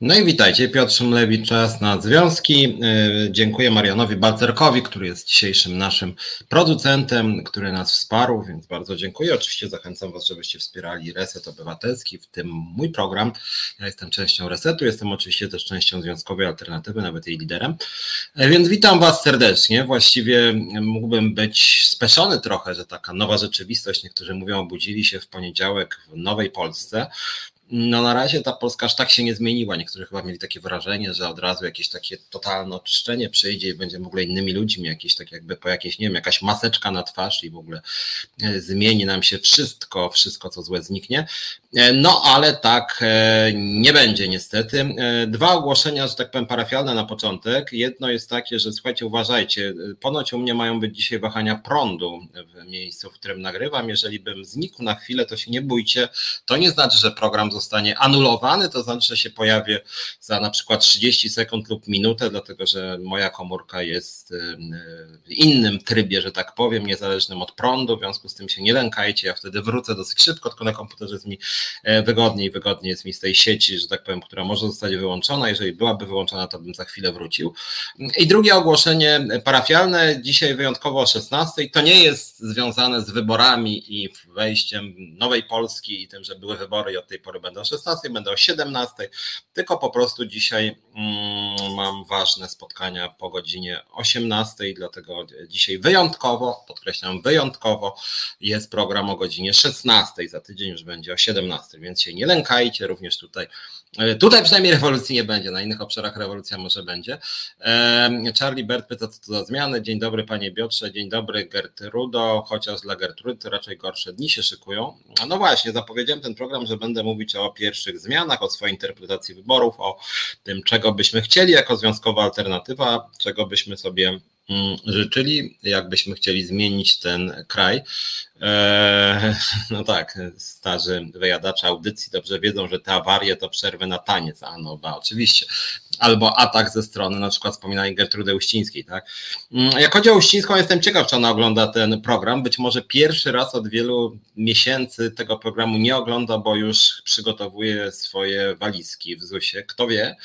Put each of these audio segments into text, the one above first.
No i witajcie, Piotr Szymlewicz, czas na związki. E, dziękuję Marianowi Balcerkowi, który jest dzisiejszym naszym producentem, który nas wsparł, więc bardzo dziękuję. Oczywiście zachęcam Was, żebyście wspierali Reset Obywatelski, w tym mój program. Ja jestem częścią Resetu, jestem oczywiście też częścią Związkowej Alternatywy, nawet jej liderem. E, więc witam Was serdecznie. Właściwie mógłbym być speszony trochę, że taka nowa rzeczywistość, niektórzy mówią, obudzili się w poniedziałek w Nowej Polsce. No na razie ta Polska aż tak się nie zmieniła. Niektórzy chyba mieli takie wrażenie, że od razu jakieś takie totalne oczyszczenie przyjdzie i będzie w ogóle innymi ludźmi, jakieś tak jakby po jakieś, nie wiem, jakaś maseczka na twarz i w ogóle e, zmieni nam się wszystko, wszystko co złe zniknie. E, no ale tak e, nie będzie niestety. Dwa ogłoszenia, że tak powiem, parafialne na początek. Jedno jest takie, że słuchajcie, uważajcie, ponoć u mnie mają być dzisiaj wahania prądu w miejscu, w którym nagrywam. Jeżeli bym znikł na chwilę, to się nie bójcie. To nie znaczy, że program zostanie anulowany, to znaczy, że się pojawię za na przykład 30 sekund lub minutę, dlatego że moja komórka jest w innym trybie, że tak powiem, niezależnym od prądu, w związku z tym się nie lękajcie, ja wtedy wrócę dosyć szybko, tylko na komputerze jest mi e, wygodniej, wygodniej jest mi z tej sieci, że tak powiem, która może zostać wyłączona, jeżeli byłaby wyłączona, to bym za chwilę wrócił. I drugie ogłoszenie parafialne, dzisiaj wyjątkowo o 16, to nie jest związane z wyborami i wejściem Nowej Polski i tym, że były wybory i od tej pory będą o 16, będą o 17, tylko po prostu dzisiaj mm, mam ważne spotkania po godzinie 18, dlatego dzisiaj wyjątkowo, podkreślam wyjątkowo, jest program o godzinie 16, za tydzień już będzie o 17, więc się nie lękajcie, również tutaj E, tutaj przynajmniej rewolucji nie będzie, na innych obszarach rewolucja może będzie. Charlie Bert pyta, co to za zmiany. Dzień dobry panie Biotrze, dzień dobry Gertrudo, chociaż dla Gertrudy raczej gorsze dni się szykują. No właśnie, zapowiedziałem ten program, że będę mówić o pierwszych zmianach, o swojej interpretacji wyborów, o tym, czego byśmy chcieli jako związkowa alternatywa, czego byśmy sobie życzyli, jakbyśmy chcieli zmienić ten kraj. Eee, no tak, starzy wyjadacze audycji dobrze wiedzą, że te awarie to przerwy na taniec, a no ba, oczywiście. Albo atak ze strony na przykład wspominanej Gertrudy Uścińskiej, tak? Mm, jak chodzi o Uścińską, jestem ciekaw, czy ona ogląda ten program. Być może pierwszy raz od wielu miesięcy tego programu nie ogląda, bo już przygotowuje swoje walizki w ZUS-ie. Kto wie?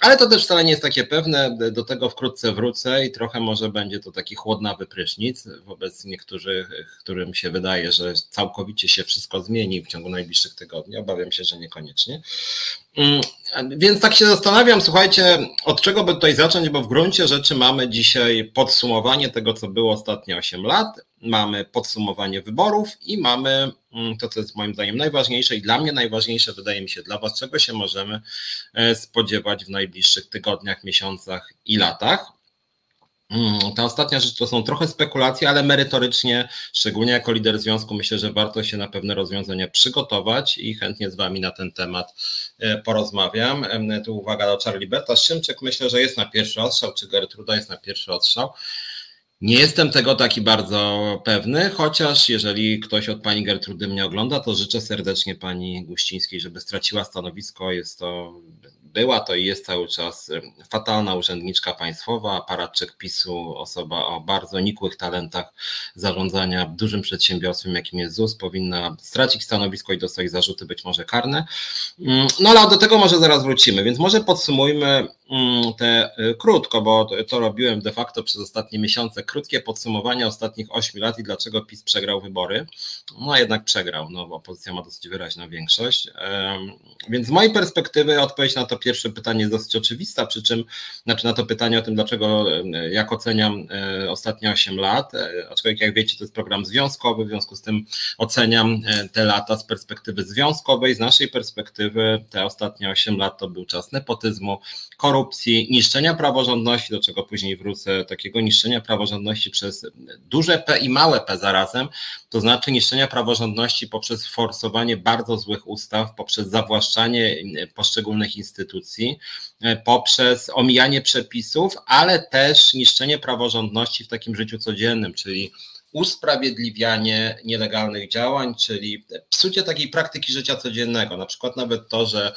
Ale to też wcale nie jest takie pewne. Do tego wkrótce wrócę i trochę może będzie to taki chłodnawy prysznic wobec niektórych, którym się wydaje, że całkowicie się wszystko zmieni w ciągu najbliższych tygodni. Obawiam się, że niekoniecznie. Mm, więc tak się zastanawiam, słuchajcie, od czego by tutaj zacząć, bo w gruncie rzeczy mamy dzisiaj podsumowanie tego, co było ostatnie 8 lat, mamy podsumowanie wyborów i mamy mm, to, co jest moim zdaniem najważniejsze i dla mnie najważniejsze, wydaje mi się, dla Was, czego się możemy e, spodziewać w najbliższych tygodniach, miesiącach i latach. Mm, ta ostatnia rzecz to są trochę spekulacje, ale merytorycznie, szczególnie jako lider związku, myślę, że warto się na pewne rozwiązania przygotować i chętnie z Wami na ten temat e, porozmawiam. Tu uwaga do Charlie Berta. Szymczyk myślę, że jest na pierwszy ostrzał, czy Gertruda jest na pierwszy ostrzał. Nie jestem tego taki bardzo pewny, chociaż jeżeli ktoś od pani Gertrudy mnie ogląda, to życzę serdecznie pani Guścińskiej, żeby straciła stanowisko. Jest to była to i jest cały czas fatalna urzędniczka państwowa, aparatczyk PiSu, osoba o bardzo nikłych talentach zarządzania dużym przedsiębiorstwem, jakim jest ZUS, powinna stracić stanowisko i dostać zarzuty być może karne. Mm, no ale do tego może zaraz wrócimy, więc może podsumujmy mm, te y, krótko, bo to robiłem de facto przez ostatnie miesiące, krótkie podsumowanie ostatnich 8 lat i dlaczego PiS przegrał wybory. No jednak przegrał, no bo opozycja ma dosyć wyraźną większość. Więc z mojej perspektywy odpowiedź na to pierwsze pytanie jest dosyć oczywista, przy czym, znaczy na to pytanie o tym, dlaczego, e, jak oceniam e, ostatnie 8 lat, e, aczkolwiek jak wiecie, to jest program związkowy, w związku z tym oceniam te lata z perspektywy związkowej, z naszej perspektywy te ostatnie 8 lat to był czas nepotyzmu, korupcji, niszczenia praworządności, do czego później wrócę, takiego niszczenia praworządności przez duże P i małe P zarazem, to znaczy niszczenia praworządności poprzez forsowanie bardzo złych ustaw, poprzez zawłaszczanie poszczególnych instytucji, poprzez omijanie przepisów, ale też niszczenie praworządności w takim życiu codziennym, czyli usprawiedliwianie nielegalnych działań, czyli psucie takiej praktyki życia codziennego. Na przykład nawet to, że,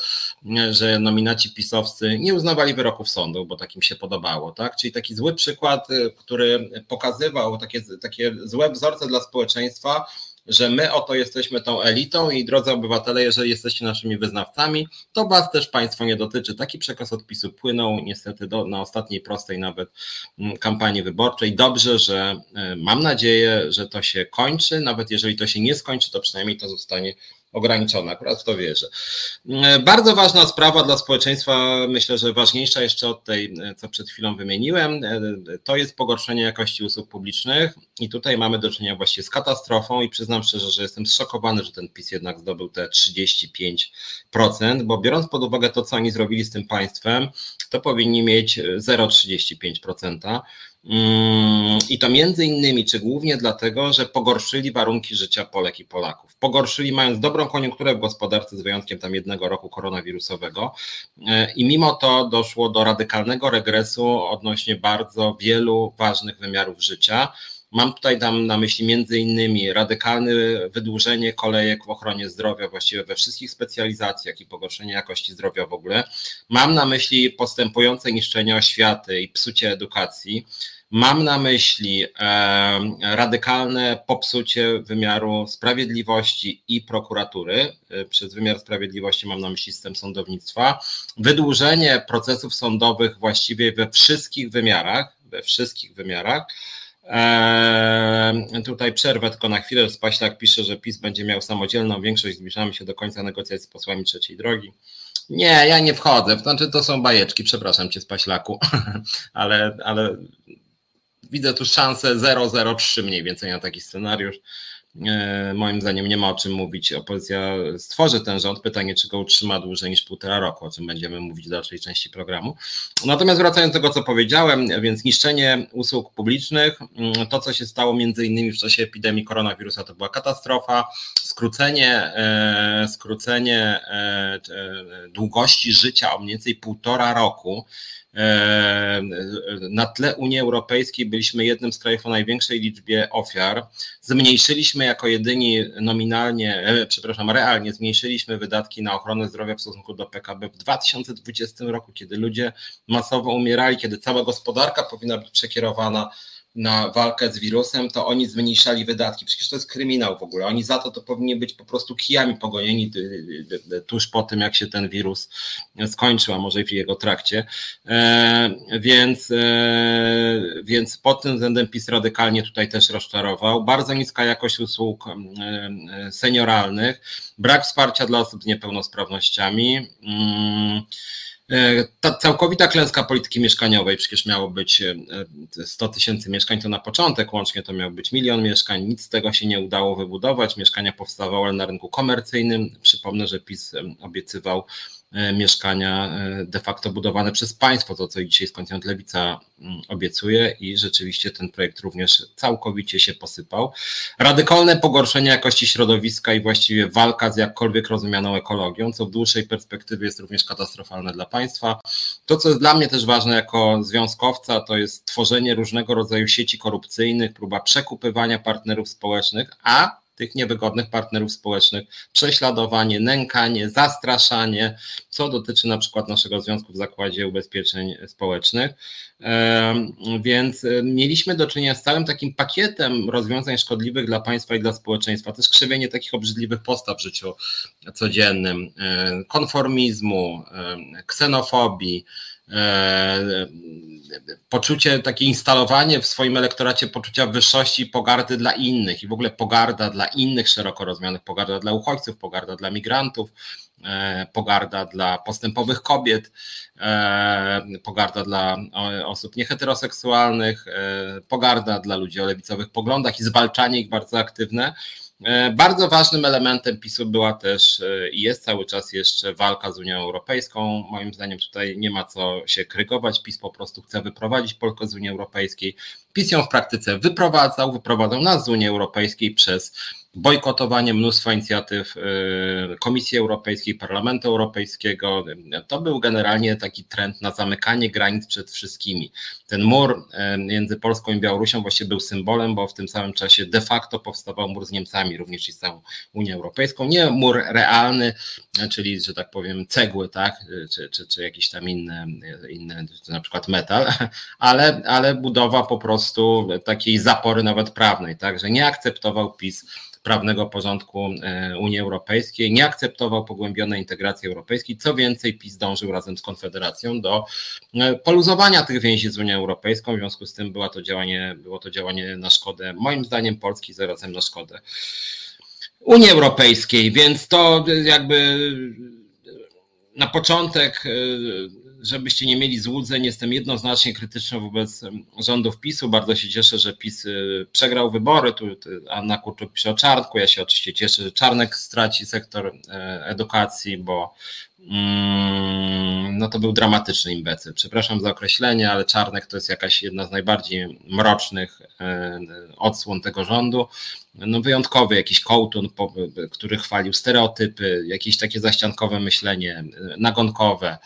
że nominaci pisowcy nie uznawali wyroków sądu, bo takim się podobało. Tak? Czyli taki zły przykład, który pokazywał takie, takie złe wzorce dla społeczeństwa, że my oto jesteśmy tą elitą i drodzy obywatele, jeżeli jesteście naszymi wyznawcami, to was też państwo nie dotyczy. Taki przekaz odpisu płynął niestety do, na ostatniej prostej nawet mm, kampanii wyborczej. Dobrze, że e, mam nadzieję, że to się kończy, nawet jeżeli to się nie skończy, to przynajmniej to zostanie ograniczone, akurat w to wierzę. E, bardzo ważna sprawa dla społeczeństwa, myślę, że ważniejsza jeszcze od tej, e, co przed chwilą wymieniłem, e, to jest pogorszenie jakości usług publicznych i tutaj mamy do czynienia właściwie z katastrofą i przyznam szczerze, że jestem zszokowany, że ten PiS jednak zdobył te 35%, bo biorąc pod uwagę to, co oni zrobili z tym państwem, to powinni mieć 0,35%. Mm, I to między innymi, czy głównie dlatego, że pogorszyli warunki życia Polek i Polaków. Pogorszyli, mając dobrą koniunkturę w gospodarce, z wyjątkiem tam jednego roku koronawirusowego. E, I mimo to doszło do radykalnego regresu odnośnie bardzo wielu ważnych wymiarów życia. Mam tutaj tam na myśli między innymi radykalne wydłużenie kolejek w ochronie zdrowia właściwie we wszystkich specjalizacjach i pogorszenie jakości zdrowia w ogóle. Mam na myśli postępujące niszczenie oświaty i psucie edukacji. Mam na myśli e, radykalne popsucie wymiaru sprawiedliwości i prokuratury. E, przez wymiar sprawiedliwości mam na myśli system sądownictwa. Wydłużenie procesów sądowych właściwie we wszystkich wymiarach, we wszystkich wymiarach. Eee, tutaj przerwę tylko na chwilę. Spaślak pisze, że PiS będzie miał samodzielną większość. Zbliżamy się do końca negocjacji z posłami trzeciej drogi. Nie, ja nie wchodzę. Znaczy, to są bajeczki, przepraszam cię, Spaślaku, ale, ale widzę tu szansę 0,03 mniej więcej na taki scenariusz. E, moim zdaniem nie ma o czym mówić. Opozycja stworzy ten rząd. Pytanie, czy go utrzyma dłużej niż półtora roku, o czym będziemy mówić w dalszej części programu. Natomiast wracając do tego, co powiedziałem, więc niszczenie usług publicznych, mm, to co się stało między innymi w czasie epidemii koronawirusa, to była katastrofa. Skrócenie, e, skrócenie e, długości życia o mniej więcej półtora roku na tle Unii Europejskiej byliśmy jednym z krajów o największej liczbie ofiar. Zmniejszyliśmy jako jedyni nominalnie, e, przepraszam, realnie zmniejszyliśmy wydatki na ochronę zdrowia w stosunku do PKB w 2020 roku, kiedy ludzie masowo umierali, kiedy cała gospodarka powinna być przekierowana na walkę z wirusem, to oni zmniejszali wydatki. Przecież to jest kryminał w ogóle. Oni za to to powinni być po prostu kijami pogonieni tuż po tym, jak się ten wirus skończył, a może i w jego trakcie. E, więc, e, więc pod tym względem PiS radykalnie tutaj też rozczarował. Bardzo niska jakość usług e, senioralnych, brak wsparcia dla osób z niepełnosprawnościami. E, ta całkowita klęska polityki mieszkaniowej, przecież miało być 100 e, tysięcy mieszkań to na początek, łącznie to miał być milion mieszkań, nic z tego się nie udało wybudować, mieszkania powstawały na rynku komercyjnym. Przypomnę, że PiS obiecywał E, mieszkania e, de facto budowane przez państwo, to co dzisiaj skądinąd Lewica mm, obiecuje i rzeczywiście ten projekt również całkowicie się posypał. Radykalne pogorszenie jakości środowiska i właściwie walka z jakkolwiek rozumianą ekologią, co w dłuższej perspektywie jest również katastrofalne dla państwa. To, co jest dla mnie też ważne jako związkowca, to jest tworzenie różnego rodzaju sieci korupcyjnych, próba przekupywania partnerów społecznych, a tych niewygodnych partnerów społecznych, prześladowanie, nękanie, zastraszanie, co dotyczy na przykład naszego związku w Zakładzie Ubezpieczeń Społecznych. Więc mieliśmy do czynienia z całym takim pakietem rozwiązań szkodliwych dla państwa i dla społeczeństwa. Też krzywienie takich obrzydliwych postaw w życiu codziennym, konformizmu, ksenofobii, poczucie, takie instalowanie w swoim elektoracie poczucia wyższości i pogardy dla innych i w ogóle pogarda dla innych szeroko rozumianych, pogarda dla uchodźców, pogarda dla migrantów, e, pogarda dla postępowych kobiet, e, pogarda dla osób nieheteroseksualnych, e, pogarda dla ludzi o lewicowych poglądach i zwalczanie ich bardzo aktywne. E, bardzo ważnym elementem PiSu była też e, i jest cały czas jeszcze walka z Unią Europejską. Moim zdaniem tutaj nie ma co się krygować. PiS po prostu chce wyprowadzić Polskę z Unii Europejskiej. PiS ją w praktyce wyprowadzał, wyprowadzał nas z Unii Europejskiej przez bojkotowanie mnóstwa inicjatyw y, Komisji Europejskiej, Parlamentu Europejskiego. To był generalnie taki trend na zamykanie granic przed wszystkimi. Ten mur y, między Polską i Białorusią właściwie był symbolem, bo w tym samym czasie de facto powstawał mur z Niemcami, również i z całą Unią Europejską. Nie mur realny, czyli, że tak powiem, cegły, tak, czy, czy, czy jakiś tam inny, inny na przykład metal, ale, ale budowa po prostu takiej zapory nawet prawnej, tak, że nie akceptował PiS prawnego porządku Unii Europejskiej, nie akceptował pogłębionej integracji europejskiej. Co więcej, PiS dążył razem z Konfederacją do poluzowania tych więzi z Unią Europejską. W związku z tym była to działanie, było to działanie na szkodę, moim zdaniem, Polski, zarazem na szkodę Unii Europejskiej, więc to jakby na początek, żebyście nie mieli złudzeń, jestem jednoznacznie krytyczny wobec rządów PiSu. Bardzo się cieszę, że PiS przegrał wybory. Tu Anna Kurczuk pisze o Czarnku. Ja się oczywiście cieszę, że Czarnek straci sektor e, edukacji, bo mm, no to był dramatyczny imbecyl. Przepraszam za określenie, ale Czarnek to jest jakaś jedna z najbardziej mrocznych e, odsłon tego rządu no wyjątkowy jakiś kołtun, który chwalił stereotypy, jakieś takie zaściankowe myślenie, nagonkowe.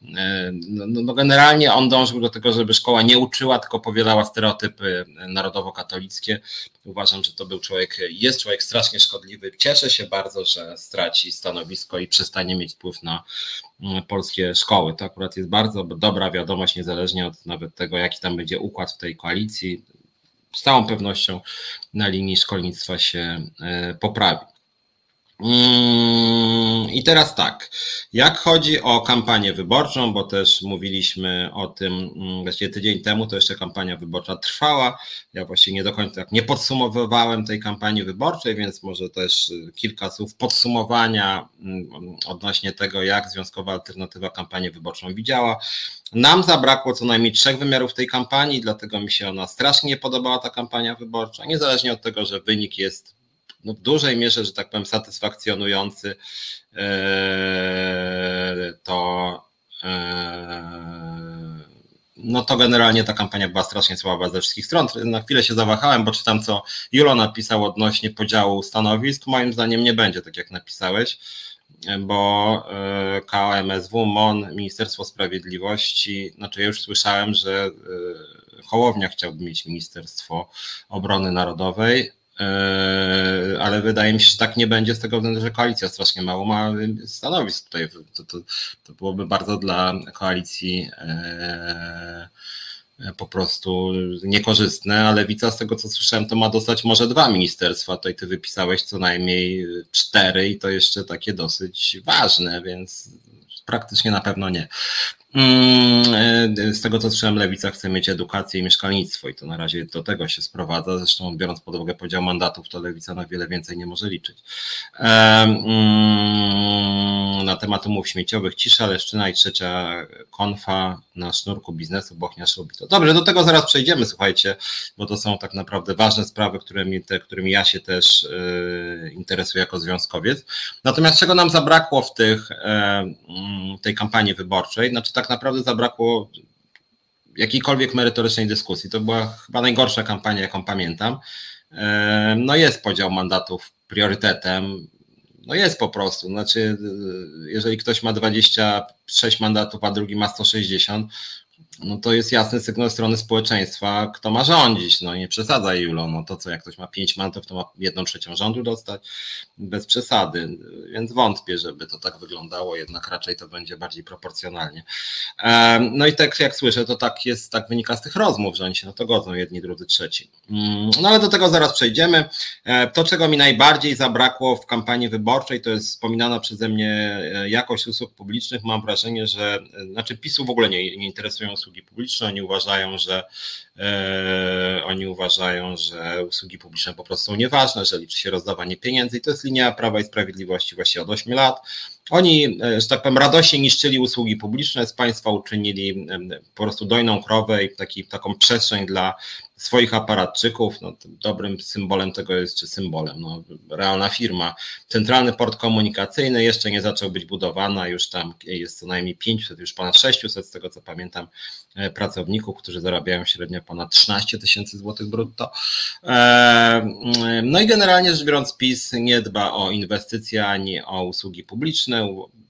No, no, no, generalnie on dążył do tego, żeby szkoła nie uczyła, tylko powielała stereotypy narodowo-katolickie. Uważam, że to był człowiek, jest człowiek strasznie szkodliwy. Cieszę się bardzo, że straci stanowisko i przestanie mieć wpływ na mm, polskie szkoły. To akurat jest bardzo dobra wiadomość, niezależnie od nawet tego, jaki tam będzie układ w tej koalicji z całą pewnością na linii szkolnictwa się e, poprawi. I teraz tak, jak chodzi o kampanię wyborczą, bo też mówiliśmy o tym mm, właściwie tydzień temu, to jeszcze kampania wyborcza trwała. Ja właściwie nie do końca tak nie podsumowywałem tej kampanii wyborczej, więc może też y, kilka słów podsumowania mm, odnośnie tego, jak Związkowa Alternatywa kampanię wyborczą widziała. Nam zabrakło co najmniej trzech wymiarów tej kampanii, dlatego mi się ona strasznie nie podobała, ta kampania wyborcza, niezależnie od tego, że wynik jest no w dużej mierze, że tak powiem, satysfakcjonujący, e, to e, no to generalnie ta kampania była strasznie słaba ze wszystkich stron. Na chwilę się zawahałem, bo czytam, co Julo napisał odnośnie podziału stanowisk. Moim zdaniem nie będzie tak, jak napisałeś, bo e, KMSW, MON, Ministerstwo Sprawiedliwości, znaczy ja już słyszałem, że Hołownia chciałby mieć Ministerstwo Obrony Narodowej, ale wydaje mi się, że tak nie będzie z tego względu, że koalicja strasznie mało ma stanowisk tutaj. To, to, to byłoby bardzo dla koalicji e, po prostu niekorzystne, a lewica z tego co słyszałem to ma dostać może dwa ministerstwa, tutaj ty wypisałeś co najmniej cztery i to jeszcze takie dosyć ważne, więc praktycznie na pewno nie. Mm, e, z tego co słyszałem, Lewica chce mieć edukację i mieszkalnictwo i to na razie do tego się sprowadza. Zresztą biorąc pod uwagę podział mandatów, to Lewica na wiele więcej nie może liczyć. E, mm, na temat umów śmieciowych cisza, Leszczyna i trzecia konfa na sznurku biznesu Bochnia to. Dobrze, do tego zaraz przejdziemy, słuchajcie, bo to są tak naprawdę ważne sprawy, którymi, te, którymi ja się też e, interesuję jako związkowiec. Natomiast czego nam zabrakło w tych, mm, tej kampanii wyborczej? Znaczy tak naprawdę zabrakło jakiejkolwiek merytorycznej dyskusji. To była chyba najgorsza kampania, jaką pamiętam. No jest podział mandatów priorytetem. No jest po prostu. Znaczy, jeżeli ktoś ma 26 mandatów, a drugi ma 160, no to jest jasny sygnał strony społeczeństwa, kto ma rządzić. No nie przesadzaj, Julo. No to co, jak ktoś ma pięć mandatów, to ma jedną trzecią rządu dostać? Bez przesady. Więc wątpię, żeby to tak wyglądało, jednak raczej to będzie bardziej proporcjonalnie. No i tak jak słyszę, to tak jest, tak wynika z tych rozmów, że oni się na to godzą, jedni, drudzy, trzeci. Mm, no ale do tego zaraz przejdziemy. To, czego mi najbardziej zabrakło w kampanii wyborczej, to jest wspominana przeze mnie e, jakość usług publicznych. Mam wrażenie, że, e, znaczy PiSu w ogóle nie, nie interesują usługi publiczne. Oni uważają, że e, oni uważają, że usługi publiczne po prostu są nieważne, że liczy się rozdawanie pieniędzy i to jest linia Prawa i Sprawiedliwości właściwie od 8 lat. Oni, e, że tak powiem, radośnie niszczyli usługi publiczne, z państwa uczynili po prostu dojną krowę i taki, taką przestrzeń dla swoich aparatczyków. No, dobrym symbolem tego jest, czy symbolem, no, realna firma. Centralny port komunikacyjny jeszcze nie zaczął być budowany, już tam jest co najmniej 500, już ponad 600 z tego co pamiętam e, pracowników, którzy zarabiają średnio ponad 13 tysięcy złotych brutto. E, no i generalnie rzecz biorąc PiS nie dba o inwestycje ani o usługi publiczne,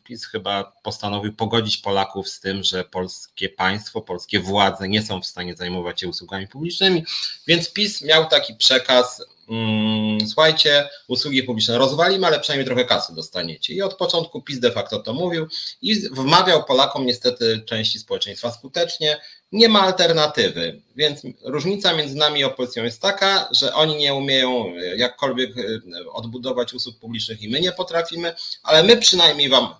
PiS chyba postanowił pogodzić Polaków z tym, że polskie państwo, polskie władze nie są w stanie zajmować się usługami publicznymi, więc PiS miał taki przekaz, mm, słuchajcie, usługi publiczne rozwalimy, ale przynajmniej trochę kasy dostaniecie. I od początku PiS de facto to mówił i wmawiał Polakom niestety części społeczeństwa skutecznie, nie ma alternatywy. Więc różnica między nami i opozycją jest taka, że oni nie umieją jakkolwiek e, odbudować usług publicznych i my nie potrafimy, ale my przynajmniej wam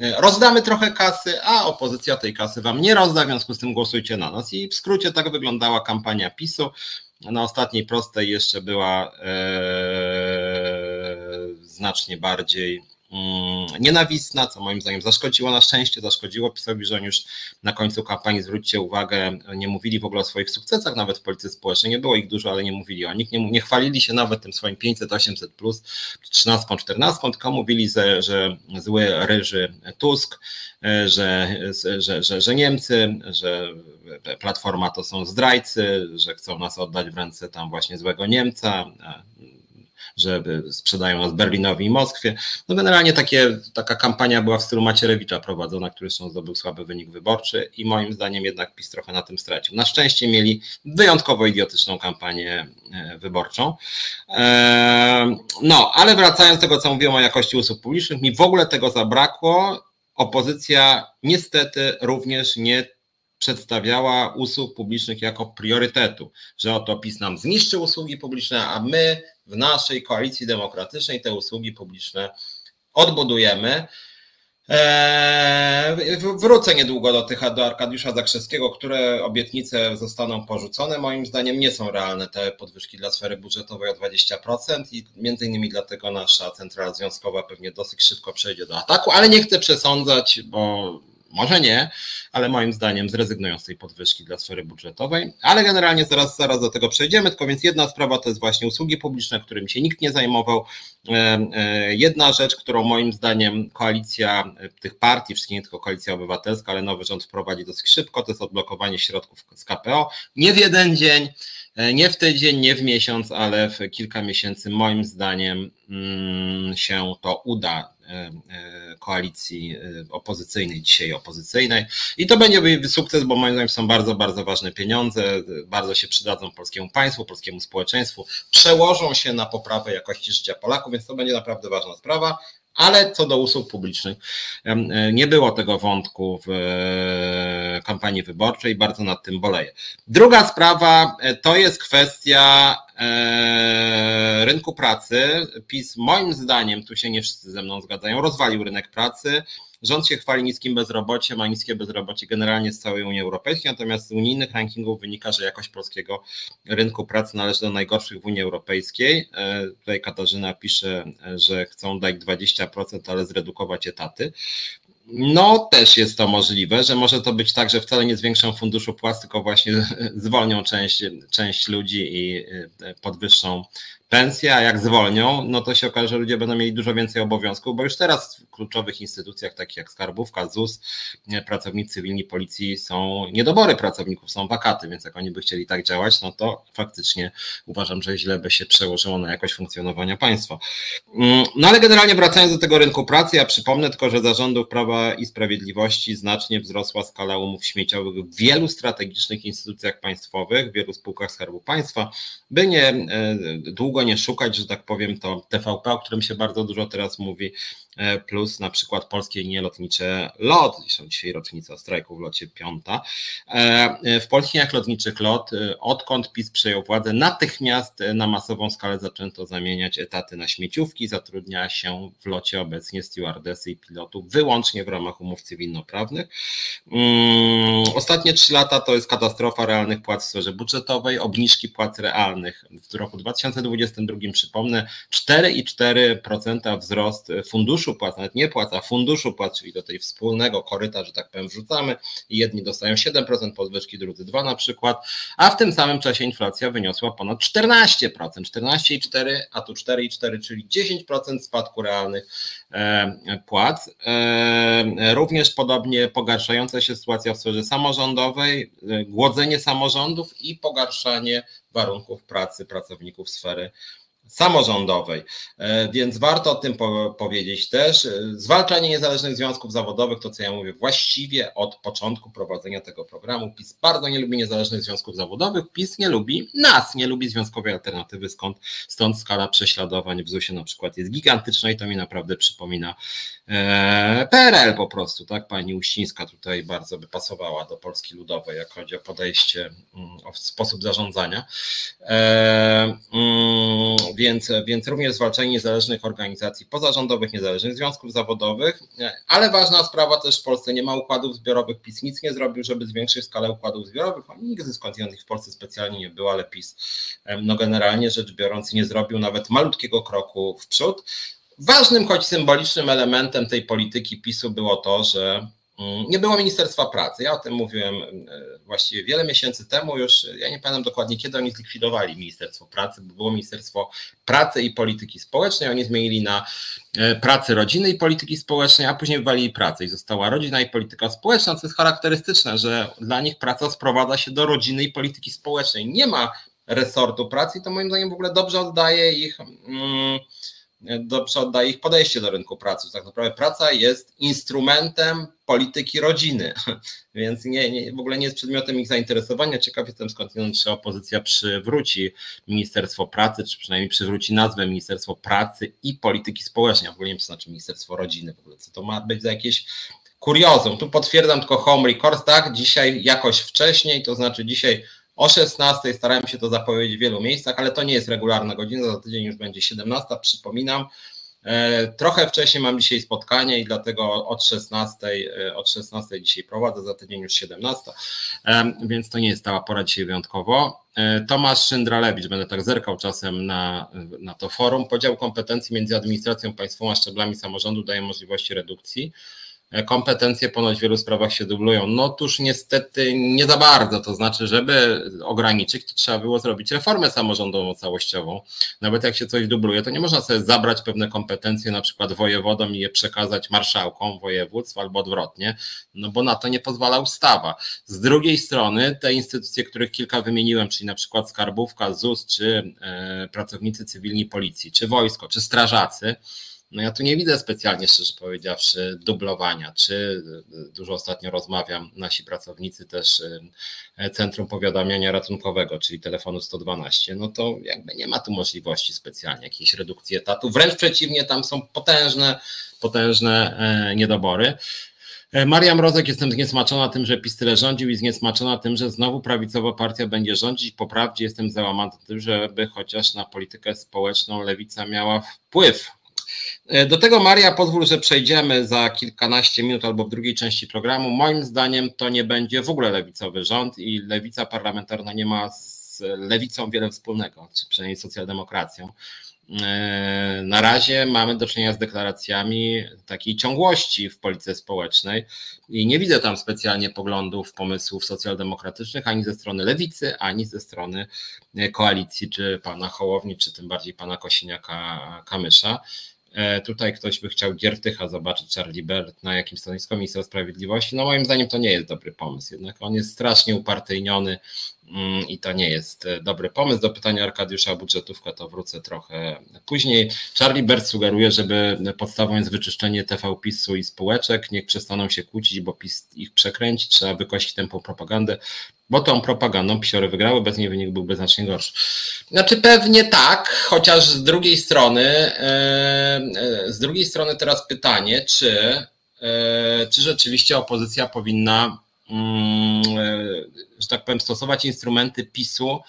e, rozdamy trochę kasy, a opozycja tej kasy wam nie rozda, w związku z tym głosujcie na nas. I w skrócie tak wyglądała kampania PiSu. Na ostatniej prostej jeszcze była e, znacznie bardziej nienawistna, co moim zdaniem zaszkodziło na szczęście, zaszkodziło PiSowi, że oni już na końcu kampanii, zwróćcie uwagę, nie mówili w ogóle o swoich sukcesach, nawet w polityce społecznej, nie było ich dużo, ale nie mówili o nich, nie, nie chwalili się nawet tym swoim 500, 800 plus, 13, 14, tylko mówili, że, że zły ryży Tusk, że, że, że, że Niemcy, że Platforma to są zdrajcy, że chcą nas oddać w ręce tam właśnie złego Niemca, że sprzedają nas Berlinowi i Moskwie. No generalnie takie, taka kampania była w stylu Macierewicza prowadzona, który zresztą zdobył słaby wynik wyborczy i moim zdaniem jednak PiS trochę na tym stracił. Na szczęście mieli wyjątkowo idiotyczną kampanię e, wyborczą. E, no, ale wracając do tego, co mówiłem o jakości usług publicznych, mi w ogóle tego zabrakło. Opozycja niestety również nie przedstawiała usług publicznych jako priorytetu, że oto PiS nam zniszczy usługi publiczne, a my w naszej koalicji demokratycznej te usługi publiczne odbudujemy. Eee, wrócę niedługo do tych do Arkadiusza Zakrzewskiego, które obietnice zostaną porzucone. Moim zdaniem nie są realne te podwyżki dla sfery budżetowej o 20% i między innymi dlatego nasza centrala związkowa pewnie dosyć szybko przejdzie do ataku, ale nie chcę przesądzać, bo może nie, ale moim zdaniem zrezygnują z tej podwyżki dla sfery budżetowej, ale generalnie zaraz, zaraz do tego przejdziemy, tylko więc jedna sprawa to jest właśnie usługi publiczne, którymi się nikt nie zajmował. E, e, jedna rzecz, którą moim zdaniem koalicja e, tych partii, wszystkie nie tylko koalicja obywatelska, ale nowy rząd wprowadzi dosyć szybko, to jest odblokowanie środków z KPO, nie w jeden dzień, nie w tydzień, nie w miesiąc, ale w kilka miesięcy moim zdaniem mm, się to uda. E, e, koalicji e, opozycyjnej, dzisiaj opozycyjnej. I to będzie sukces, bo moim zdaniem są bardzo, bardzo ważne pieniądze, bardzo się przydadzą polskiemu państwu, polskiemu społeczeństwu, przełożą się na poprawę jakości życia Polaków, więc to będzie naprawdę ważna sprawa. Ale co do usług publicznych, nie było tego wątku w kampanii wyborczej, bardzo nad tym boleję. Druga sprawa to jest kwestia rynku pracy. PiS, moim zdaniem, tu się nie wszyscy ze mną zgadzają, rozwalił rynek pracy. Rząd się chwali niskim bezrobociem, a niskie bezrobocie generalnie z całej Unii Europejskiej, natomiast z unijnych rankingów wynika, że jakość polskiego rynku pracy należy do najgorszych w Unii Europejskiej. E, tutaj Katarzyna pisze, że chcą dać 20%, ale zredukować etaty. No, też jest to możliwe, że może to być tak, że wcale nie zwiększą funduszu płac, tylko właśnie zwolnią część, część ludzi i e, podwyższą pensje, a jak zwolnią, no to się okaże, że ludzie będą mieli dużo więcej obowiązków, bo już teraz w kluczowych instytucjach, takich jak Skarbówka, ZUS, pracownicy cywilni policji są niedobory pracowników, są wakaty, więc jak oni by chcieli tak działać, no to faktycznie uważam, że źle by się przełożyło na jakość funkcjonowania państwa. Mm, no ale generalnie wracając do tego rynku pracy, ja przypomnę tylko, że zarządów Prawa i Sprawiedliwości znacznie wzrosła skala umów śmieciowych w wielu strategicznych instytucjach państwowych, w wielu spółkach Skarbu Państwa, by nie e, długo długo nie szukać, że tak powiem, to TVP, o którym się bardzo dużo teraz mówi, plus na przykład polskie nielotnicze LOT, są dzisiaj rocznica strajku w locie piąta. E, w polskich liniach lotniczych LOT, e, odkąd PiS przejął władzę, natychmiast na masową skalę zaczęto zamieniać etaty na śmieciówki, zatrudnia się w locie obecnie stewardesy i pilotów wyłącznie w ramach umów cywilnoprawnych. Mm, ostatnie trzy lata to jest katastrofa realnych płac w sferze budżetowej, obniżki płac realnych w roku 2020 2022 przypomnę 4,4% wzrost funduszu płac, nawet nie płac, a funduszu płac, czyli do tej wspólnego koryta, że tak powiem, wrzucamy i jedni dostają 7% podwyżki, drudzy 2 na przykład, a w tym samym czasie inflacja wyniosła ponad 14%, 14,4, a tu 4,4, czyli 10% spadku realnych e, płac. E, również podobnie pogarszająca się sytuacja w sferze samorządowej, e, głodzenie samorządów i pogarszanie warunków pracy pracowników sfery samorządowej. E, więc warto o tym po powiedzieć też. E, zwalczanie niezależnych związków zawodowych, to co ja mówię, właściwie od początku prowadzenia tego programu. PiS bardzo nie lubi niezależnych związków zawodowych, PiS nie lubi nas, nie lubi związkowej alternatywy, skąd, stąd skala prześladowań w ZUS-ie na przykład jest gigantyczna i to mi naprawdę przypomina PRL po prostu, tak? Pani Uścińska tutaj bardzo by pasowała do Polski Ludowej, jak chodzi o podejście, mm, o sposób zarządzania. Mm, więc, więc również zwalczanie niezależnych organizacji pozarządowych, niezależnych związków zawodowych, ale ważna sprawa też w Polsce, nie ma układów zbiorowych, PiS nic nie zrobił, żeby zwiększyć skalę układów zbiorowych, oni nigdy skądinąd ich w Polsce specjalnie nie było, ale PiS no generalnie rzecz biorąc nie zrobił nawet malutkiego kroku w przód. Ważnym, choć symbolicznym elementem tej polityki PiSu było to, że Mm, nie było Ministerstwa Pracy. Ja o tym mówiłem e, właściwie wiele miesięcy temu już. Ja nie pamiętam dokładnie, kiedy oni zlikwidowali Ministerstwo Pracy, bo było Ministerstwo Pracy i Polityki Społecznej. Oni zmienili na e, pracy rodziny i polityki społecznej, a później wywalili pracę i została rodzina i polityka społeczna, co jest charakterystyczne, że dla nich praca sprowadza się do rodziny i polityki społecznej. Nie ma resortu pracy i to moim zdaniem w ogóle dobrze oddaje ich. Mm, dobrze oddaje ich podejście do rynku pracy. Tak naprawdę praca jest instrumentem polityki rodziny, więc nie, nie, w ogóle nie jest przedmiotem ich zainteresowania. Ciekaw jestem skądinąd, czy opozycja przywróci Ministerstwo Pracy, czy przynajmniej przywróci nazwę Ministerstwo Pracy i Polityki Społecznej. w ogóle nie wiem, co znaczy Ministerstwo Rodziny, w ogóle co to ma być za jakieś kuriozum. Tu potwierdzam tylko home record, tak, dzisiaj jakoś wcześniej, to znaczy dzisiaj o 16 starałem się to zapowiedzieć w wielu miejscach, ale to nie jest regularna godzina, za tydzień już będzie 17, przypominam. E, trochę wcześniej mam dzisiaj spotkanie i dlatego od 16, e, od 16 dzisiaj prowadzę, za tydzień już 17, e, więc to nie jest stała pora dzisiaj wyjątkowo. Tomasz Szyndralewicz, będę tak zerkał czasem na, na to forum. Podział kompetencji między administracją państwową a szczeblami samorządu daje możliwości redukcji kompetencje ponoć w wielu sprawach się dublują. No tuż niestety nie za bardzo, to znaczy, żeby ograniczyć, to trzeba było zrobić reformę samorządową całościową. Nawet jak się coś dubluje, to nie można sobie zabrać pewne kompetencje, na przykład wojewodom i je przekazać marszałkom województw albo odwrotnie, no bo na to nie pozwala ustawa. Z drugiej strony te instytucje, których kilka wymieniłem, czyli na przykład skarbówka, ZUS, czy e, pracownicy cywilni policji, czy wojsko, czy strażacy, no ja tu nie widzę specjalnie, szczerze powiedziawszy, dublowania, czy e, dużo ostatnio rozmawiam, nasi pracownicy też e, Centrum Powiadamiania Ratunkowego, czyli telefonu 112, no to jakby nie ma tu możliwości specjalnie jakiejś redukcji etatu, wręcz przeciwnie, tam są potężne, potężne e, niedobory. Maria Mrozek, jestem zniesmaczona tym, że PiS tyle rządził i zniesmaczona tym, że znowu prawicowa partia będzie rządzić. Po prawdzie jestem załamana tym, żeby chociaż na politykę społeczną lewica miała wpływ. E, do tego Maria pozwól, że przejdziemy za kilkanaście minut albo w drugiej części programu. Moim zdaniem to nie będzie w ogóle lewicowy rząd i lewica parlamentarna nie ma z lewicą wiele wspólnego, czy przynajmniej socjaldemokracją. E, na razie mamy do czynienia z deklaracjami takiej ciągłości w polityce społecznej i nie widzę tam specjalnie poglądów, pomysłów socjaldemokratycznych ani ze strony lewicy, ani ze strony koalicji, czy pana Hołowni, czy tym bardziej pana Kosiniaka-Kamysza. E, tutaj ktoś by chciał Giertycha zobaczyć, Charlie Bert na jakim stanowisku ministra sprawiedliwości. No moim zdaniem to nie jest dobry pomysł, jednak on jest strasznie upartyjniony i to nie jest e, dobry pomysł. Do pytania Arkadiusza o budżetówkę to wrócę trochę później. Charlie Bert sugeruje, żeby podstawą jest wyczyszczenie TV PiSu i spółeczek, niech przestaną się kłócić, bo PiS ich przekręci, trzeba wykosić tempo propagandę bo tą propagandą psiory wygrały, bez niej wynik byłby znacznie gorszy. Znaczy pewnie tak, chociaż z drugiej strony, e, e, z drugiej strony teraz pytanie, czy, czy rzeczywiście opozycja powinna, mm, że tak powiem, stosować instrumenty PiSu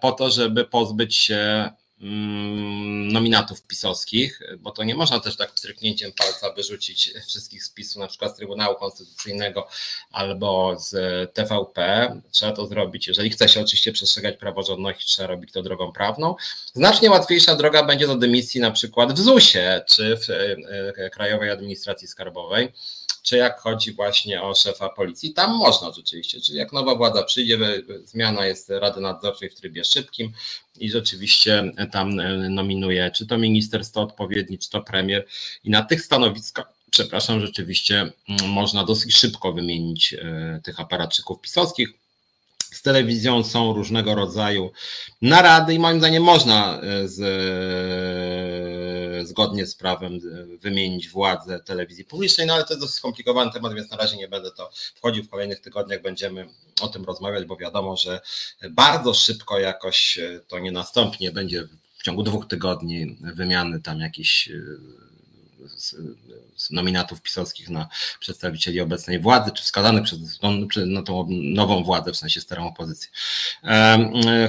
po to, żeby pozbyć się Mm, nominatów pisowskich, bo to nie można też tak pstryknięciem palca wyrzucić wszystkich z PiSu, na przykład z Trybunału Konstytucyjnego albo z TVP. Trzeba to zrobić, jeżeli chce się oczywiście przestrzegać praworządności, trzeba robić to drogą prawną. Znacznie łatwiejsza droga będzie do dymisji na przykład w ZUS-ie czy w e, e, Krajowej Administracji Skarbowej czy jak chodzi właśnie o szefa policji, tam można rzeczywiście, czyli jak nowa władza przyjdzie, zmiana jest Rady Nadzorczej w trybie szybkim i rzeczywiście tam e, nominuje czy to ministerstwo odpowiedni, czy to premier i na tych stanowiskach przepraszam, rzeczywiście mm, można dosyć szybko wymienić e, tych aparatczyków pisowskich. z telewizją są różnego rodzaju narady i moim zdaniem można e, z, zgodnie z prawem wymienić władzę telewizji publicznej, no ale to jest dosyć skomplikowany temat, więc na razie nie będę to wchodził. W kolejnych tygodniach będziemy o tym rozmawiać, bo wiadomo, że bardzo szybko jakoś to nie nastąpi, nie będzie w ciągu dwóch tygodni wymiany tam jakichś z, z nominatów pisowskich na przedstawicieli obecnej władzy, czy wskazanych przez no, na tą nową władzę, w sensie starą opozycję.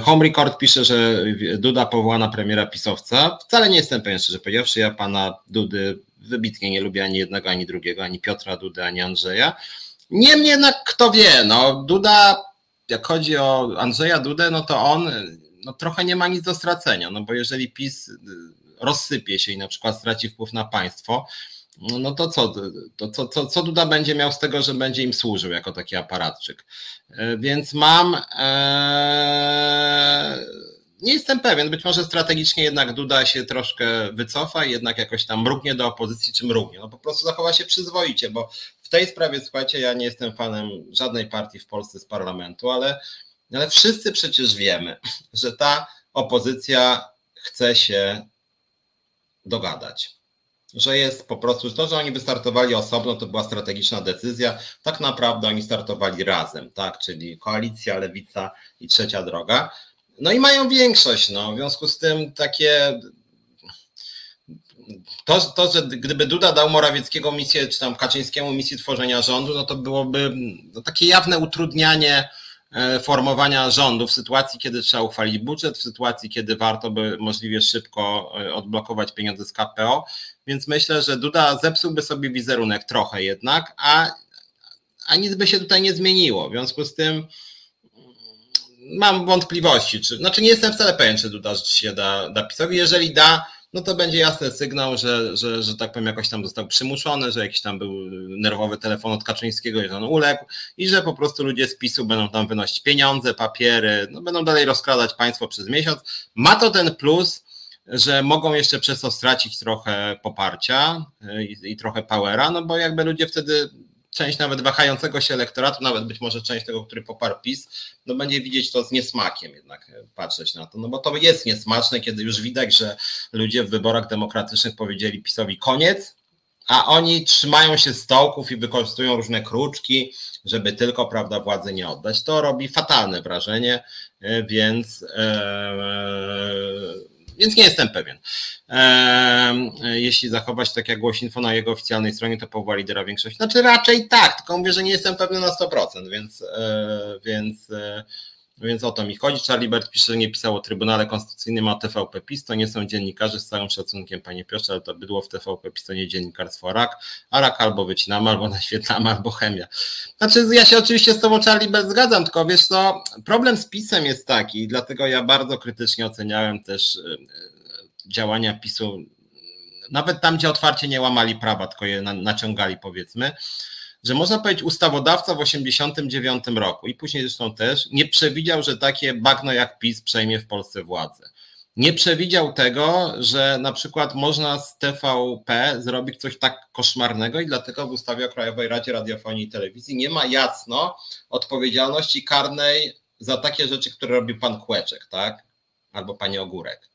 Home Record pisze, że Duda powołana premiera pisowca. Wcale nie jestem pewien, szczerze powiedziawszy, ja pana Dudy wybitnie nie lubię ani jednego, ani drugiego, ani Piotra Dudy, ani Andrzeja. Niemniej jednak kto wie, no Duda, jak chodzi o Andrzeja Dudę, no to on no, trochę nie ma nic do stracenia, no bo jeżeli PiS rozsypie się i na przykład straci wpływ na państwo, no to co, to, co, co, co Duda będzie miał z tego, że będzie im służył jako taki aparatczyk? E, więc mam. E, nie jestem pewien, być może strategicznie jednak Duda się troszkę wycofa i jednak jakoś tam mrugnie do opozycji, czy mrugnie. No po prostu zachowa się przyzwoicie, bo w tej sprawie, słuchajcie, ja nie jestem fanem żadnej partii w Polsce z parlamentu, ale, ale wszyscy przecież wiemy, że ta opozycja chce się dogadać. Że jest po prostu to, że oni wystartowali osobno, to była strategiczna decyzja. Tak naprawdę oni startowali razem, tak? Czyli koalicja, lewica i trzecia droga. No i mają większość. No. W związku z tym takie. To, to, że gdyby Duda dał Morawieckiego misję, czy tam Kaczyńskiemu misję tworzenia rządu, no to byłoby no, takie jawne utrudnianie formowania rządu w sytuacji, kiedy trzeba uchwalić budżet, w sytuacji, kiedy warto by możliwie szybko e, odblokować pieniądze z KPO. Więc myślę, że Duda zepsułby sobie wizerunek trochę jednak, a, a nic by się tutaj nie zmieniło. W związku z tym mam wątpliwości, czy, znaczy nie jestem wcale pewien, czy Duda się da, da PiSowi. Jeżeli da, no to będzie jasny sygnał, że, że, że tak powiem jakoś tam został przymuszony, że jakiś tam był nerwowy telefon od Kaczyńskiego i że on uległ i że po prostu ludzie z PiSu będą tam wynosić pieniądze, papiery, no będą dalej rozkradać państwo przez miesiąc. Ma to ten plus, że mogą jeszcze przez to stracić trochę poparcia i, i trochę powera, no bo jakby ludzie wtedy część nawet wahającego się elektoratu, nawet być może część tego, który poparł PiS, no będzie widzieć to z niesmakiem jednak e, patrzeć na to, no bo to jest niesmaczne, kiedy już widać, że ludzie w wyborach demokratycznych powiedzieli PiSowi koniec, a oni trzymają się stołków i wykorzystują różne kruczki, żeby tylko prawda władzy nie oddać. To robi fatalne wrażenie, e, więc ee, więc nie jestem pewien. Jeśli zachować tak jak głosi info na jego oficjalnej stronie, to powoła lidera większości. Znaczy raczej tak, tylko mówię, że nie jestem pewny na 100%, więc, e, więc e, więc o to mi chodzi. Charlie Bert pisze, że nie pisał o Trybunale Konstytucyjnym, a TVP PiS to nie są dziennikarze, z całym szacunkiem panie Piotrze, ale to bydło w TVP PiS to nie dziennikarstwo rak, a rak albo wycinamy, albo naświetlamy, albo chemia. Znaczy ja się oczywiście z tobą Charlie Bert zgadzam, tylko wiesz co, problem z PiSem jest taki, dlatego ja bardzo krytycznie oceniałem też e, działania PiSu, nawet tam, gdzie otwarcie nie łamali prawa, tylko je naciągali powiedzmy, że można powiedzieć, ustawodawca w 1989 roku i później zresztą też nie przewidział, że takie bagno jak PiS przejmie w Polsce władzę. Nie przewidział tego, że na przykład można z TVP zrobić coś tak koszmarnego i dlatego w ustawie o Krajowej Radzie Radiofonii i Telewizji nie ma jasno odpowiedzialności karnej za takie rzeczy, które robi pan Kłeczek, tak? Albo pani Ogórek.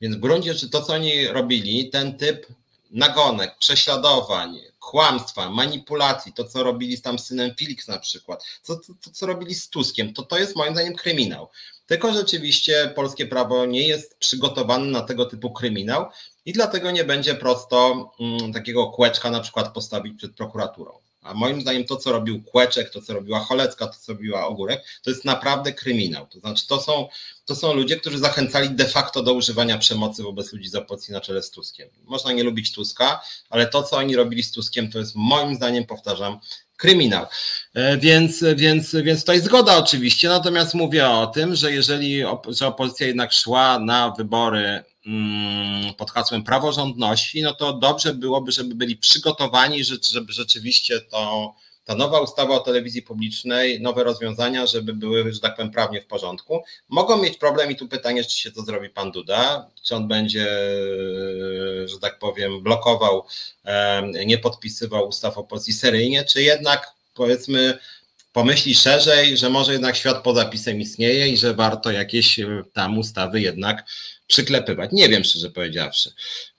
Więc w gruncie rzeczy to, co oni robili, ten typ nagonek, prześladowań, kłamstwa, manipulacji, to co robili z tam synem Felix na przykład, to, to, to co robili z Tuskiem, to to jest moim zdaniem kryminał. Tylko rzeczywiście polskie prawo nie jest przygotowane na tego typu kryminał i dlatego nie będzie prosto mm, takiego kłeczka na przykład postawić przed prokuraturą. A moim zdaniem to, co robił Kłeczek, to, co robiła Cholecka, to, co robiła Ogórek, to jest naprawdę kryminał. To znaczy, to są, to są ludzie, którzy zachęcali de facto do używania przemocy wobec ludzi z opozycji na czele z Tuskiem. Można nie lubić Tuska, ale to, co oni robili z Tuskiem, to jest moim zdaniem, powtarzam, kryminał. E, więc, więc, więc jest zgoda oczywiście, natomiast mówię o tym, że jeżeli że opozycja jednak szła na wybory Mm, pod hasłem praworządności, no to dobrze byłoby, żeby byli przygotowani, żeby rzeczywiście to, ta nowa ustawa o telewizji publicznej, nowe rozwiązania, żeby były, że tak powiem, prawnie w porządku. Mogą mieć problem i tu pytanie, czy się to zrobi pan Duda, czy on będzie, że tak powiem, blokował, nie podpisywał ustaw opozycji seryjnie, czy jednak powiedzmy pomyśli szerzej, że może jednak świat poza pisem istnieje i że warto jakieś tam ustawy jednak przyklepywać. Nie wiem, szczerze powiedziawszy.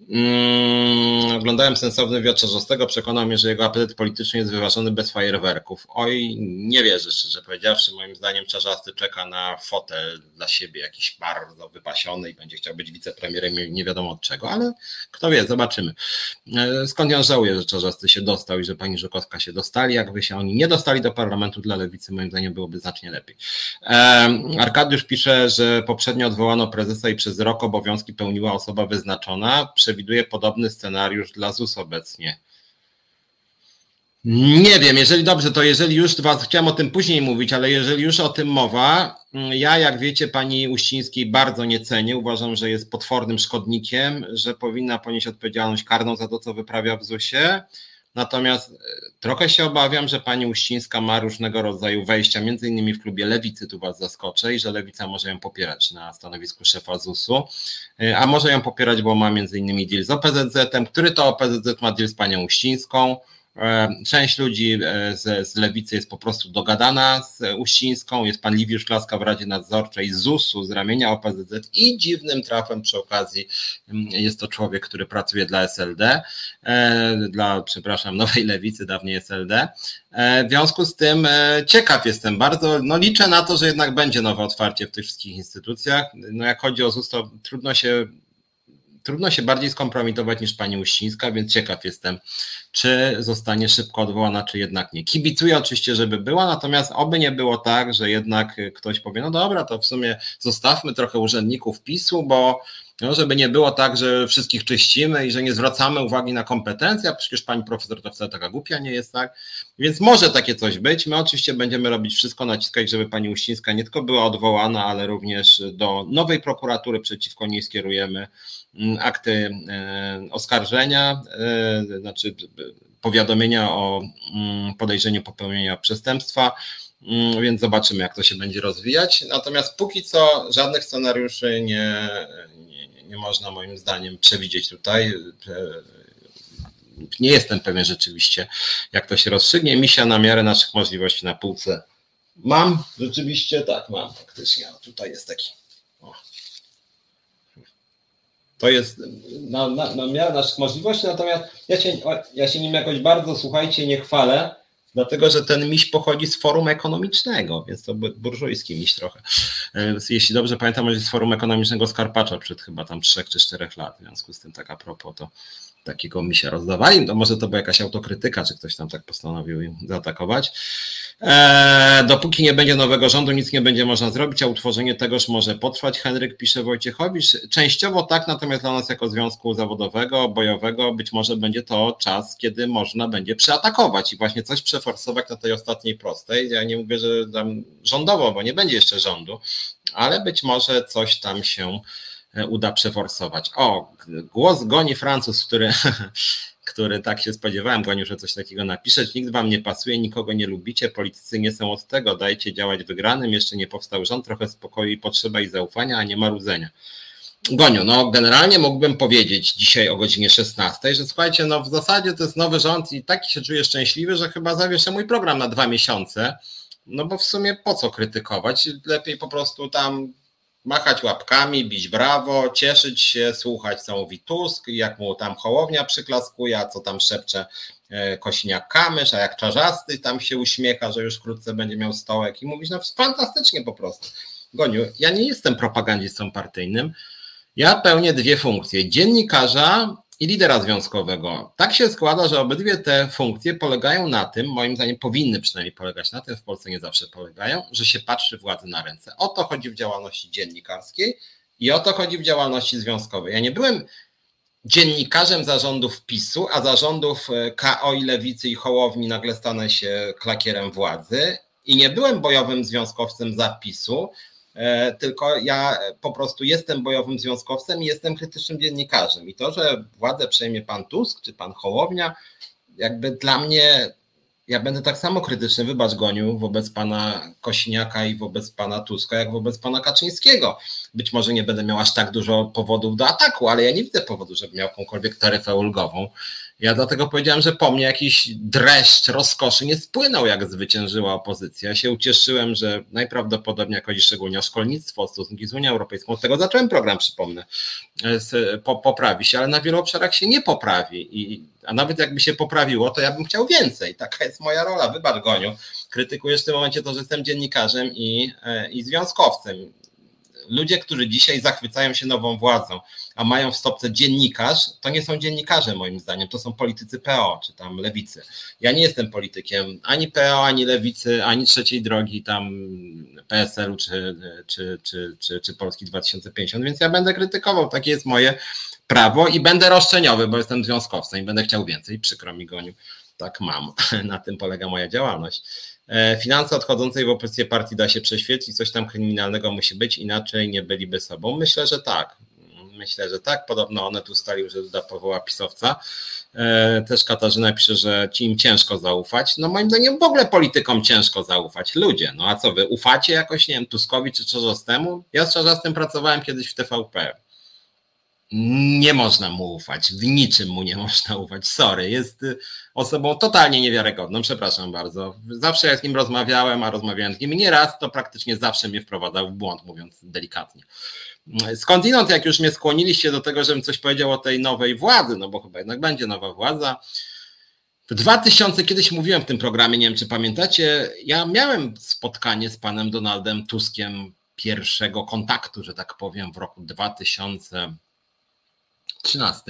Mm, oglądałem sensowny wywiad Czarzostego, przekonał mnie, że jego apetyt polityczny jest wyważony bez fajerwerków. Oj, nie wierzę, szczerze powiedziawszy. Moim zdaniem Czarzasty czeka na fotel dla siebie, jakiś bardzo wypasiony i będzie chciał być wicepremierem nie wiadomo od czego, ale kto wie, zobaczymy. E, skąd ja żałuję, że Czarzasty się dostał i że pani Żukowska się dostali. Jakby się oni nie dostali do parlamentu dla lewicy, moim zdaniem byłoby znacznie lepiej. E, Arkadiusz pisze, że poprzednio odwołano prezesa i przez rok rok obowiązki pełniła osoba wyznaczona. Przewiduje podobny scenariusz dla ZUS obecnie. Nie wiem, jeżeli dobrze, to jeżeli już was chciałem o tym później mówić, ale jeżeli już o tym mowa, ja, jak wiecie, pani Uścińskiej bardzo nie cenię. Uważam, że jest potwornym szkodnikiem, że powinna ponieść odpowiedzialność karną za to, co wyprawia w ZUS-ie. Natomiast e, trochę się obawiam, że pani Uścińska ma różnego rodzaju wejścia, między innymi w klubie Lewicy, tu was zaskoczę, i że Lewica może ją popierać na stanowisku szefa ZUS-u, e, a może ją popierać, bo ma między innymi deal z OPZZ-em, który to OPZZ ma deal z panią Uścińską, część ludzi e, z, z lewicy jest po prostu dogadana z Uścińską. Jest pan Liwiusz Klaska w Radzie Nadzorczej ZUS-u z ramienia OPZZ i dziwnym trafem przy okazji jest to człowiek, który pracuje dla SLD, e, dla, przepraszam, Nowej Lewicy, dawniej SLD. W związku z tym ciekaw jestem bardzo, no liczę na to, że jednak będzie nowe otwarcie w tych wszystkich instytucjach. No jak chodzi o ZUS, to trudno się trudno się bardziej skompromitować niż pani Uścińska, więc ciekaw jestem, czy zostanie szybko odwołana, czy jednak nie. Kibicuję oczywiście, żeby była, natomiast oby nie było tak, że jednak ktoś powie, no dobra, to w sumie zostawmy trochę urzędników PiSu, bo no, żeby nie było tak, że wszystkich czyścimy i że nie zwracamy uwagi na kompetencje, a przecież pani profesor to wcale taka głupia nie jest, tak? Więc może takie coś być. My oczywiście będziemy robić wszystko, naciskać, żeby pani Uścińska nie tylko była odwołana, ale również do nowej prokuratury przeciwko niej skierujemy mm, akty e, oskarżenia, e, znaczy powiadomienia o mm, podejrzeniu popełnienia przestępstwa. Mm, więc zobaczymy, jak to się będzie rozwijać. Natomiast póki co żadnych scenariuszy nie, nie można moim zdaniem przewidzieć tutaj. Nie jestem pewien rzeczywiście, jak to się rozstrzygnie. Misia na miarę naszych możliwości na półce mam. Rzeczywiście tak, mam faktycznie. Tutaj jest taki. O. To jest na, na, na miarę naszych możliwości, natomiast ja się, ja się nim jakoś bardzo, słuchajcie, nie chwalę Dlatego, że ten miś pochodzi z forum ekonomicznego, więc to burżujski miś trochę. E, jeśli dobrze pamiętam, jest z forum ekonomicznego Skarpacza przed chyba tam trzech czy czterech lat. W związku z tym tak a propos to takiego mi się rozdawali. To może to była jakaś autokrytyka, czy ktoś tam tak postanowił zaatakować. Eee, dopóki nie będzie nowego rządu, nic nie będzie można zrobić, a utworzenie tegoż może potrwać. Henryk pisze Wojciechowicz. Częściowo tak, natomiast dla nas jako związku zawodowego, bojowego, być może będzie to czas, kiedy można będzie przeatakować i właśnie coś przeforsować na tej ostatniej prostej. Ja nie mówię, że tam rządowo, bo nie będzie jeszcze rządu, ale być może coś tam się uda przeforsować. O, głos goni Francuz, który, który tak się spodziewałem, Goniu, że coś takiego napiszeć. Nikt wam nie pasuje, nikogo nie lubicie, politycy nie są od tego, dajcie działać wygranym, jeszcze nie powstał rząd, trochę spokoju i potrzeba i zaufania, a nie marudzenia. Goniu, no generalnie mógłbym powiedzieć dzisiaj o godzinie 16, że słuchajcie, no w zasadzie to jest nowy rząd i taki się czuję szczęśliwy, że chyba zawieszę mój program na dwa miesiące, no bo w sumie po co krytykować? Lepiej po prostu tam machać łapkami, bić brawo, cieszyć się, słuchać co mówi Tusk, jak mu tam Hołownia przyklaskuje, a co tam szepcze e, Kosiniak-Kamysz, a jak Czarzasty tam się uśmiecha, że już wkrótce będzie miał stołek i mówisz, no fantastycznie po prostu. Goniu, ja nie jestem propagandzistą partyjnym, ja pełnię dwie funkcje, dziennikarza i lidera związkowego. Tak się składa, że obydwie te funkcje polegają na tym, moim zdaniem powinny przynajmniej polegać na tym, w Polsce nie zawsze polegają, że się patrzy władzy na ręce. O to chodzi w działalności dziennikarskiej i o to chodzi w działalności związkowej. Ja nie byłem dziennikarzem zarządów PiSu, a zarządów e, KO i Lewicy i Hołowni nagle stanę się klakierem władzy i nie byłem bojowym związkowcem zapisu, tylko ja po prostu jestem bojowym związkowcem i jestem krytycznym dziennikarzem. I to, że władzę przejmie pan Tusk czy pan Hołownia, jakby dla mnie, ja będę tak samo krytyczny, wybacz Goniu, wobec pana Kosiniaka i wobec pana Tuska, jak wobec pana Kaczyńskiego. Być może nie będę miał aż tak dużo powodów do ataku, ale ja nie widzę powodu, żeby miał jakąkolwiek taryfę ulgową Ja dlatego powiedziałem, że po mnie jakiś dreszcz rozkoszy nie spłynął, jak zwyciężyła opozycja. Ja się ucieszyłem, że najprawdopodobniej, jak chodzi szczególnie o szkolnictwo, stosunki z Unią Europejską, od tego zacząłem program, przypomnę, poprawi się, ale na wielu obszarach się nie poprawi. I, a nawet jakby się poprawiło, to ja bym chciał więcej. Taka jest moja rola. Wybacz, Goniu. Krytykujesz w tym momencie to, że jestem dziennikarzem i, e, i związkowcem ludzie, którzy dzisiaj zachwycają się nową władzą, a mają w stopce dziennikarz, to nie są dziennikarze moim zdaniem, to są politycy PO czy tam lewicy. Ja nie jestem politykiem ani PO, ani lewicy, ani trzeciej drogi tam PSL-u czy, czy, czy, czy, czy Polski 2050, więc ja będę krytykował, takie jest moje prawo i będę roszczeniowy, bo jestem związkowcem i będę chciał więcej, przykro mi gonił, tak mam, na tym polega moja działalność. E, finanse odchodzącej w opozycję partii da się prześwietlić, coś tam kryminalnego musi być, inaczej nie byliby sobą. Myślę, że tak. Myślę, że tak. Podobno one tu ustalił, że Duda powoła pisowca. E, też Katarzyna pisze, że ci im ciężko zaufać. No moim zdaniem w ogóle politykom ciężko zaufać. Ludzie, no a co wy, ufacie jakoś, nie wiem, Tuskowi czy Czarzastemu? Ja z Czarzastym pracowałem kiedyś w TVP nie można mu ufać, w niczym mu nie można ufać. Sorry, jest y, osobą totalnie niewiarygodną, przepraszam bardzo. Zawsze jak z nim rozmawiałem, a rozmawiałem z nim nie raz, to praktycznie zawsze mnie wprowadzał w błąd, mówiąc delikatnie. Skądinąd, jak już mnie skłoniliście do tego, żebym coś powiedział o tej nowej władzy, no bo chyba jednak będzie nowa władza. W 2000, kiedyś mówiłem w tym programie, nie wiem czy pamiętacie, ja miałem spotkanie z panem Donaldem Tuskiem pierwszego kontaktu, że tak powiem, w roku 2000 13.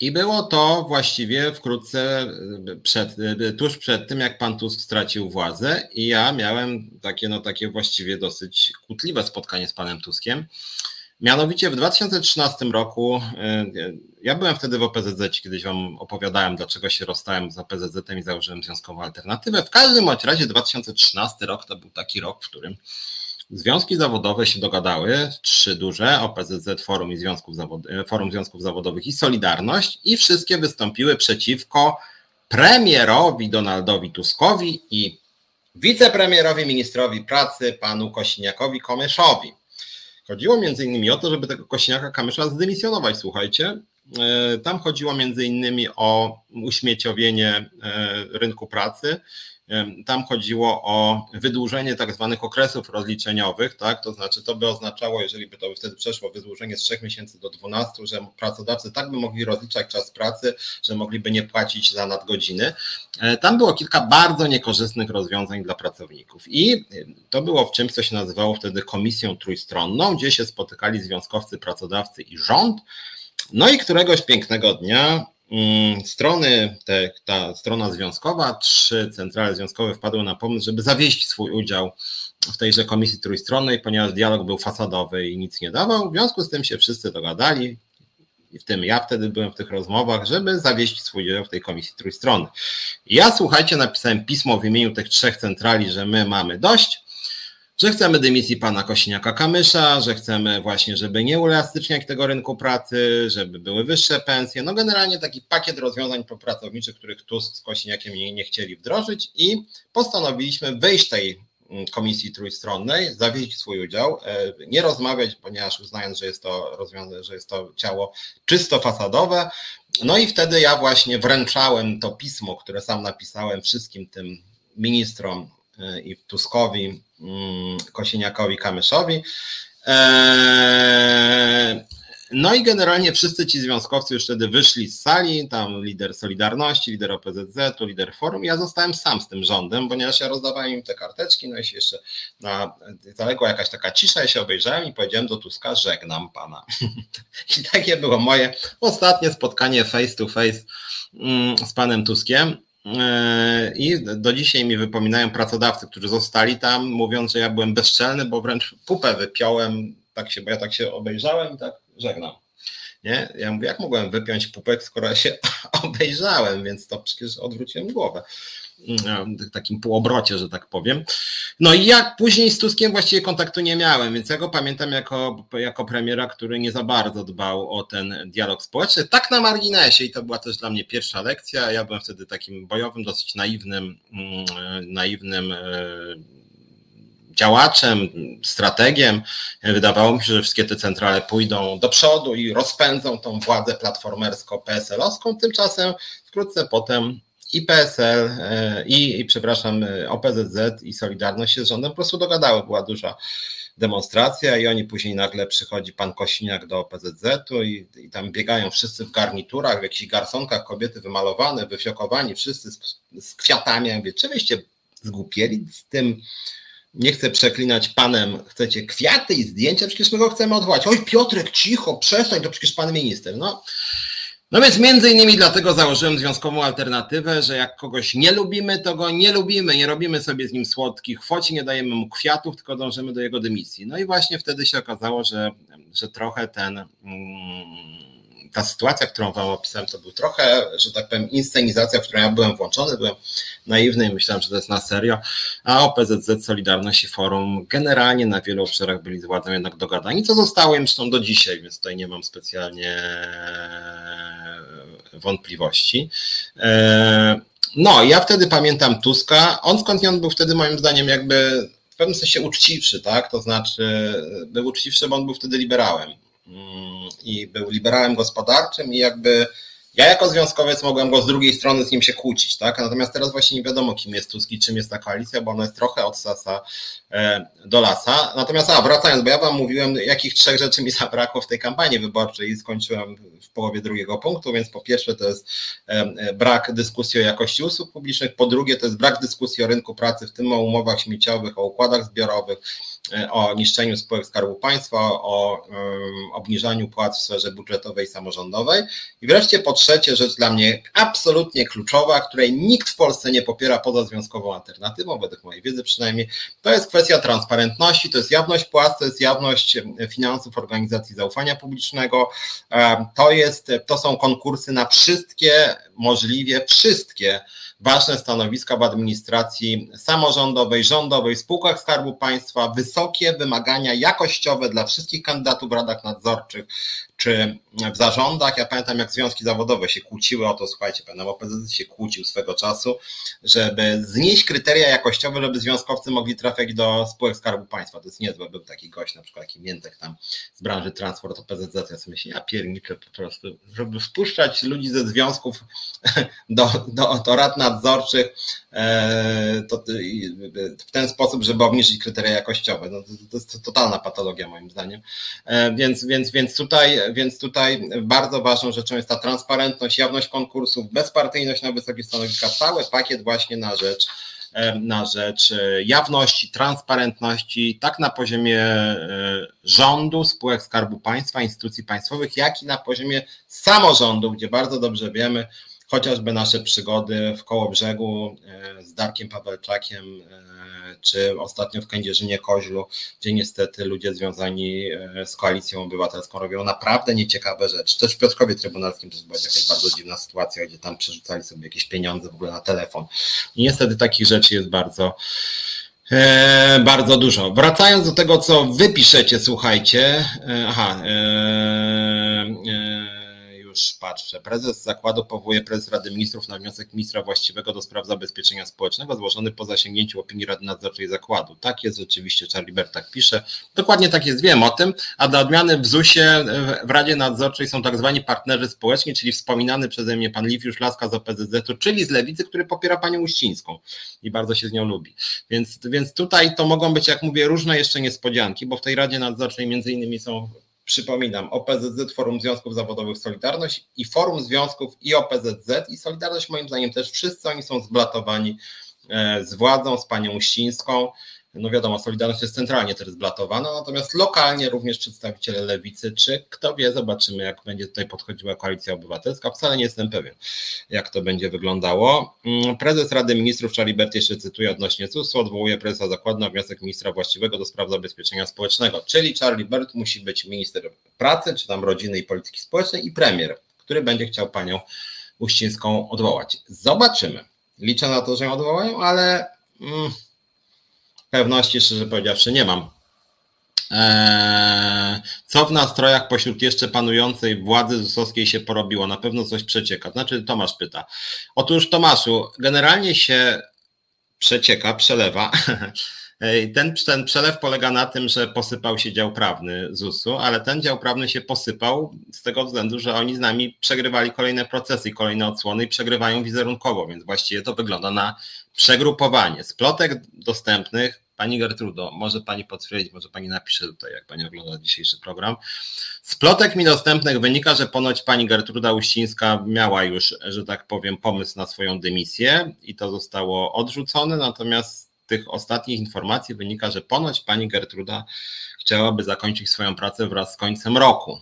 I było to właściwie wkrótce przed, tuż przed tym, jak pan Tusk stracił władzę, i ja miałem takie, no, takie właściwie dosyć kłótliwe spotkanie z panem Tuskiem. Mianowicie w 2013 roku, e, ja byłem wtedy w OPZZ, kiedyś wam opowiadałem, dlaczego się rozstałem z OPZZ i założyłem związkową alternatywę. W każdym razie 2013 rok to był taki rok, w którym Związki zawodowe się dogadały, trzy duże, OPZZ, Forum, i Związków Zawod- Forum Związków Zawodowych i Solidarność i wszystkie wystąpiły przeciwko premierowi Donaldowi Tuskowi i wicepremierowi, ministrowi pracy, panu Kosiniakowi Komyszowi. Chodziło między innymi o to, żeby tego Kosiniaka Kamysza zdymisjonować, słuchajcie. E, tam chodziło między innymi o uśmieciowienie e, rynku pracy, tam chodziło o wydłużenie tak zwanych okresów rozliczeniowych, tak? To znaczy to by oznaczało, jeżeli by to by wtedy przeszło wydłużenie z 3 miesięcy do 12, że pracodawcy tak by mogli rozliczać czas pracy, że mogliby nie płacić za nadgodziny. E, tam było kilka bardzo niekorzystnych rozwiązań dla pracowników i to było w czymś, co się nazywało wtedy komisją trójstronną, gdzie się spotykali związkowcy, pracodawcy i rząd. No i któregoś pięknego dnia strony, te, ta strona związkowa, trzy centrale związkowe wpadły na pomysł, żeby zawieść swój udział w tejże komisji trójstronnej, ponieważ dialog był fasadowy i nic nie dawał. W związku z tym się wszyscy dogadali, w tym ja wtedy byłem w tych rozmowach, żeby zawieść swój udział w tej komisji trójstronnej. Ja, słuchajcie, napisałem pismo w imieniu tych trzech centrali, że my mamy dość że chcemy dymisji pana Kosiniaka-Kamysza, że chcemy właśnie, żeby nie uelastyczniać tego rynku pracy, żeby były wyższe pensje, no generalnie taki pakiet rozwiązań pracowniczych, których Tusk z Kosiniakiem nie, nie chcieli wdrożyć i postanowiliśmy wyjść tej mm, komisji trójstronnej, zawieść swój udział, e, nie rozmawiać, ponieważ uznając, że jest to rozwiązanie, że jest to ciało czysto fasadowe. No i wtedy ja właśnie wręczałem to pismo, które sam napisałem wszystkim tym ministrom e, i Tuskowi, Kosiniakowi Kamyszowi. Eee, no i generalnie wszyscy ci związkowcy już wtedy wyszli z sali, tam lider Solidarności, lider OPZZ, lider Forum. Ja zostałem sam z tym rządem, ponieważ ja rozdawałem im te karteczki, no i się jeszcze na, zaległa jakaś taka cisza, ja się obejrzałem i powiedziałem do Tuska, żegnam pana. I takie było moje ostatnie spotkanie face to face mm, z panem Tuskiem. Yy, I do dzisiaj mi wypominają pracodawcy, którzy zostali tam, mówiąc, że ja byłem bezczelny, bo wręcz pupę wypiąłem, tak się, bo ja tak się obejrzałem i tak żegnam. Nie? Ja mówię, jak mogłem wypiąć pupek, skoro ja się obejrzałem, więc to przecież odwróciłem głowę takim półobrocie, że tak powiem. No i jak później z Tuskiem właściwie kontaktu nie miałem, więc ja go pamiętam jako, jako premiera, który nie za bardzo dbał o ten dialog społeczny. Tak na marginesie i to była też dla mnie pierwsza lekcja. Ja byłem wtedy takim bojowym, dosyć naiwnym, mm, naiwnym e, działaczem, strategiem. Wydawało mi się, że wszystkie te centrale pójdą do przodu i rozpędzą tą władzę platformersko-PSL-owską. Tymczasem wkrótce potem i PSL, e, i, i przepraszam, OPZZ i Solidarność się z rządem po prostu dogadały. Była duża demonstracja i oni później nagle przychodzi pan Kosiniak do OPZZ-u i, i tam biegają wszyscy w garniturach, w jakichś garsonkach, kobiety wymalowane, wyfiokowani, wszyscy z, z kwiatami. Ja mówię, czy wyście zgłupieli z tym, nie chcę przeklinać panem, chcecie kwiaty i zdjęcia, przecież my go chcemy odwołać. Oj Piotrek, cicho, przestań, to przecież pan minister. No, no więc między innymi dlatego założyłem związkową alternatywę, że jak kogoś nie lubimy, to go nie lubimy, nie robimy sobie z nim słodkich foci, nie dajemy mu kwiatów, tylko dążymy do jego dymisji. No i właśnie wtedy się okazało, że, że trochę ten, mm, ta sytuacja, którą wam opisałem, to był trochę, że tak powiem, inscenizacja, w którą ja byłem włączony, byłem naiwny i myślałem, że to jest na serio, a OPZZ, Solidarność i Forum generalnie na wielu obszarach byli z władzą jednak dogadani, co zostało im zresztą do dzisiaj, więc tutaj nie mam specjalnie wątpliwości. E, no, ja wtedy pamiętam Tuska. On skądinąd był wtedy moim zdaniem jakby w pewnym sensie uczciwszy, tak? To znaczy był uczciwszy, bo on był wtedy liberałem. Mm, I był liberałem gospodarczym i jakby ja jako związkowiec mogłem go z drugiej strony z nim się kłócić, tak? Natomiast teraz właśnie nie wiadomo, kim jest Tusk i czym jest ta koalicja, bo ona jest trochę od sasa e, do lasa. Natomiast, a wracając, bo ja wam mówiłem, jakich trzech rzeczy mi zabrakło w tej kampanii wyborczej i skończyłem w połowie drugiego punktu, więc po pierwsze to jest e, brak dyskusji o jakości usług publicznych, po drugie to jest brak dyskusji o rynku pracy, w tym o umowach śmieciowych, o układach zbiorowych, e, o niszczeniu spółek Skarbu Państwa, o obniżaniu płac w sferze budżetowej i samorządowej. I wreszcie po trzecie rzecz dla mnie absolutnie kluczowa, której nikt w Polsce nie popiera poza związkową alternatywą, według mojej wiedzy przynajmniej, to jest kwestia transparentności, to jest jawność płac, to jest jawność finansów organizacji zaufania publicznego, to, jest, to są konkursy na wszystkie możliwie, wszystkie ważne stanowiska w administracji samorządowej, rządowej, spółkach Skarbu Państwa, wysokie wymagania jakościowe dla wszystkich kandydatów w radach nadzorczych, czy w zarządach. Ja pamiętam, jak związki zawodowe się kłóciły o to, słuchajcie, pan OPZZ się kłócił swego czasu, żeby znieść kryteria jakościowe, żeby związkowcy mogli trafiać do spółek Skarbu Państwa. To jest niezłe. Był taki gość, na przykład taki Miętek tam z branży transport OPZZ. Ja sobie myślę, ja pierniczę po prostu, żeby wpuszczać ludzi ze związków do, do, do rad nadzorczych e, to, w ten sposób, żeby obniżyć kryteria jakościowe. No, to, to jest totalna patologia moim zdaniem. E, więc, więc, więc tutaj więc tutaj bardzo ważną rzeczą jest ta transparentność, jawność konkursów, bezpartyjność na wysokich stanowiskach, cały pakiet właśnie na rzecz na rzecz e, jawności, transparentności, tak na poziomie e, rządu, spółek Skarbu Państwa, instytucji państwowych, jak i na poziomie samorządu, gdzie bardzo dobrze wiemy, chociażby nasze przygody w Kołobrzegu e, z Darkiem Pawelczakiem, e, czy ostatnio w Kędzierzynie Koźlu, gdzie niestety ludzie związani e, z koalicją obywatelską robią naprawdę nieciekawe rzeczy. Też w Piotrkowie Trybunalskim to była jakaś bardzo dziwna sytuacja, gdzie tam przerzucali sobie jakieś pieniądze w ogóle na telefon. I niestety takich rzeczy jest bardzo bardzo dużo. Wracając do tego, co wy piszecie, słuchajcie. aha już patrzę. Prezes zakładu powołuje prezes Rady Ministrów na wniosek ministra właściwego do spraw zabezpieczenia społecznego, złożony po zasięgnięciu opinii Rady Nadzorczej Zakładu. Tak jest rzeczywiście, Charlie Bert tak pisze. Dokładnie tak jest, wiem o tym, a dla odmiany w ZUS-ie w Radzie Nadzorczej są tak zwani partnerzy społeczni, czyli wspominany przeze mnie pan Liwiusz Laska z OPZZ-u, czyli z Lewicy, który popiera panią Uścińską i bardzo się z nią lubi. Więc, więc tutaj to mogą być, jak mówię, różne jeszcze niespodzianki, bo w tej Radzie Nadzorczej między innymi są Przypominam, OPZZ, Forum Związków Zawodowych Solidarność i Forum Związków i OPZZ i Solidarność moim zdaniem też wszyscy oni są zblatowani e, z władzą, z panią Uścińską. No wiadomo, Solidarność jest centralnie też zblatowana, natomiast lokalnie również przedstawiciele lewicy, czy kto wie, zobaczymy, jak będzie tutaj podchodziła koalicja obywatelska. Wcale nie jestem pewien, jak to będzie wyglądało. Mm, prezes Rady Ministrów Charlie jeszcze cytuje odnośnie ZUS-u, odwołuje prezesa zakładu na wniosek ministra właściwego do spraw zabezpieczenia społecznego, czyli Charlie Bert musi być minister pracy, czy tam rodziny i polityki społecznej i premier, który będzie chciał panią Uścińską odwołać. Zobaczymy. Liczę na to, że ją odwołają, ale. Mm, Pewności, szczerze powiedziawszy, nie mam. Eee, co w nastrojach pośród jeszcze panującej władzy ZUS-owskiej się porobiło? Na pewno coś przecieka. Znaczy, Tomasz pyta. Otóż, Tomaszu, generalnie się przecieka, przelewa Ten, ten przelew polega na tym, że posypał się dział prawny ZUS-u, ale ten dział prawny się posypał z tego względu, że oni z nami przegrywali kolejne procesy kolejne odsłony i przegrywają wizerunkowo, więc właściwie to wygląda na przegrupowanie. Z plotek dostępnych Pani Gertrudo, może Pani potwierdzić, może Pani napisze tutaj, jak Pani ogląda dzisiejszy program. Z plotek mi dostępnych wynika, że ponoć Pani Gertruda Uścińska miała już, że tak powiem, pomysł na swoją dymisję i to zostało odrzucone, natomiast z tych ostatnich informacji wynika, że ponoć Pani Gertruda chciałaby zakończyć swoją pracę wraz z końcem roku.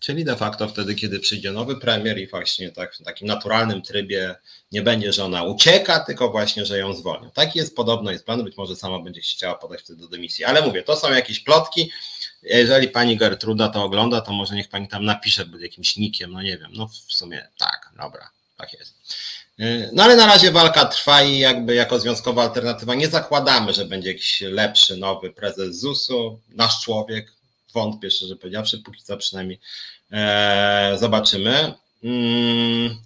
Czyli de facto wtedy, kiedy przyjdzie nowy premier i właśnie tak w takim naturalnym trybie nie będzie, że ona ucieka, tylko właśnie, że ją zwolnią. Taki jest podobno jest plan, być może sama będzie chciała podać wtedy do dymisji. Ale mówię, to są jakieś plotki. Jeżeli pani Gertruda to ogląda, to może niech pani tam napisze pod jakimś nikiem, no nie wiem, no w sumie tak, dobra, tak jest. No ale na razie walka trwa i jakby jako związkowa alternatywa nie zakładamy, że będzie jakiś lepszy, nowy prezes ZUS-u, nasz człowiek, wątpię szczerze powiedziawszy, póki co przynajmniej e, zobaczymy. Mm.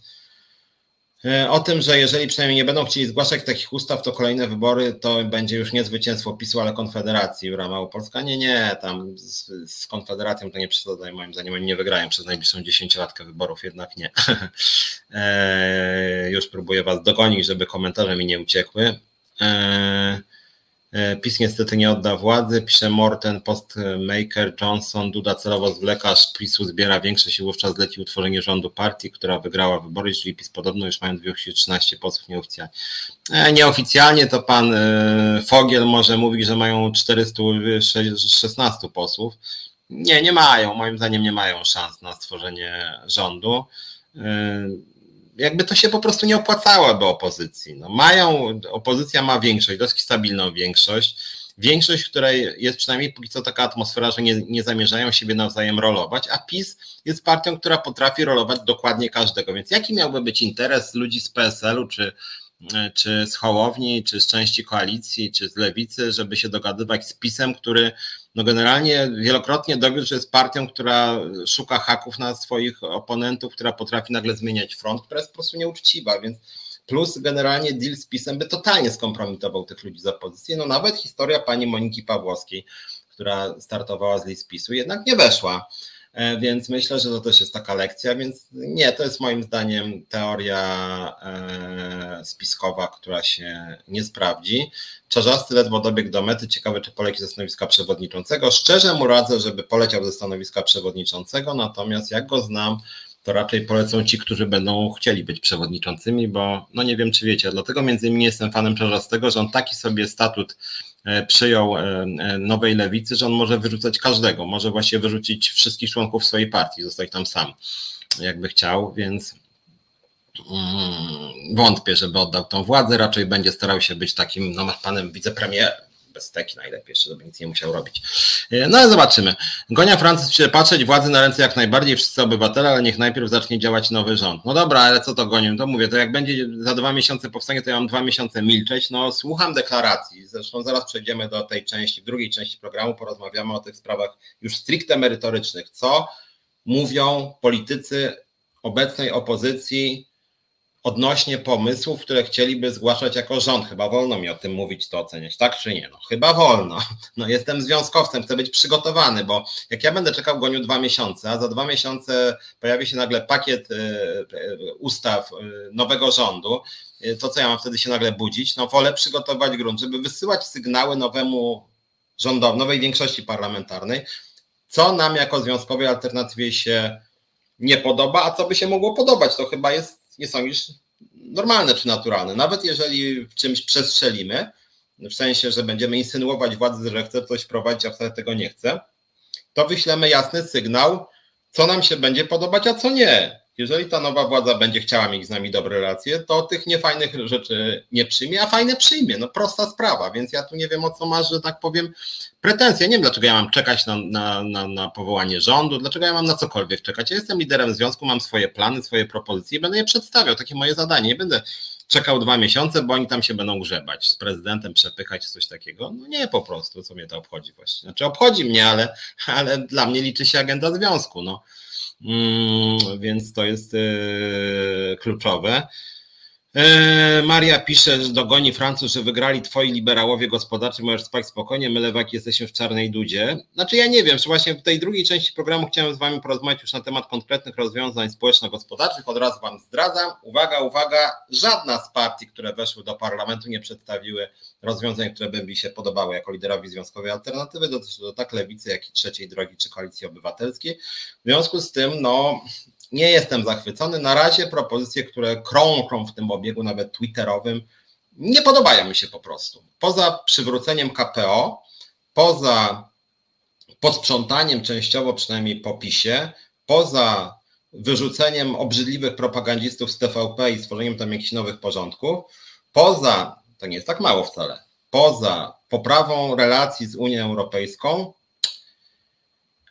E, o tym, że jeżeli przynajmniej nie będą chcieli zgłaszać takich ustaw, to kolejne wybory to będzie już nie zwycięstwo PiSu, ale Konfederacji Jura Małopolska. Nie, nie, tam z, z Konfederacją to nie przesadzaj, moim zdaniem oni nie wygrają przez najbliższą dziesięciolatkę wyborów, jednak nie. e, już próbuję was dogonić, żeby komentarze mi nie uciekły. E, E, PiS niestety nie odda władzy, pisze Morten, Postmaker, Johnson, Duda celowo zwleka, aż PiSu zbiera większość i wówczas leci utworzenie rządu partii, która wygrała wybory, czyli PiS podobno już mają 213 posłów nieoficjalnie. E, nieoficjalnie to pan e, Fogiel może mówi, że mają 416 posłów. Nie, nie mają, moim zdaniem nie mają szans na stworzenie rządu jakby to się po prostu nie opłacałoby opozycji. No mają, opozycja ma większość, dość stabilną większość, większość, której jest przynajmniej póki co taka atmosfera, że nie, nie zamierzają siebie nawzajem rolować, a PiS jest partią, która potrafi rolować dokładnie każdego. Więc jaki miałby być interes ludzi z PSL-u, czy, czy z Hołowni, czy z części koalicji, czy z lewicy, żeby się dogadywać z PiSem, który no generalnie wielokrotnie dowiódł, że jest partią, która szuka haków na swoich oponentów, która potrafi nagle zmieniać front, która jest po prostu nieuczciwa, więc plus generalnie deal z PiSem by totalnie skompromitował tych ludzi z opozycji. No nawet historia pani Moniki Pawłowskiej, która startowała z list PiSu, jednak nie weszła. E, więc myślę, że to też jest taka lekcja, więc nie, to jest moim zdaniem teoria e, spiskowa, która się nie sprawdzi. Czarzasty ledwo dobiegł do mety, ciekawe czy poleci ze stanowiska przewodniczącego. Szczerze mu radzę, żeby poleciał ze stanowiska przewodniczącego, natomiast jak go znam, to raczej polecą ci, którzy będą chcieli być przewodniczącymi, bo no nie wiem, czy wiecie, dlatego między innymi jestem fanem Czarzastego, że on taki sobie statut e, przyjął e, e, nowej lewicy, że on może wyrzucać każdego, może właśnie wyrzucić wszystkich członków swojej partii, zostać tam sam, jakby chciał, więc mm, wątpię, żeby oddał tą władzę, raczej będzie starał się być takim no, panem wicepremierem, bez teki najlepiej, jeszcze żeby nic nie musiał robić. E, no ale zobaczymy. Gonia Francuz chce patrzeć władzy na ręce jak najbardziej wszyscy obywatele, ale niech najpierw zacznie działać nowy rząd. No dobra, ale co to gonią? To mówię, to jak będzie za dwa miesiące powstanie, to ja mam dwa miesiące milczeć. No słucham deklaracji, zresztą zaraz przejdziemy do tej części, drugiej części programu, porozmawiamy o tych sprawach już stricte merytorycznych. Co mówią politycy obecnej opozycji odnośnie pomysłów, które chcieliby zgłaszać jako rząd. Chyba wolno mi o tym mówić, to oceniać, tak czy nie? No chyba wolno. No jestem związkowcem, chcę być przygotowany, bo jak ja będę czekał goniu dwa miesiące, a za dwa miesiące pojawi się nagle pakiet y, y, ustaw y, nowego rządu, to co ja mam wtedy się nagle budzić? No wolę przygotować grunt, żeby wysyłać sygnały nowemu rządowi, nowej większości parlamentarnej, co nam jako związkowej alternatywie się nie podoba, a co by się mogło podobać. To chyba jest nie są już normalne czy naturalne. Nawet jeżeli w czymś przestrzelimy, w sensie, że będziemy insynuować władzy, że chce coś wprowadzić, a wcale tego nie chce, to wyślemy jasny sygnał, co nam się będzie podobać, a co nie jeżeli ta nowa władza będzie chciała mieć z nami dobre relacje, to tych niefajnych rzeczy nie przyjmie, a fajne przyjmie. No prosta sprawa, więc ja tu nie wiem o co masz, że tak powiem, pretensje. Nie wiem, dlaczego ja mam czekać na, na, na, na powołanie rządu, dlaczego ja mam na cokolwiek czekać. Ja jestem liderem związku, mam swoje plany, swoje propozycje i będę je przedstawiał. Takie moje zadanie. Nie będę czekał dwa miesiące, bo oni tam się będą grzebać, z prezydentem przepychać, coś takiego. No nie po prostu, co mnie to obchodzi właściwie. Znaczy obchodzi mnie, ale, ale dla mnie liczy się agenda związku. No. Mm, więc to jest e, kluczowe. E, Maria pisze, że dogoni Francuz, że wygrali twoi liberałowie gospodarczy, możesz spać spokojnie, my lewaki jesteśmy w czarnej dudzie. Znaczy ja nie wiem, że właśnie w tej drugiej części programu chciałem z wami porozmawiać już na temat konkretnych rozwiązań społeczno-gospodarczych. Od razu wam zdradzam. Uwaga, uwaga, żadna z partii, które weszły do parlamentu nie przedstawiły rozwiązań, które by mi się podobały jako liderowi Związkowej Alternatywy, dotyczy to tak lewicy, jak i trzeciej drogi czy koalicji obywatelskiej. W związku z tym, no nie jestem zachwycony. Na razie propozycje, które krążą w tym obiegu, nawet twitterowym, nie podobają mi się po prostu. Poza przywróceniem KPO, poza posprzątaniem częściowo przynajmniej po PiSie, poza wyrzuceniem obrzydliwych propagandistów z TVP i stworzeniem tam jakichś nowych porządków, poza, to nie jest tak mało wcale, poza poprawą relacji z Unią Europejską,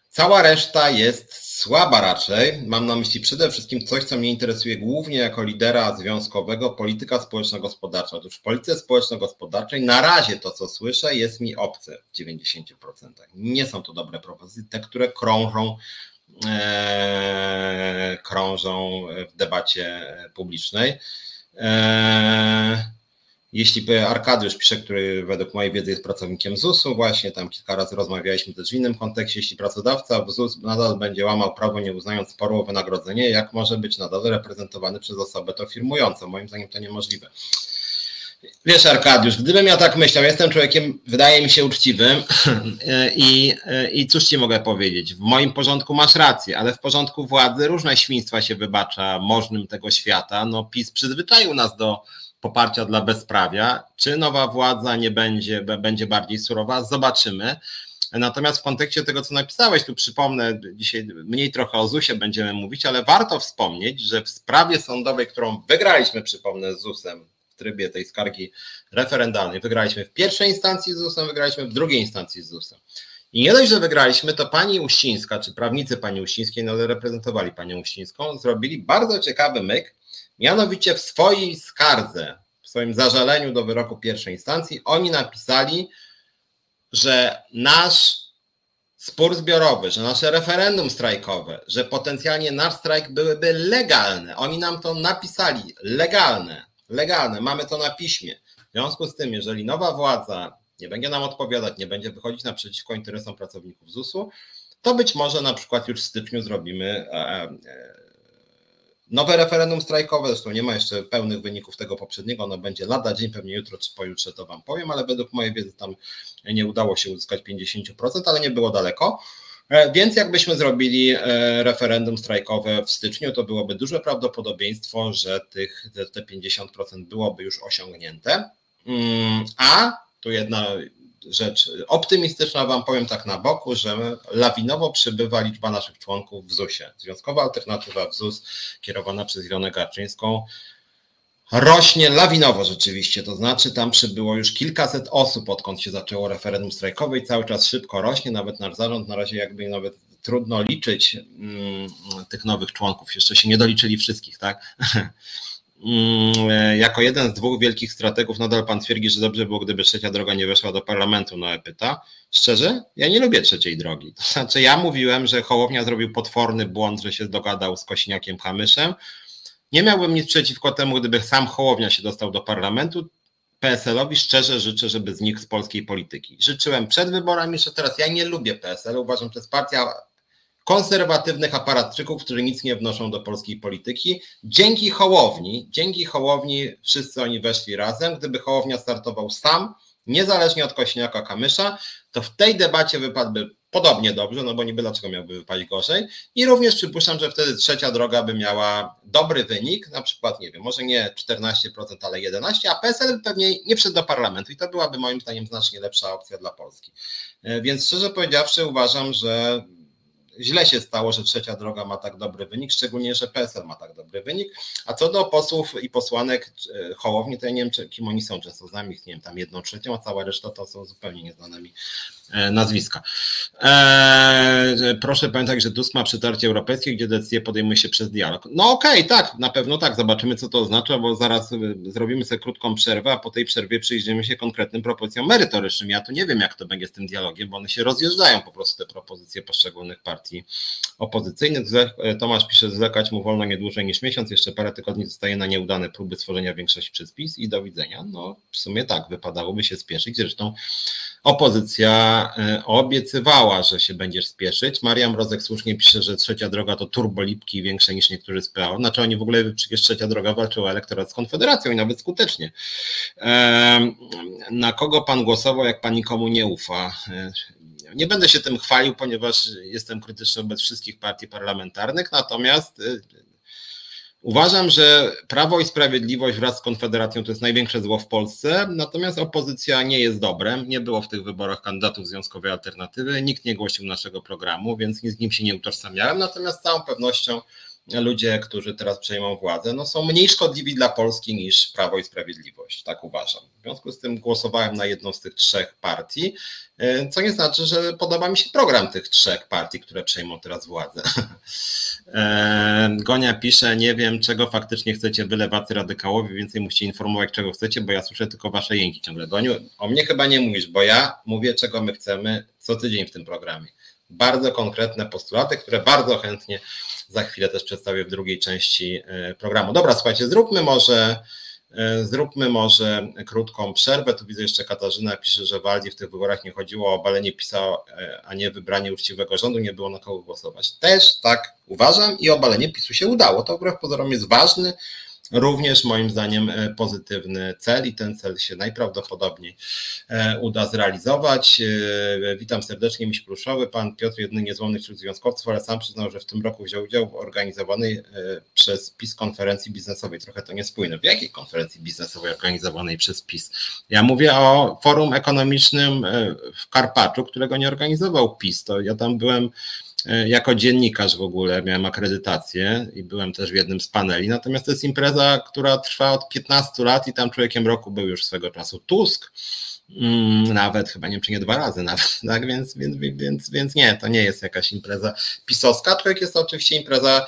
cała reszta jest Słaba raczej. Mam na myśli przede wszystkim coś, co mnie interesuje głównie jako lidera związkowego, polityka społeczno-gospodarcza. Otóż w polityce społeczno-gospodarczej na razie to, co słyszę, jest mi obce w 90%. Nie są to dobre propozycje, te, które krążą, e, krążą w debacie publicznej. E, jeśli Arkadiusz pisze, który według mojej wiedzy jest pracownikiem ZUS-u, właśnie tam kilka razy rozmawialiśmy też w innym kontekście, jeśli pracodawca w ZUS nadal będzie łamał prawo, nie uznając sporu o wynagrodzenie, jak może być nadal reprezentowany przez osobę to firmującą? Moim zdaniem to niemożliwe. Wiesz, Arkadiusz, gdybym ja tak myślał, jestem człowiekiem, wydaje mi się, uczciwym i, i cóż ci mogę powiedzieć? W moim porządku masz rację, ale w porządku władzy różne świństwa się wybacza możnym tego świata. No, PiS przyzwyczaił nas do poparcia dla bezprawia. Czy nowa władza nie będzie, będzie bardziej surowa? Zobaczymy. Natomiast w kontekście tego, co napisałeś, tu przypomnę, dzisiaj mniej trochę o ZUS-ie będziemy mówić, ale warto wspomnieć, że w sprawie sądowej, którą wygraliśmy, przypomnę, z ZUS-em w trybie tej skargi referendalnej, wygraliśmy w pierwszej instancji z ZUS-em, wygraliśmy w drugiej instancji z ZUS-em. I nie dość, że wygraliśmy, to pani Uścińska, czy prawnicy pani Uścińskiej, no reprezentowali panią Uścińską, zrobili bardzo ciekawy myk, Mianowicie w swojej skardze, w swoim zażaleniu do wyroku pierwszej instancji, oni napisali, że nasz spór zbiorowy, że nasze referendum strajkowe, że potencjalnie nasz strajk byłyby legalne. Oni nam to napisali, legalne, legalne, mamy to na piśmie. W związku z tym, jeżeli nowa władza nie będzie nam odpowiadać, nie będzie wychodzić naprzeciwko interesom pracowników ZUS-u, to być może na przykład już w styczniu zrobimy e, e, Nowe referendum strajkowe, zresztą nie ma jeszcze pełnych wyników tego poprzedniego, ono będzie lada dzień, pewnie jutro czy pojutrze to Wam powiem, ale według mojej wiedzy tam nie udało się uzyskać 50%, ale nie było daleko. E, więc jakbyśmy zrobili e, referendum strajkowe w styczniu, to byłoby duże prawdopodobieństwo, że tych, te 50% byłoby już osiągnięte. Mm, a tu jedna rzecz optymistyczna, Wam powiem tak na boku, że lawinowo przybywa liczba naszych członków w ZUS-ie. Związkowa alternatywa w ZUS, kierowana przez Ilonę Garczyńską, rośnie lawinowo rzeczywiście, to znaczy tam przybyło już kilkaset osób, odkąd się zaczęło referendum strajkowe i cały czas szybko rośnie, nawet nasz zarząd na razie jakby nawet trudno liczyć mm, tych nowych członków, jeszcze się nie doliczyli wszystkich, tak? Mm, e, jako jeden z dwóch wielkich strategów nadal pan twierdzi, że dobrze było, gdyby trzecia droga nie weszła do parlamentu, no pyta. Szczerze, ja nie lubię trzeciej drogi. To znaczy, ja mówiłem, że Hołownia zrobił potworny błąd, że się dogadał z Kosiniakiem Kamyszem. Nie miałbym nic przeciwko temu, gdyby sam Hołownia się dostał do parlamentu. PSL-owi szczerze życzę, żeby znikł z polskiej polityki. Życzyłem przed wyborami, że teraz ja nie lubię PSL. Uważam, że to jest partia konserwatywnych aparatczyków, którzy nic nie wnoszą do polskiej polityki. Dzięki Hołowni, dzięki Hołowni wszyscy oni weszli razem. Gdyby Hołownia startował sam, niezależnie od Kośniaka Kamysza, to w tej debacie wypadłby podobnie dobrze, no bo niby dlaczego miałby wypaść gorzej. I również przypuszczam, że wtedy trzecia droga by miała dobry wynik, na przykład, nie wiem, może nie 14%, ale 11%, a PSL pewnie nie wszedł do parlamentu i to byłaby moim zdaniem znacznie lepsza opcja dla Polski. E, więc szczerze powiedziawszy uważam, że źle się stało, że trzecia droga ma tak dobry wynik, szczególnie, że PSL ma tak dobry wynik. A co do posłów i posłanek e, Hołowni, to ja nie wiem, kim oni są, często znam ich, nie wiem, tam jedną trzecią, a cała reszta to są zupełnie nieznane mi e, nazwiska. Eee, proszę pamiętać, że Tusk ma przytarcie europejskie, gdzie decyzje podejmuje się przez dialog. No okej, okay, tak, na pewno tak, zobaczymy co to oznacza, bo zaraz zrobimy sobie krótką przerwę, a po tej przerwie przyjrzymy się konkretnym propozycjom merytorycznym. Ja tu nie wiem, jak to będzie z tym dialogiem, bo one się rozjeżdżają po prostu te propozycje poszczególnych partii opozycyjnych. Tomasz pisze, zwlekać mu wolno nie dłużej niż miesiąc, jeszcze parę tygodni zostaje na nieudane próby stworzenia większości przez PiS i do widzenia. No w sumie tak, wypadałoby się spieszyć, zresztą opozycja e, obiecywała, że się będziesz spieszyć. Mariam Rozek słusznie pisze, że trzecia droga to turbolipki większe niż niektórzy z PO. Znaczy oni w ogóle przecież trzecia droga walczyła elektorat z Konfederacją i nawet skutecznie. Na kogo pan głosował, jak pan nikomu nie ufa? Nie będę się tym chwalił, ponieważ jestem krytyczny wobec wszystkich partii parlamentarnych, natomiast e, Uważam, że Prawo i Sprawiedliwość wraz z Konfederacją to jest największe zło w Polsce, natomiast opozycja nie jest dobrem. Nie było w tych wyborach kandydatów związkowej alternatywy, nikt nie głosił naszego programu, więc z nim się nie utożsamiałem. Natomiast z całą pewnością ludzie, którzy teraz przejmą władzę, no są mniej szkodliwi dla Polski niż Prawo i Sprawiedliwość, tak uważam. W związku z tym głosowałem na jedną z tych trzech partii, e, co nie znaczy, że podoba mi się program tych trzech partii, które przejmą teraz władzę. E, Gonia pisze, nie wiem czego faktycznie chcecie wylewacy radykałowi, więcej musicie informować czego chcecie, bo ja słyszę tylko wasze jęki ciągle. Goniu, o mnie chyba nie mówisz, bo ja mówię czego my chcemy co tydzień w tym programie. Bardzo konkretne postulaty, które bardzo chętnie za chwilę też przedstawię w drugiej części e, programu. Dobra, słuchajcie, zróbmy może e, Zróbmy może krótką przerwę. Tu widzę jeszcze Katarzyna pisze, że Waldi w tych wyborach nie chodziło o obalenie PiSa, e, a nie wybranie uczciwego rządu, nie było na kogo głosować. Też tak uważam i obalenie PiSu się udało. To wbrew pozorom jest ważny, również moim zdaniem e, pozytywny cel i ten cel się najprawdopodobniej e, uda zrealizować. E, witam serdecznie, Miś Pluszowy, pan Piotr, jedyny niezłomny wśród związkowców, ale sam przyznał, że w tym roku wziął udział w organizowanej przez PiS konferencji biznesowej. Trochę to niespójne. W jakiej konferencji biznesowej organizowanej przez PiS? Ja mówię o forum ekonomicznym w Karpaczu, którego nie organizował PiS. To ja tam byłem jako dziennikarz w ogóle miałem akredytację i byłem też w jednym z paneli. Natomiast to jest impreza, która trwa od 15 lat i tam człowiekiem roku był już swego czasu Tusk. Mm, nawet chyba nie wiem, dwa razy nawet, tak? Więc, więc, więc, więc nie, to nie jest jakaś impreza pisowska, człowiek jest to oczywiście impreza,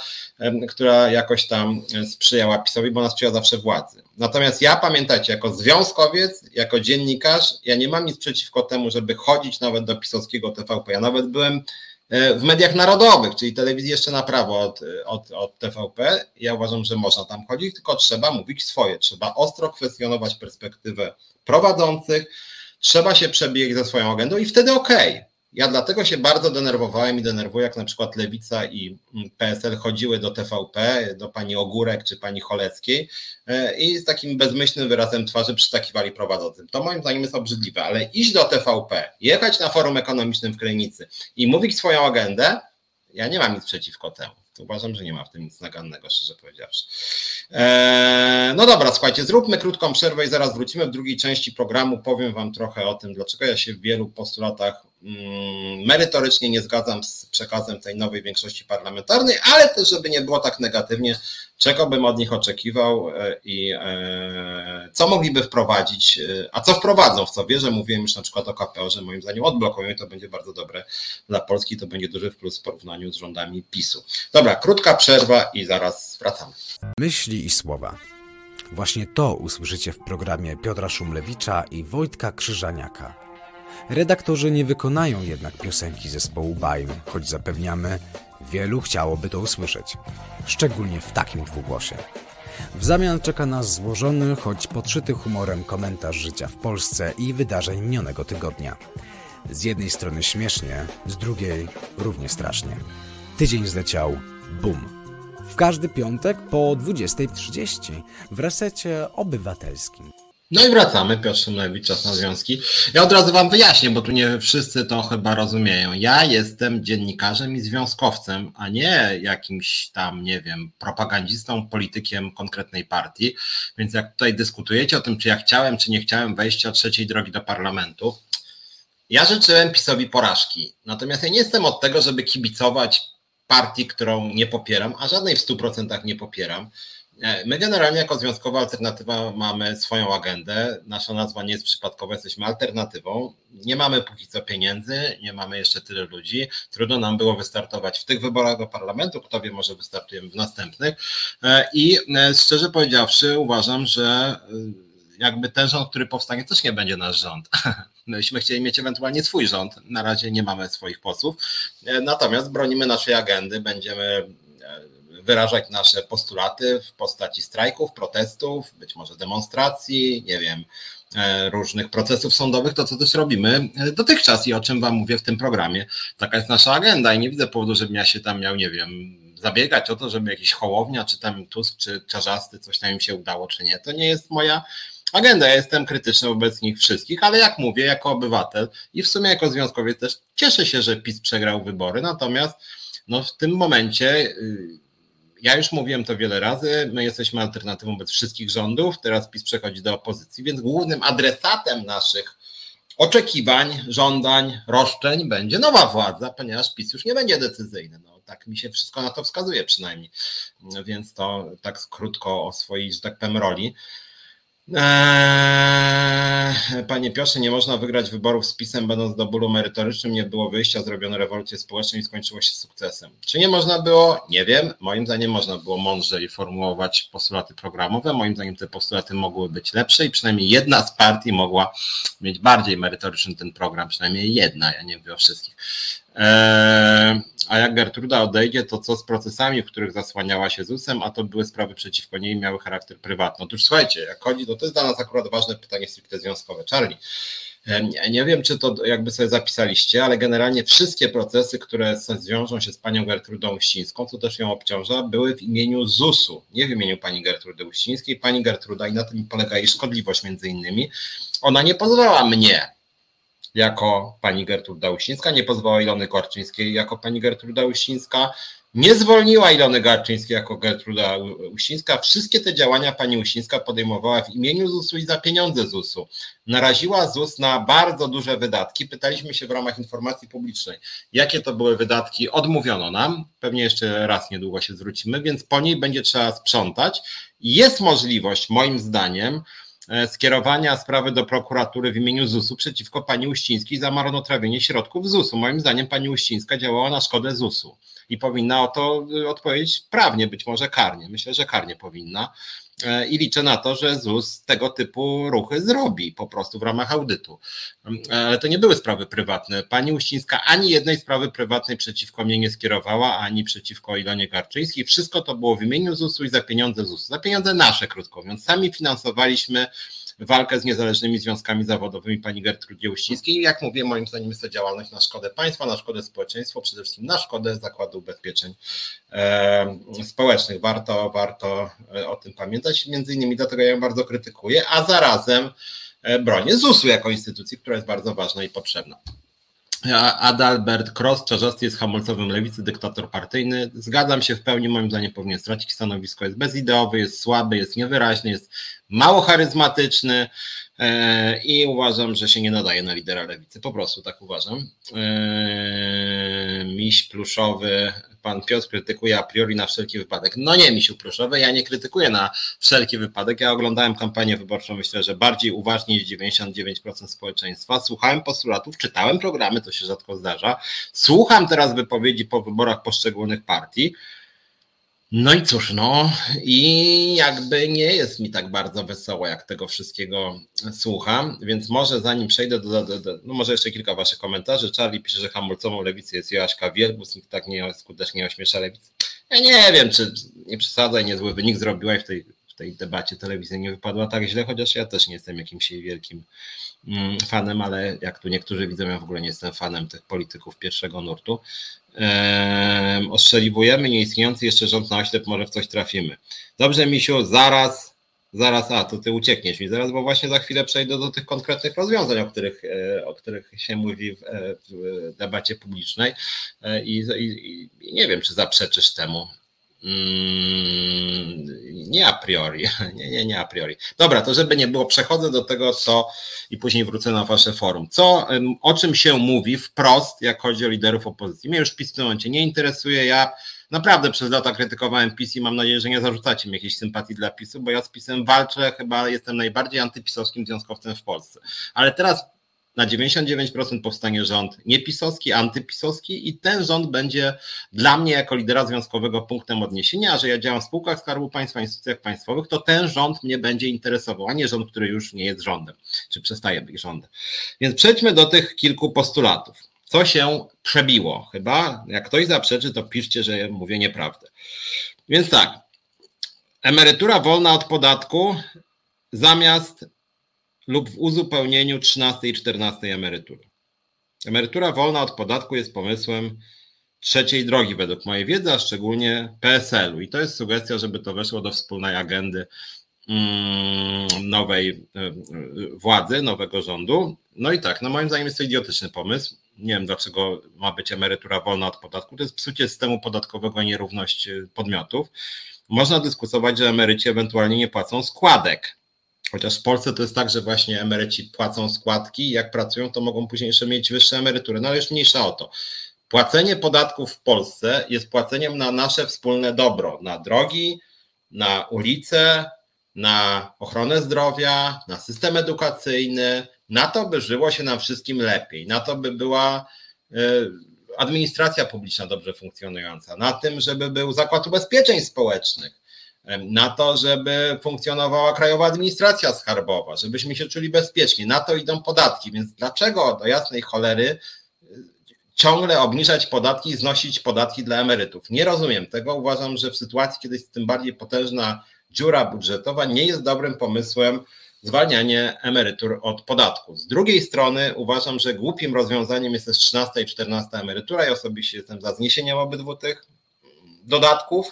która jakoś tam sprzyjała PiSowi, bo ona sprzyja zawsze władzy. Natomiast ja pamiętajcie, jako związkowiec, jako dziennikarz, ja nie mam nic przeciwko temu, żeby chodzić nawet do pisowskiego TVP. Ja nawet byłem E, w mediach narodowych, czyli telewizji jeszcze na prawo od, od, od TVP. Ja uważam, że można tam chodzić, tylko trzeba mówić swoje. Trzeba ostro kwestionować perspektywę prowadzących, trzeba się przebijać ze swoją agendą i wtedy okej. Okay. Ja dlatego się bardzo denerwowałem i denerwuję, jak na przykład Lewica i mm, PSL chodziły do TVP, do pani Ogórek czy pani Choleckiej e, i z takim bezmyślnym wyrazem twarzy przytakiwali prowadzącym. To moim zdaniem jest obrzydliwe, ale iść do TVP, jechać na forum ekonomicznym w Krynicy i mówić swoją agendę, ja nie mam nic przeciwko temu. Uważam, że nie ma w tym nic nagannego, szczerze powiedziawszy. Eee, no dobra, słuchajcie, zróbmy krótką przerwę i zaraz wrócimy. W drugiej części programu powiem Wam trochę o tym, dlaczego ja się w wielu postulatach merytorycznie nie zgadzam z przekazem tej nowej większości parlamentarnej, ale też, żeby nie było tak negatywnie, czego bym od nich oczekiwał e, i e, co mogliby wprowadzić, e, a co wprowadzą, w co wierzę. Mówiłem już na przykład o KPO, że moim zdaniem odblokują i to będzie bardzo dobre dla Polski, to będzie duży plus w porównaniu z rządami PiSu. Dobra, krótka przerwa i zaraz wracamy. Myśli i słowa. Właśnie to usłyszycie w programie Piotra Szumlewicza i Wojtka Krzyżaniaka. Redaktorzy nie wykonają jednak piosenki zespołu Bajm, choć zapewniamy, wielu chciałoby to usłyszeć. Szczególnie w takim dwugłosie. W zamian czeka nas złożony, choć podszyty humorem komentarz życia w Polsce i wydarzeń minionego tygodnia. Z jednej strony śmiesznie, z drugiej równie strasznie. Tydzień zleciał, bum. W każdy piątek po 20.30 w resecie obywatelskim. No i wracamy, Piotr Szymlewicz, czas na związki. Ja od razu Wam wyjaśnię, bo tu nie wszyscy to chyba rozumieją. Ja jestem dziennikarzem i związkowcem, a nie jakimś tam, nie wiem, propagandzistą, politykiem konkretnej partii. Więc jak tutaj dyskutujecie o tym, czy ja chciałem, czy nie chciałem wejścia trzeciej drogi do parlamentu, ja życzyłem PiSowi porażki. Natomiast ja nie jestem od tego, żeby kibicować partii, którą nie popieram, a żadnej w 100% nie popieram My generalnie jako Związkowa Alternatywa mamy swoją agendę. Nasza nazwa nie jest przypadkowa, jesteśmy alternatywą. Nie mamy póki co pieniędzy, nie mamy jeszcze tyle ludzi. Trudno nam było wystartować w tych wyborach do parlamentu, kto wie, może wystartujemy w następnych. E, I e, szczerze powiedziawszy, uważam, że e, jakby ten rząd, który powstanie, też nie będzie nasz rząd. Myśmy chcieli mieć ewentualnie swój rząd. Na razie nie mamy swoich posłów. Natomiast bronimy naszej agendy, będziemy wyrażać nasze postulaty w postaci strajków, protestów, być może demonstracji, nie wiem, e, różnych procesów sądowych, to co też robimy e, dotychczas i o czym Wam mówię w tym programie. Taka jest nasza agenda i nie widzę powodu, żebym ja się tam miał, nie wiem, zabiegać o to, żeby jakiś Hołownia, czy tam Tusk, czy Czarzasty, coś tam im się udało, czy nie. To nie jest moja agenda. Ja jestem krytyczny wobec nich wszystkich, ale jak mówię, jako obywatel i w sumie jako związkowiec też cieszę się, że PiS przegrał wybory, natomiast no, w tym momencie y, ja już mówiłem to wiele razy, my jesteśmy alternatywą wobec wszystkich rządów, teraz PiS przechodzi do opozycji, więc głównym adresatem naszych oczekiwań, żądań, roszczeń będzie nowa władza, ponieważ PiS już nie będzie decyzyjny. No, tak mi się wszystko na to wskazuje przynajmniej. Więc to tak krótko o swojej, że tak powiem, roli. Eee, panie Piotrze, nie można wygrać wyborów z pisem, będąc do bólu merytorycznym, nie było wyjścia, zrobiono rewolucję społeczną i skończyło się sukcesem. Czy nie można było? Nie wiem. Moim zdaniem można było mądrzej formułować postulaty programowe. Moim zdaniem te postulaty mogły być lepsze i przynajmniej jedna z partii mogła mieć bardziej merytoryczny ten program, przynajmniej jedna, ja nie mówię o wszystkich. Eee, a jak Gertruda odejdzie, to co z procesami, w których zasłaniała się ZUS-em, a to były sprawy przeciwko niej, miały charakter prywatny. Otóż słuchajcie, jak chodzi, to to jest dla nas akurat ważne pytanie stricte związkowe. Charlie, nie wiem, czy to jakby sobie zapisaliście, ale generalnie wszystkie procesy, które zwiążą się z panią Gertrudą Uścińską, co też ją obciąża, były w imieniu ZUS-u, nie w imieniu pani Gertrudy Uścińskiej. Pani Gertruda, i na tym polega jej szkodliwość między innymi, ona nie pozwała mnie jako pani Gertruda Uścińska, nie pozwała Ilony Korczyńskiej jako pani Gertruda Uścińska, nie zwolniła Ilony Garczyńskiej jako Gertruda Uścińska. Wszystkie te działania pani Uścińska podejmowała w imieniu ZUS-u i za pieniądze ZUS-u. Naraziła ZUS na bardzo duże wydatki. Pytaliśmy się w ramach informacji publicznej, jakie to były wydatki. Odmówiono nam. Pewnie jeszcze raz niedługo się zwrócimy, więc po niej będzie trzeba sprzątać. Jest możliwość, moim zdaniem, skierowania sprawy do prokuratury w imieniu ZUS-u przeciwko pani Uścińskiej za marnotrawienie środków ZUS-u. Moim zdaniem pani Uścińska działała na szkodę ZUS-u i powinna o to y, odpowiedzieć prawnie, być może karnie. Myślę, że karnie powinna. E, I liczę na to, że ZUS tego typu ruchy zrobi po prostu w ramach audytu. E, ale to nie były sprawy prywatne. Pani Uścińska ani jednej sprawy prywatnej przeciwko mnie nie skierowała, ani przeciwko Ilonie Garczyńskiej. Wszystko to było w imieniu ZUS-u i za pieniądze ZUS-u. Za pieniądze nasze, krótko mówiąc. Sami finansowaliśmy walkę z niezależnymi związkami zawodowymi pani Gertrudzie Uścińskiej. Jak mówię, moim zdaniem jest to działalność na szkodę państwa, na szkodę społeczeństwa, przede wszystkim na szkodę Zakładu Ubezpieczeń e, Społecznych. Warto, warto e, o tym pamiętać. Między innymi dlatego ja ją bardzo krytykuję, a zarazem e, bronię ZUS-u jako instytucji, która jest bardzo ważna i potrzebna. Adalbert Cross, czarzasty jest hamulcowym lewicy, dyktator partyjny. Zgadzam się w pełni, moim zdaniem powinien stracić stanowisko. Jest bezideowy, jest słaby, jest niewyraźny, jest mało charyzmatyczny e, i uważam, że się nie nadaje na lidera lewicy. Po prostu tak uważam. E, miś pluszowy, pan Piotr krytykuje a priori na wszelki wypadek. No nie, misiu pluszowy, ja nie krytykuję na wszelki wypadek. Ja oglądałem kampanię wyborczą, myślę, że bardziej uważnie niż 99% społeczeństwa. Słuchałem postulatów, czytałem programy, to się rzadko zdarza. Słucham teraz wypowiedzi po wyborach poszczególnych partii. No i cóż, no i jakby nie jest mi tak bardzo wesoło, jak tego wszystkiego słucham, więc może zanim przejdę do, do, do no może jeszcze kilka waszych komentarzy. Charlie pisze, że hamulcową lewicy jest Joaśka Wielgus, nikt tak nie skutecznie ośmiesza lewicy. Ja nie wiem, czy nie przesadzaj, niezły wynik zrobiła i w tej, w tej debacie telewizja nie wypadła tak źle, chociaż ja też nie jestem jakimś jej wielkim mm, fanem, ale jak tu niektórzy widzą, ja w ogóle nie jestem fanem tych polityków pierwszego nurtu ostrzeliwujemy nieistniejący jeszcze rząd na oślep, może w coś trafimy. Dobrze, Misiu, zaraz, zaraz, a to ty uciekniesz mi zaraz, bo właśnie za chwilę przejdę do tych konkretnych rozwiązań, o których, e, o których się mówi w, e, w debacie publicznej e, i, i, i nie wiem, czy zaprzeczysz temu. Mm, nie a priori, nie, nie, nie a priori. Dobra, to żeby nie było, przechodzę do tego, co i później wrócę na wasze forum. Co, o czym się mówi wprost, jak chodzi o liderów opozycji? Mnie już PiS w tym momencie nie interesuje, ja naprawdę przez lata krytykowałem PiS i mam nadzieję, że nie zarzucacie mi jakiejś sympatii dla PiSu, bo ja z PiSem walczę, chyba jestem najbardziej antypisowskim związkowcem w Polsce. Ale teraz na 99% powstanie rząd niepisowski, antypisowski i ten rząd będzie dla mnie jako lidera związkowego punktem odniesienia, a że ja działam w spółkach Skarbu Państwa, instytucjach państwowych, to ten rząd mnie będzie interesował, a nie rząd, który już nie jest rządem, czy przestaje być rządem. Więc przejdźmy do tych kilku postulatów. Co się przebiło? Chyba, jak ktoś zaprzeczy, to piszcie, że mówię nieprawdę. Więc tak, emerytura wolna od podatku zamiast lub w uzupełnieniu 13 i 14 emerytury. Emerytura wolna od podatku jest pomysłem trzeciej drogi, według mojej wiedzy, a szczególnie PSL-u. I to jest sugestia, żeby to weszło do wspólnej agendy mm, nowej e, władzy, nowego rządu. No i tak, no moim zdaniem jest to idiotyczny pomysł. Nie wiem, dlaczego ma być emerytura wolna od podatku. To jest psucie systemu podatkowego i nierówność podmiotów. Można dyskutować, że emeryci ewentualnie nie płacą składek Chociaż w Polsce to jest tak, że właśnie emeryci płacą składki, jak pracują, to mogą później jeszcze mieć wyższe emerytury. No ale już mniejsza o to. Płacenie podatków w Polsce jest płaceniem na nasze wspólne dobro, na drogi, na ulice, na ochronę zdrowia, na system edukacyjny, na to, by żyło się nam wszystkim lepiej, na to, by była e, administracja publiczna dobrze funkcjonująca, na tym, żeby był zakład ubezpieczeń społecznych, na to, żeby funkcjonowała Krajowa Administracja Skarbowa, żebyśmy się czuli bezpiecznie. Na to idą podatki, więc dlaczego do jasnej cholery y, ciągle obniżać podatki i znosić podatki dla emerytów? Nie rozumiem tego. Uważam, że w sytuacji, kiedy jest tym bardziej potężna dziura budżetowa, nie jest dobrym pomysłem zwalnianie emerytur od podatku. Z drugiej strony uważam, że głupim rozwiązaniem jest też 13 i 14 emerytura i osobiście jestem za zniesieniem obydwu tych dodatków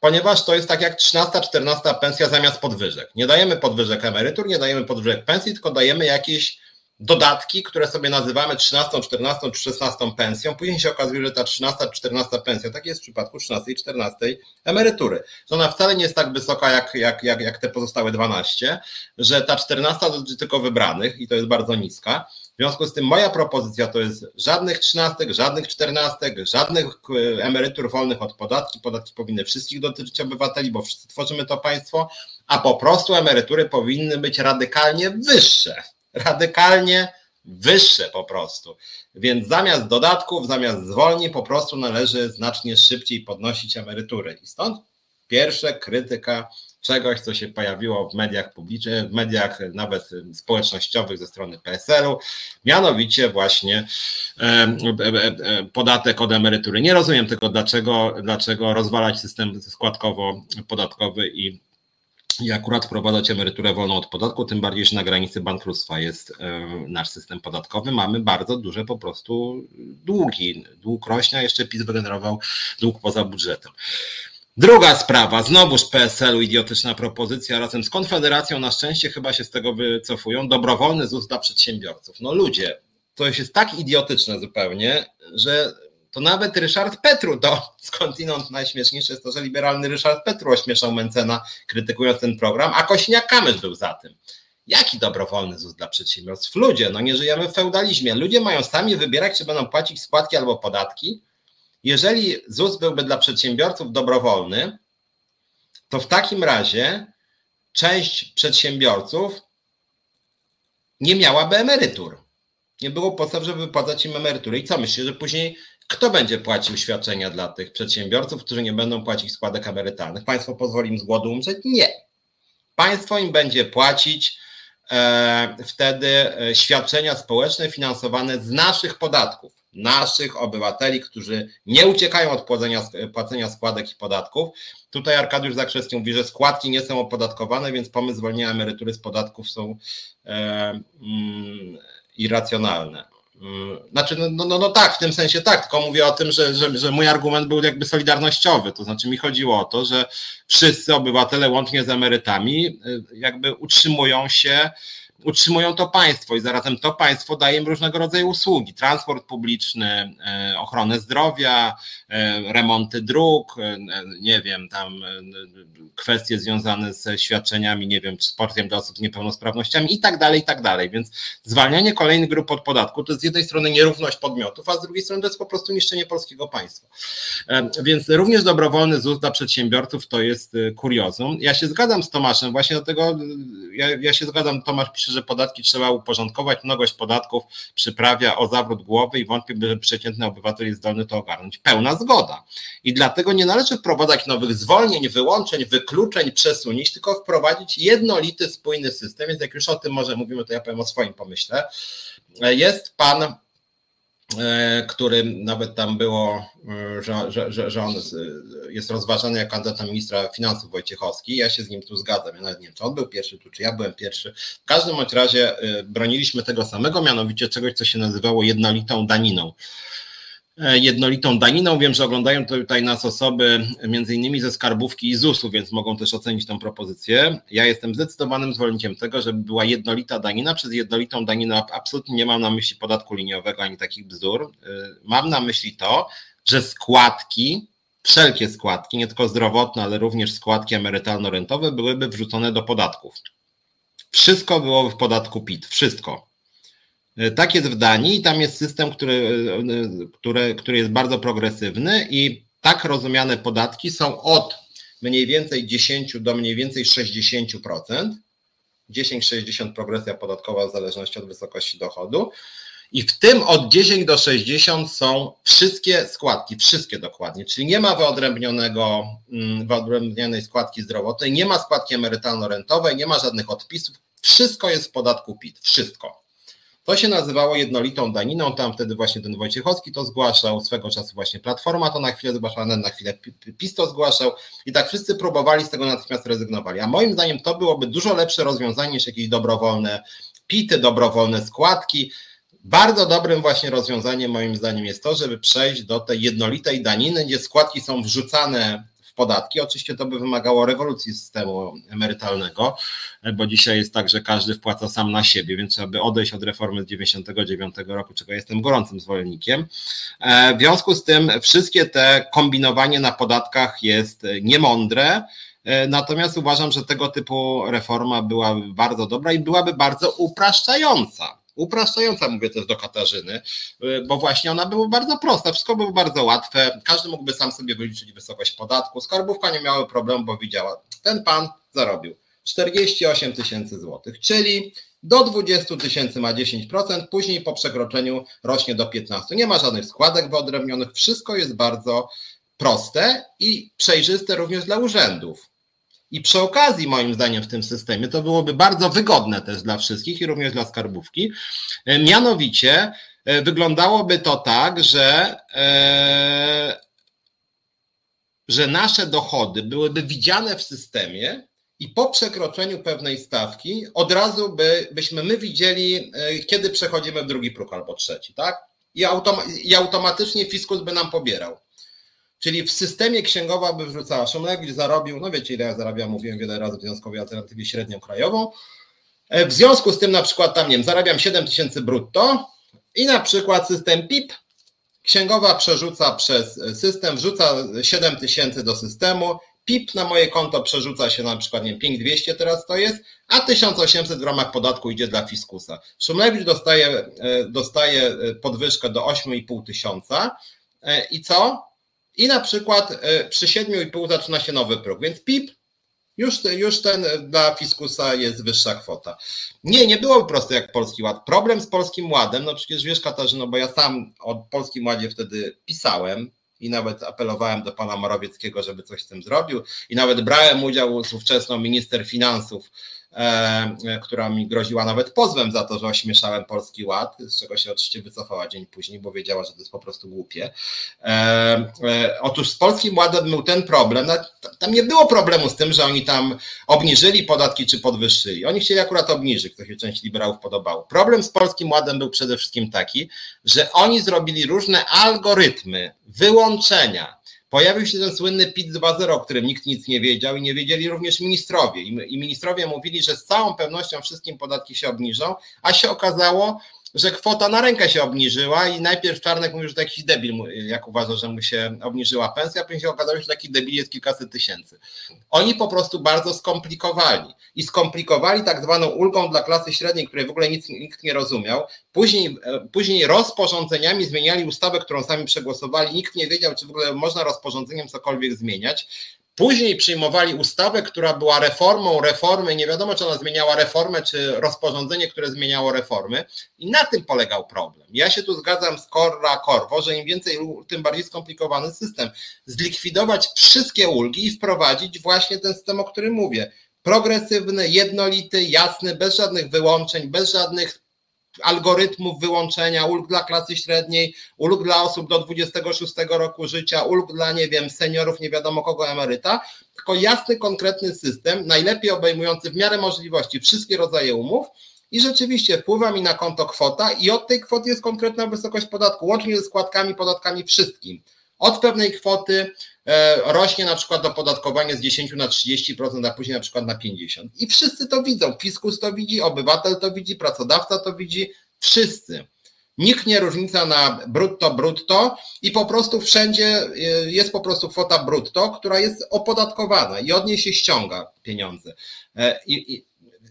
ponieważ to jest tak jak 13-14 pensja zamiast podwyżek. Nie dajemy podwyżek emerytur, nie dajemy podwyżek pensji, tylko dajemy jakieś dodatki, które sobie nazywamy 13, 14 czy 16 pensją. Później się okazuje, że ta 13, 14 pensja, tak jest w przypadku 13 i 14 emerytury, że ona wcale nie jest tak wysoka jak, jak, jak, jak te pozostałe 12, że ta 14 dotyczy tylko wybranych i to jest bardzo niska. W związku z tym moja propozycja to jest żadnych trzynastek, żadnych czternastek, żadnych e, emerytur wolnych od podatki. Podatki powinny wszystkich dotyczyć obywateli, bo wszyscy tworzymy to państwo, a po prostu emerytury powinny być radykalnie wyższe. Radykalnie wyższe po prostu. Więc zamiast dodatków, zamiast zwolnień, po prostu należy znacznie szybciej podnosić emerytury. I stąd pierwsza krytyka czegoś, co się pojawiło w mediach publicznych, w mediach nawet społecznościowych ze strony PSL-u, mianowicie właśnie e, e, e, podatek od emerytury. Nie rozumiem tego, dlaczego, dlaczego rozwalać system składkowo-podatkowy i i akurat wprowadzać emeryturę wolną od podatku, tym bardziej, że na granicy bankructwa jest nasz system podatkowy. Mamy bardzo duże po prostu długi. Dług rośnie, a jeszcze PiS wygenerował dług poza budżetem. Druga sprawa, znowuż PSL-u idiotyczna propozycja, razem z Konfederacją na szczęście chyba się z tego wycofują, dobrowolny ZUS dla przedsiębiorców. No ludzie, to jest tak idiotyczne zupełnie, że to nawet Ryszard Petru, to skądinąd najśmieszniejsze jest to, że liberalny Ryszard Petru ośmieszał Mencena, krytykując ten program, a Kośniak-Kamysz był za tym. Jaki dobrowolny ZUS dla przedsiębiorstw? Ludzie, no nie żyjemy w feudalizmie. Ludzie mają sami wybierać, czy będą płacić składki albo podatki, jeżeli ZUS byłby dla przedsiębiorców dobrowolny, to w takim razie część przedsiębiorców nie miałaby emerytur. Nie było podstaw, żeby wypłacać im emerytury. I co myślicie, że później kto będzie płacił świadczenia dla tych przedsiębiorców, którzy nie będą płacić składek emerytalnych? Państwo pozwoli im z głodu umrzeć? Nie. Państwo im będzie płacić e, wtedy e, świadczenia społeczne finansowane z naszych podatków naszych obywateli, którzy nie uciekają od płacenia, płacenia składek i podatków. Tutaj Arkadiusz Zakrzewski mówi, że składki nie są opodatkowane, więc pomysł zwolnienia emerytury z podatków są e, mm, irracjonalne. Mm, znaczy, no, no, no, no, tak, w tym sensie tak, tylko mówię o tym, że, że, że mój argument był jakby solidarnościowy, to znaczy mi chodziło o to, że wszyscy obywatele łącznie z emerytami e, jakby utrzymują się utrzymują to państwo i zarazem to państwo daje im różnego rodzaju usługi, transport publiczny, e, ochronę zdrowia, e, remonty dróg, e, nie wiem, tam kwestie związane ze świadczeniami, nie wiem, sportem dla osób z niepełnosprawnościami i tak dalej, i tak dalej. Więc zwalnianie kolejnych grup od podatku to z jednej strony nierówność podmiotów, a z drugiej strony to jest po prostu niszczenie polskiego państwa. Więc również dobrowolny ZUS dla przedsiębiorców to jest kuriozum. Ja się zgadzam z Tomaszem, właśnie do tego, ja, ja się zgadzam, Tomasz pisze, że podatki trzeba uporządkować, mnogość podatków przyprawia o zawrót głowy i wątpię, że przeciętny obywatel jest zdolny to ogarnąć. Pełna zgoda. I dlatego nie należy wprowadzać nowych zwolnień, wyłączeń, wykluczeń, przesunięć, tylko wprowadzić jednolity, spójny system. Więc jak już o tym może mówimy, to ja powiem o swoim pomyśle. Jest pan który nawet tam było, e, że, że, że, że on jest rozważany jako kandydat ministra finansów Wojciechowski. Ja się z nim tu zgadzam. Ja nawet nie wiem, czy on był pierwszy tu, czy ja byłem pierwszy. W każdym bądź razie e, broniliśmy tego samego, mianowicie czegoś, co się nazywało jednolitą daniną. E, jednolitą daniną. Wiem, że oglądają tutaj nas osoby między innymi ze skarbówki i ZUS-u, więc mogą też ocenić tą propozycję. Ja jestem zdecydowanym zwolennikiem tego, żeby była jednolita danina. Przez jednolitą daninę absolutnie nie mam na myśli podatku liniowego ani takich bzdur. E, mam na myśli to, że składki, wszelkie składki, nie tylko zdrowotne, ale również składki emerytalno-rentowe byłyby wrzucone do podatków. Wszystko byłoby w podatku PIT, wszystko tak jest w Danii i tam jest system, który, e, który, który jest bardzo progresywny i tak rozumiane podatki są od mniej więcej 10 do mniej więcej 60%. 10-60 progresja podatkowa w zależności od wysokości dochodu. I w tym od 10 do 60 są wszystkie składki, wszystkie dokładnie, czyli nie ma wyodrębnionego, mm, wyodrębnionej składki zdrowotnej, nie ma składki emerytalno-rentowej, nie ma żadnych odpisów, wszystko jest w podatku PIT, wszystko. To się nazywało jednolitą daniną, tam wtedy właśnie ten Wojciechowski to zgłaszał, swego czasu właśnie Platforma to na chwilę zgłaszała, na chwilę PiS to zgłaszał i tak wszyscy próbowali z tego natychmiast rezygnowali. A moim zdaniem to byłoby dużo lepsze rozwiązanie niż jakieś dobrowolne pity, dobrowolne składki. Bardzo dobrym właśnie rozwiązaniem moim zdaniem jest to, żeby przejść do tej jednolitej daniny, gdzie składki są wrzucane podatki. Oczywiście to by wymagało rewolucji systemu emerytalnego, bo dzisiaj jest tak, że każdy wpłaca sam na siebie, więc trzeba by odejść od reformy z 99 roku, czego jestem gorącym zwolennikiem. E, w związku z tym wszystkie te kombinowanie na podatkach jest niemądre. E, natomiast uważam, że tego typu reforma byłaby bardzo dobra i byłaby bardzo upraszczająca upraszczająca, mówię też do Katarzyny, y, bo właśnie ona była bardzo prosta, wszystko było bardzo łatwe, każdy mógłby sam sobie wyliczyć wysokość podatku, skarbówka nie miała problemu, bo widziała, ten pan zarobił 48 tysięcy złotych, czyli do 20 tysięcy ma 10%, później po przekroczeniu rośnie do 15. Nie ma żadnych składek wyodrębnionych, wszystko jest bardzo proste i przejrzyste również dla urzędów. I przy okazji, moim zdaniem, w tym systemie to byłoby bardzo wygodne też dla wszystkich i również dla skarbówki. E, mianowicie e, wyglądałoby to tak, że, e, że nasze dochody byłyby widziane w systemie i po przekroczeniu pewnej stawki od razu by, byśmy my widzieli, kiedy przechodzimy w drugi próg albo trzeci, tak? I, automa- i automatycznie fiskus by nam pobierał. Czyli w systemie księgowa by wrzucała Szumlewicz zarobił, no wiecie ile ja zarabiam, mówiłem wiele razy w Związkowej Alternatywie średnią krajową. E, w związku z tym na przykład tam, nie wiem, zarabiam 7 tysięcy brutto i na przykład system PIP księgowa przerzuca przez system, wrzuca 7 tysięcy do systemu, PIP na moje konto przerzuca się na przykład, nie wiem, 5200 teraz to jest, a 1800 w ramach podatku idzie dla fiskusa. Szumlewicz dostaje, e, dostaje e, podwyżkę do 8,5 tysiąca i co? I na przykład e, przy 7,5 zaczyna się nowy próg, więc PIP już, już ten dla fiskusa jest wyższa kwota. Nie, nie byłoby proste jak Polski Ład. Problem z Polskim Ładem, no przecież wiesz Katarzyno, bo ja sam o Polskim Ładzie wtedy pisałem i nawet apelowałem do pana Morawieckiego, żeby coś z tym zrobił i nawet brałem udział z ówczesną minister finansów E, która mi groziła nawet pozwem za to, że ośmieszałem Polski Ład, z czego się oczywiście wycofała dzień później, bo wiedziała, że to jest po prostu głupie. E, e, otóż z Polskim Ładem był ten problem, tam nie było problemu z tym, że oni tam obniżyli podatki czy podwyższyli. Oni chcieli akurat obniżyć, to się część liberałów podobało. Problem z Polskim Ładem był przede wszystkim taki, że oni zrobili różne algorytmy wyłączenia Pojawił się ten słynny PIT 2.0, o którym nikt nic nie wiedział i nie wiedzieli również ministrowie. I ministrowie mówili, że z całą pewnością wszystkim podatki się obniżą, a się okazało, że kwota na rękę się obniżyła i najpierw Czarnek mówił, że to jakiś debil, jak uważa, że mu się obniżyła pensja, później się okazało, że taki debil jest kilkaset tysięcy. Oni po prostu bardzo skomplikowali i skomplikowali tak zwaną ulgą dla klasy średniej, której w ogóle nic, nikt nie rozumiał. Później, e, później rozporządzeniami zmieniali ustawę, którą sami przegłosowali. Nikt nie wiedział, czy w ogóle można rozporządzeniem cokolwiek zmieniać. Później przyjmowali ustawę, która była reformą reformy, nie wiadomo czy ona zmieniała reformę, czy rozporządzenie, które zmieniało reformy i na tym polegał problem. Ja się tu zgadzam z Korra Korwo, że im więcej, tym bardziej skomplikowany system. Zlikwidować wszystkie ulgi i wprowadzić właśnie ten system, o którym mówię. Progresywny, jednolity, jasny, bez żadnych wyłączeń, bez żadnych algorytmów wyłączenia, ulg dla klasy średniej, ulg dla osób do 26 roku życia, ulg dla, nie wiem, seniorów, nie wiadomo kogo emeryta, tylko jasny, konkretny system, najlepiej obejmujący w miarę możliwości wszystkie rodzaje umów i rzeczywiście wpływa mi na konto kwota i od tej kwoty jest konkretna wysokość podatku, łącznie ze składkami, podatkami wszystkim. Od pewnej kwoty rośnie na przykład opodatkowanie z 10 na 30%, a później na przykład na 50%. I wszyscy to widzą. Fiskus to widzi, obywatel to widzi, pracodawca to widzi, wszyscy. Nikt nie różnica na brutto, brutto i po prostu wszędzie e, jest po prostu kwota brutto, która jest opodatkowana i od niej się ściąga pieniądze. E, I, i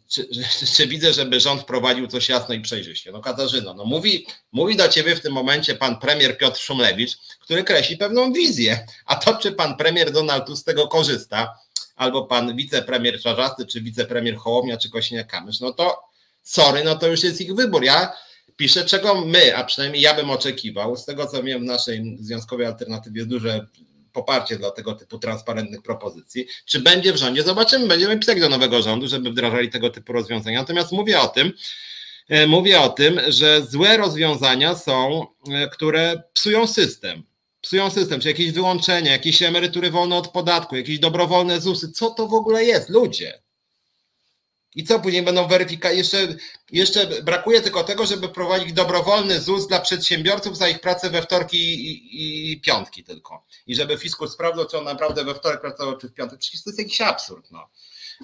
czy, czy, czy, widzę, żeby rząd wprowadził coś jasno i przejrzyście? No Katarzyno, no mówi, mówi do ciebie w tym momencie pan premier Piotr Szumlewicz, który kreśli pewną wizję, a to czy pan premier Donald Tusk z tego korzysta, albo pan wicepremier Czarzasty, czy wicepremier Hołownia, czy Kośniak-Kamysz, no to sorry, no to już jest ich wybór. Ja piszę, czego my, a przynajmniej ja bym oczekiwał, z tego co wiem w naszej związkowej alternatywie duże poparcie dla tego typu transparentnych propozycji. Czy będzie w rządzie? Zobaczymy, będziemy pisać do nowego rządu, żeby wdrażali tego typu rozwiązania. Natomiast mówię o tym, e, mówię o tym, że złe rozwiązania są, e, które psują system. Psują system, czy jakieś wyłączenia, jakieś emerytury wolne od podatku, jakieś dobrowolne ZUSy. Co to w ogóle jest, ludzie? I co później będą weryfikacje? Jeszcze, jeszcze brakuje tylko tego, żeby prowadzić dobrowolny ZUS dla przedsiębiorców za ich pracę we wtorki i, i piątki tylko. I żeby fiskus sprawdzał, czy on naprawdę we wtorek pracował, czy w piątek. Przecież to jest jakiś absurd. No.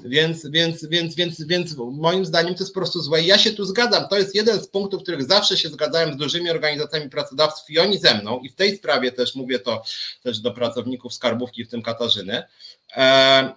Więc, więc, więc, więc, więc moim zdaniem to jest po prostu złe. I ja się tu zgadzam. To jest jeden z punktów, w których zawsze się zgadzałem z dużymi organizacjami pracodawców i oni ze mną. I w tej sprawie też mówię to też do pracowników skarbówki, w tym Katarzyny. E,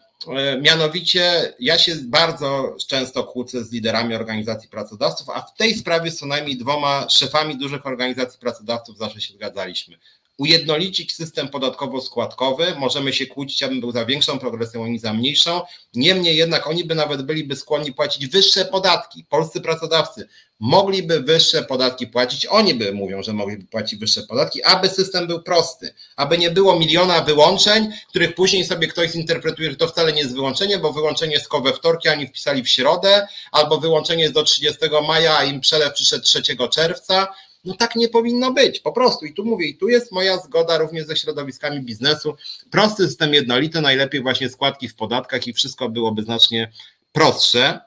mianowicie ja się bardzo często kłócę z liderami organizacji pracodawców, a w tej sprawie co najmniej dwoma szefami dużych organizacji pracodawców zawsze się zgadzaliśmy ujednolicić system podatkowo-składkowy. Możemy się kłócić, ja bym był za większą progresją, oni za mniejszą. Niemniej jednak oni by nawet byliby skłonni płacić wyższe podatki. Polscy pracodawcy mogliby wyższe podatki płacić. Oni by mówią, że mogliby płacić wyższe podatki, aby system był prosty, aby nie było miliona wyłączeń, których później sobie ktoś zinterpretuje, że to wcale nie jest wyłączenie, bo wyłączenie jest we wtorki, a oni wpisali w środę, albo wyłączenie jest do 30 maja, a im przelew przyszedł 3 czerwca no tak nie powinno być, po prostu. I tu mówię, i tu jest moja zgoda również ze środowiskami biznesu. Prosty system jednolity, najlepiej właśnie składki w podatkach i wszystko byłoby znacznie prostsze.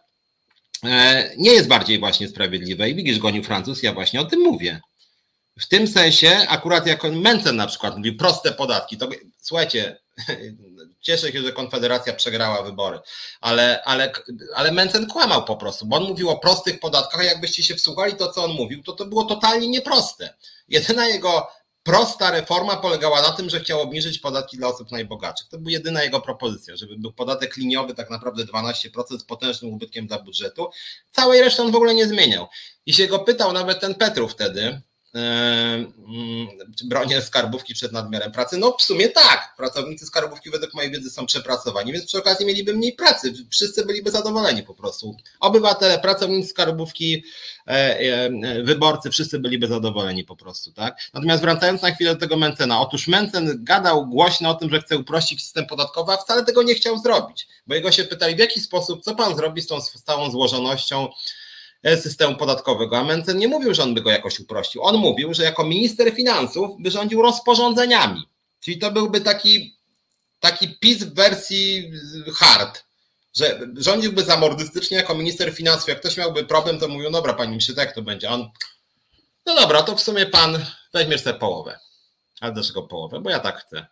E, nie jest bardziej właśnie sprawiedliwe. I widzisz, gonił Francuz, ja właśnie o tym mówię. W tym sensie, akurat jak Mencen na przykład mówi proste podatki, to słuchajcie, cieszę się, że Konfederacja przegrała wybory, ale, ale, ale Mencen kłamał po prostu, bo on mówił o prostych podatkach, jakbyście się wsłuchali to, co on mówił, to to było totalnie nieproste. Jedyna jego prosta reforma polegała na tym, że chciał obniżyć podatki dla osób najbogatszych. To była jedyna jego propozycja, żeby był podatek liniowy tak naprawdę 12% z potężnym ubytkiem dla budżetu. Całej reszty on w ogóle nie zmieniał. I się go pytał nawet ten Petru wtedy, bronię skarbówki przed nadmiarem pracy? No w sumie tak. Pracownicy skarbówki według mojej wiedzy są przepracowani, więc przy okazji mieliby mniej pracy. Wszyscy byliby zadowoleni po prostu. Obywatele, pracownicy skarbówki, e, e, wyborcy, wszyscy byliby zadowoleni po prostu, tak? Natomiast wracając na chwilę do tego Mencena. Otóż Mencen gadał głośno o tym, że chce uprościć system podatkowy, a wcale tego nie chciał zrobić. Bo jego się pytali, w jaki sposób, co pan zrobi z tą stałą złożonością E, systemu podatkowego, a Mencen nie mówił, że on by go jakoś uprościł. On mówił, że jako minister finansów by rządził rozporządzeniami. Czyli to byłby taki, taki PiS w wersji hard, że rządziłby zamordystycznie jako minister finansów. Jak ktoś miałby problem, to mówił, dobra, panie ministrze, tak to będzie. On, no dobra, to w sumie pan weźmiesz sobie połowę. Ale dlaczego połowę? Bo ja tak chcę.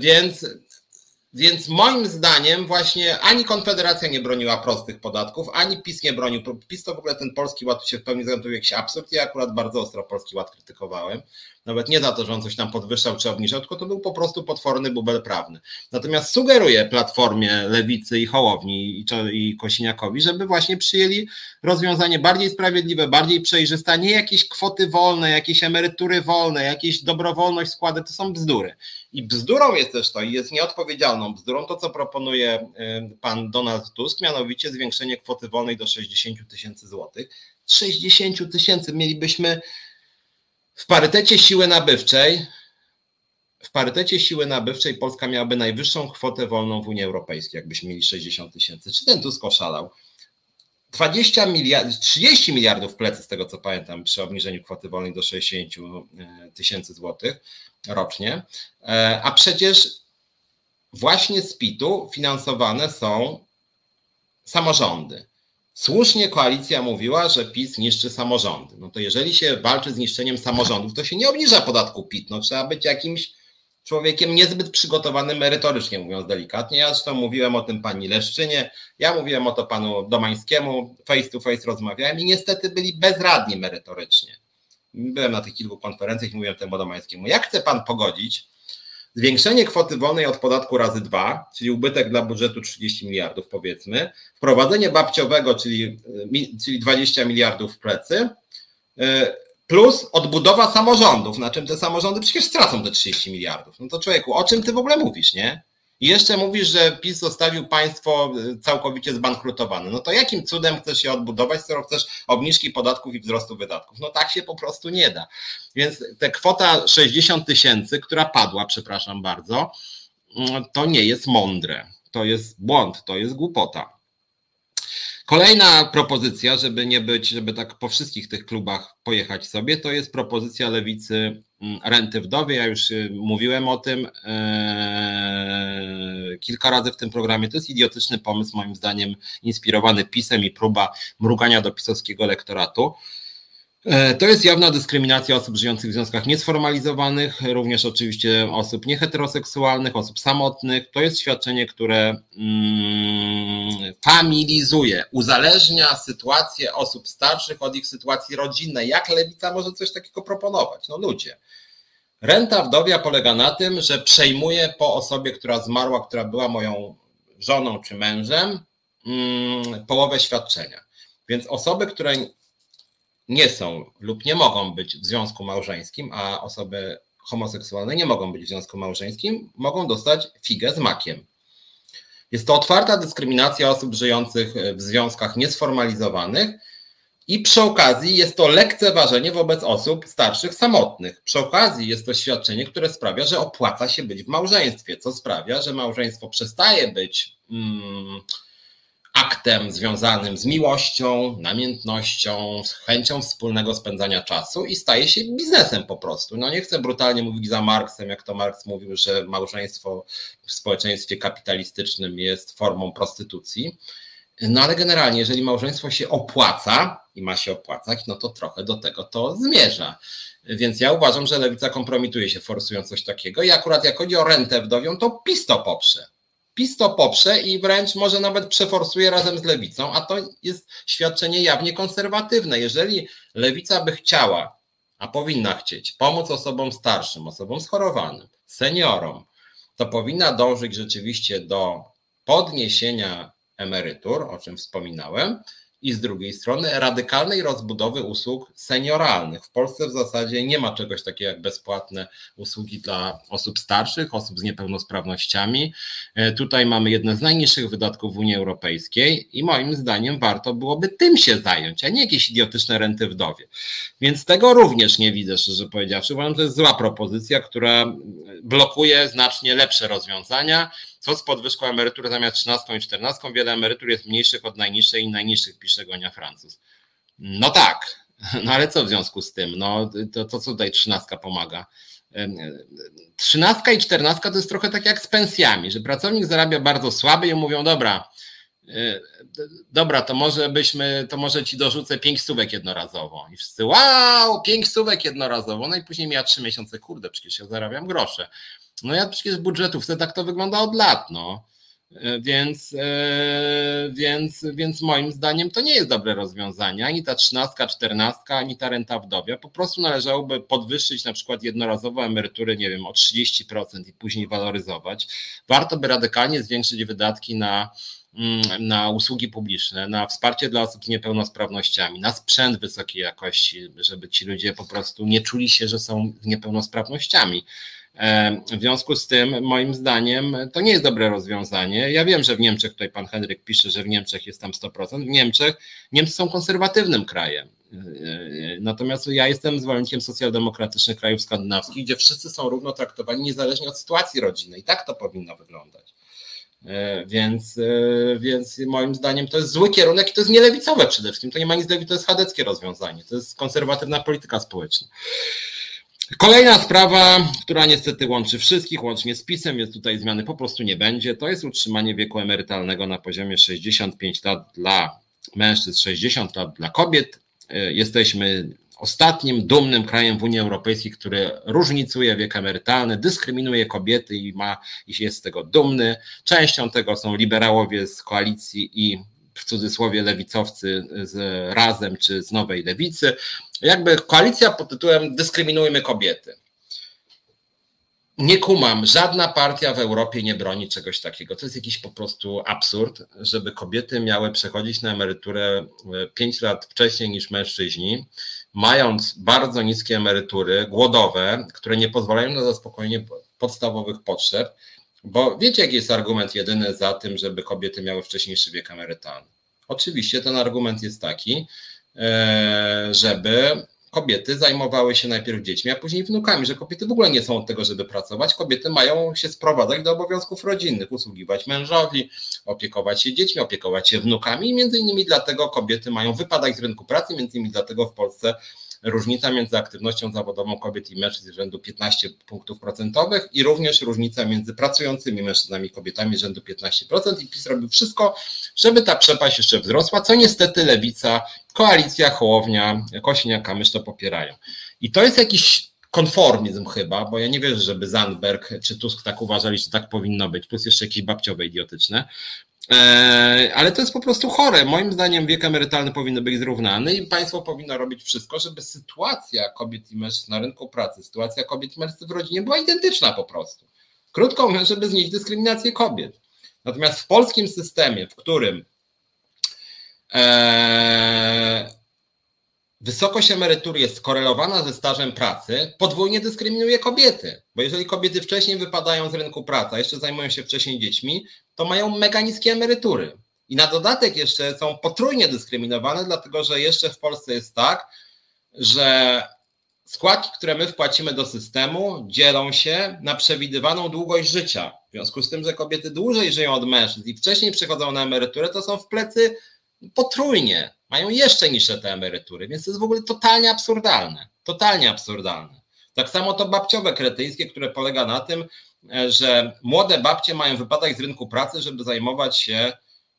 Więc więc moim zdaniem właśnie ani Konfederacja nie broniła prostych podatków, ani PiS nie bronił. PiS to w ogóle ten polski ład się w pełni zagotuje jakiś absurd. Ja akurat bardzo ostro polski ład krytykowałem. Nawet nie za to, że on coś tam podwyższał czy obniżał, tylko to był po prostu potworny bubel prawny. Natomiast sugeruję Platformie, Lewicy i Hołowni i Kosiniakowi, żeby właśnie przyjęli rozwiązanie bardziej sprawiedliwe, bardziej przejrzyste, nie jakieś kwoty wolne, jakieś emerytury wolne, jakieś dobrowolność składy, to są bzdury. I bzdurą jest też to, i jest nieodpowiedzialną bzdurą to, co proponuje y, pan Donald Tusk, mianowicie zwiększenie kwoty wolnej do 60 tysięcy złotych. 60 tysięcy mielibyśmy w parytecie siły nabywczej, w parytecie siły nabywczej Polska miałaby najwyższą kwotę wolną w Unii Europejskiej, jakbyśmy mieli 60 tysięcy. Czy ten Tusk oszalał? 20 miliardów, 30 miliardów plecy, z tego co pamiętam, przy obniżeniu kwoty wolnej do 60 e, tysięcy złotych rocznie. E, a przecież właśnie z PIT-u finansowane są samorządy. Słusznie koalicja mówiła, że PiS niszczy samorządy. No to jeżeli się walczy z niszczeniem samorządów, to się nie obniża podatku PIT. No trzeba być jakimś człowiekiem niezbyt przygotowanym merytorycznie, mówiąc delikatnie. Ja zresztą mówiłem o tym pani Leszczynie, ja mówiłem o to panu Domańskiemu, face to face rozmawiałem i niestety byli bezradni merytorycznie. Byłem na tych kilku konferencjach i mówiłem temu Domańskiemu, jak chce pan pogodzić zwiększenie kwoty wolnej od podatku razy dwa, czyli ubytek dla budżetu 30 miliardów powiedzmy, wprowadzenie babciowego, czyli, czyli 20 miliardów w plecy, y, plus odbudowa samorządów, na czym te samorządy przecież stracą te 30 miliardów. No to człowieku, o czym ty w ogóle mówisz, nie? I jeszcze mówisz, że PiS zostawił państwo y, całkowicie zbankrutowane. No to jakim cudem chcesz się odbudować, skoro chcesz obniżki podatków i wzrostu wydatków? No tak się po prostu nie da. Więc ta kwota 60 tysięcy, która padła, przepraszam bardzo, mm, to nie jest mądre. To jest błąd, to jest głupota. Kolejna propozycja, żeby nie być, żeby tak po wszystkich tych klubach pojechać sobie, to jest propozycja lewicy mm, renty wdowie. Ja już y, mówiłem o tym e, kilka razy w tym programie. To jest idiotyczny pomysł, moim zdaniem, inspirowany pisem i próba mrugania do pisowskiego lektoratu. E, to jest jawna dyskryminacja osób żyjących w związkach niesformalizowanych, również oczywiście osób nieheteroseksualnych, osób samotnych. To jest świadczenie, które mm, familizuje, uzależnia sytuację osób starszych od ich sytuacji rodzinnej. Jak lewica może coś takiego proponować? No ludzie. Renta wdowia polega na tym, że przejmuje po osobie, która zmarła, która była moją żoną czy mężem, mm, połowę świadczenia. Więc osoby, które nie są lub nie mogą być w związku małżeńskim, a osoby homoseksualne nie mogą być w związku małżeńskim, mogą dostać figę z makiem. Jest to otwarta dyskryminacja osób żyjących w związkach niesformalizowanych i przy okazji jest to lekceważenie wobec osób starszych samotnych. Przy okazji jest to świadczenie, które sprawia, że opłaca się być w małżeństwie, co sprawia, że małżeństwo przestaje być. Hmm, aktem związanym z miłością, namiętnością, z chęcią wspólnego spędzania czasu i staje się biznesem po prostu. No nie chcę brutalnie mówić za Marksem, jak to Marks mówił, że małżeństwo w społeczeństwie kapitalistycznym jest formą prostytucji. No ale generalnie, jeżeli małżeństwo się opłaca i ma się opłacać, no to trochę do tego to zmierza. Więc ja uważam, że lewica kompromituje się forsując coś takiego i akurat jak chodzi o rentę wdowią, to PiS to poprze PiS to poprze i wręcz może nawet przeforsuje razem z lewicą, a to jest świadczenie jawnie konserwatywne. Jeżeli lewica by chciała, a powinna chcieć, pomóc osobom starszym, osobom schorowanym, seniorom, to powinna dążyć rzeczywiście do podniesienia emerytur, o czym wspominałem, i z drugiej strony radykalnej rozbudowy usług senioralnych. W Polsce w zasadzie nie ma czegoś takiego jak bezpłatne usługi dla osób starszych, osób z niepełnosprawnościami. E, tutaj mamy jedne z najniższych wydatków w Unii Europejskiej i moim zdaniem warto byłoby tym się zająć, a nie jakieś idiotyczne renty wdowie. Więc tego również nie widzę, szczerze powiedziawszy. Uważam, że to jest zła propozycja, która blokuje znacznie lepsze rozwiązania co z podwyżką emerytury zamiast 13 i 14? Wiele emerytur jest mniejszych od najniższej i najniższych, pisze Gonia Francuz. No tak, no ale co w związku z tym? No to, to co tutaj 13 pomaga? 13 i 14 to jest trochę tak jak z pensjami, że pracownik zarabia bardzo słabo i mówią, dobra, dobra, to może byśmy, to może ci dorzucę pięć stówek jednorazowo. I wszyscy, wow, pięć stówek jednorazowo. No i później mija trzy miesiące, kurde, przecież ja zarabiam grosze. No ja przecież w budżetówce tak to wygląda od lat, no. E, więc, e, więc, więc moim zdaniem to nie jest dobre rozwiązanie. Ani ta trzynastka, czternastka, ani ta renta wdowia. Po prostu należałoby podwyższyć na przykład jednorazowo emerytury, nie wiem, o 30% i później waloryzować. Warto by radykalnie zwiększyć wydatki na, mm, na usługi publiczne, na wsparcie dla osób z niepełnosprawnościami, na sprzęt wysokiej jakości, żeby ci ludzie po prostu nie czuli się, że są z niepełnosprawnościami. E, w związku z tym, moim zdaniem, to nie jest dobre rozwiązanie. Ja wiem, że w Niemczech, tutaj pan Henryk pisze, że w Niemczech jest tam 100%. W Niemczech Niemcy są konserwatywnym krajem. E, natomiast ja jestem zwolennikiem socjaldemokratycznych krajów skandynawskich, gdzie wszyscy są równo traktowani niezależnie od sytuacji rodzinnej. Tak to powinno wyglądać. E, więc, więc moim zdaniem to jest zły kierunek i to jest nielewicowe przede wszystkim. To nie ma nic lewicy, to jest chadeckie rozwiązanie. To jest konserwatywna polityka społeczna. Kolejna sprawa, która niestety łączy wszystkich, łącznie z PiSem, więc tutaj zmiany po prostu nie będzie, to jest utrzymanie wieku emerytalnego na poziomie 65 lat dla mężczyzn, 60 lat dla kobiet. E, jesteśmy ostatnim dumnym krajem w Unii Europejskiej, który różnicuje wiek emerytalny, dyskryminuje kobiety i ma i jest z tego dumny. Częścią tego są liberałowie z koalicji i w cudzysłowie lewicowcy z Razem czy z Nowej Lewicy. Jakby koalicja pod tytułem Dyskryminujmy kobiety. Nie kumam, żadna partia w Europie nie broni czegoś takiego. To jest jakiś po prostu absurd, żeby kobiety miały przechodzić na emeryturę 5 lat wcześniej niż mężczyźni, mając bardzo niskie emerytury, głodowe, które nie pozwalają na zaspokojenie podstawowych potrzeb bo wiecie, jaki jest argument jedyny za tym, żeby kobiety miały wcześniejszy wiek emerytalny? Oczywiście ten argument jest taki, e, żeby kobiety zajmowały się najpierw dziećmi, a później wnukami, że kobiety w ogóle nie są od tego, żeby pracować. Kobiety mają się sprowadzać do obowiązków rodzinnych, usługiwać mężowi, opiekować się dziećmi, opiekować się wnukami i między innymi dlatego kobiety mają wypadać z rynku pracy, między innymi dlatego w Polsce różnica między aktywnością zawodową kobiet i mężczyzn rzędu 15 punktów procentowych i również różnica między pracującymi mężczyznami i kobietami rzędu 15% i PiS robił wszystko, żeby ta przepaść jeszcze wzrosła, co niestety Lewica, Koalicja, Hołownia, Kośniak-Kamysz to popierają. I to jest jakiś konformizm chyba, bo ja nie wierzę, żeby Zandberg czy Tusk tak uważali, że tak powinno być, plus jeszcze jakieś babciowe idiotyczne. E, ale to jest po prostu chore. Moim zdaniem wiek emerytalny powinien być zrównany i państwo powinno robić wszystko, żeby sytuacja kobiet i mężczyzn na rynku pracy, sytuacja kobiet i mężczyzn w rodzinie była identyczna po prostu. Krótko mówiąc, żeby znieść dyskryminację kobiet. Natomiast w polskim systemie, w którym e, wysokość emerytury jest skorelowana ze stażem pracy, podwójnie dyskryminuje kobiety. Bo jeżeli kobiety wcześniej wypadają z rynku pracy, a jeszcze zajmują się wcześniej dziećmi, to mają mega niskie emerytury. I na dodatek jeszcze są potrójnie dyskryminowane, dlatego że jeszcze w Polsce jest tak, że składki, które my wpłacimy do systemu, dzielą się na przewidywaną długość życia. W związku z tym, że kobiety dłużej żyją od mężczyzn i wcześniej przychodzą na emeryturę, to są w plecy potrójnie, mają jeszcze niższe te emerytury, więc to jest w ogóle totalnie absurdalne. Totalnie absurdalne. Tak samo to babciowe kretyńskie, które polega na tym, że młode babcie mają wypadać z rynku pracy, żeby zajmować się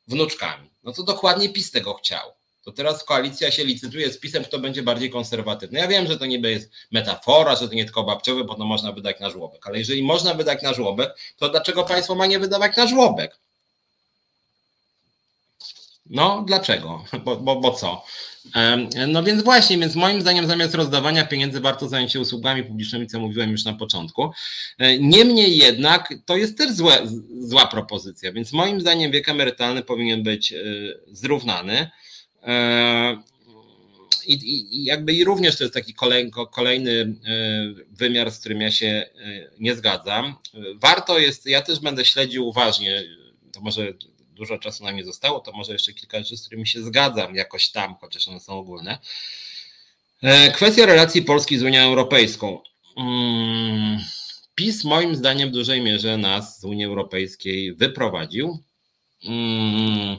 wnuczkami. No to dokładnie PiS tego chciał. To teraz koalicja się licytuje z PiSem, kto będzie bardziej konserwatywny. Ja wiem, że to niby jest metafora, że to nie tylko babciowe, bo to można wydać na żłobek, ale jeżeli można wydać na żłobek, to dlaczego państwo ma nie wydawać na żłobek? No, dlaczego? Bo, bo, bo co? No więc właśnie, więc moim zdaniem zamiast rozdawania pieniędzy warto zająć się usługami publicznymi, co mówiłem już na początku. E, niemniej jednak to jest też złe, zła propozycja, więc moim zdaniem wiek emerytalny powinien być e, zrównany. E, I, i, jakby i również to jest taki kolej, kolejny wymiar, z którym ja się nie zgadzam. Warto jest, ja też będę śledził uważnie, to może dużo czasu nam nie zostało, to może jeszcze kilka rzeczy, z którymi się zgadzam jakoś tam, chociaż one są ogólne. E, kwestia relacji Polski z Unią Europejską. Mm, PiS moim zdaniem w dużej mierze nas z Unii Europejskiej wyprowadził. Mm,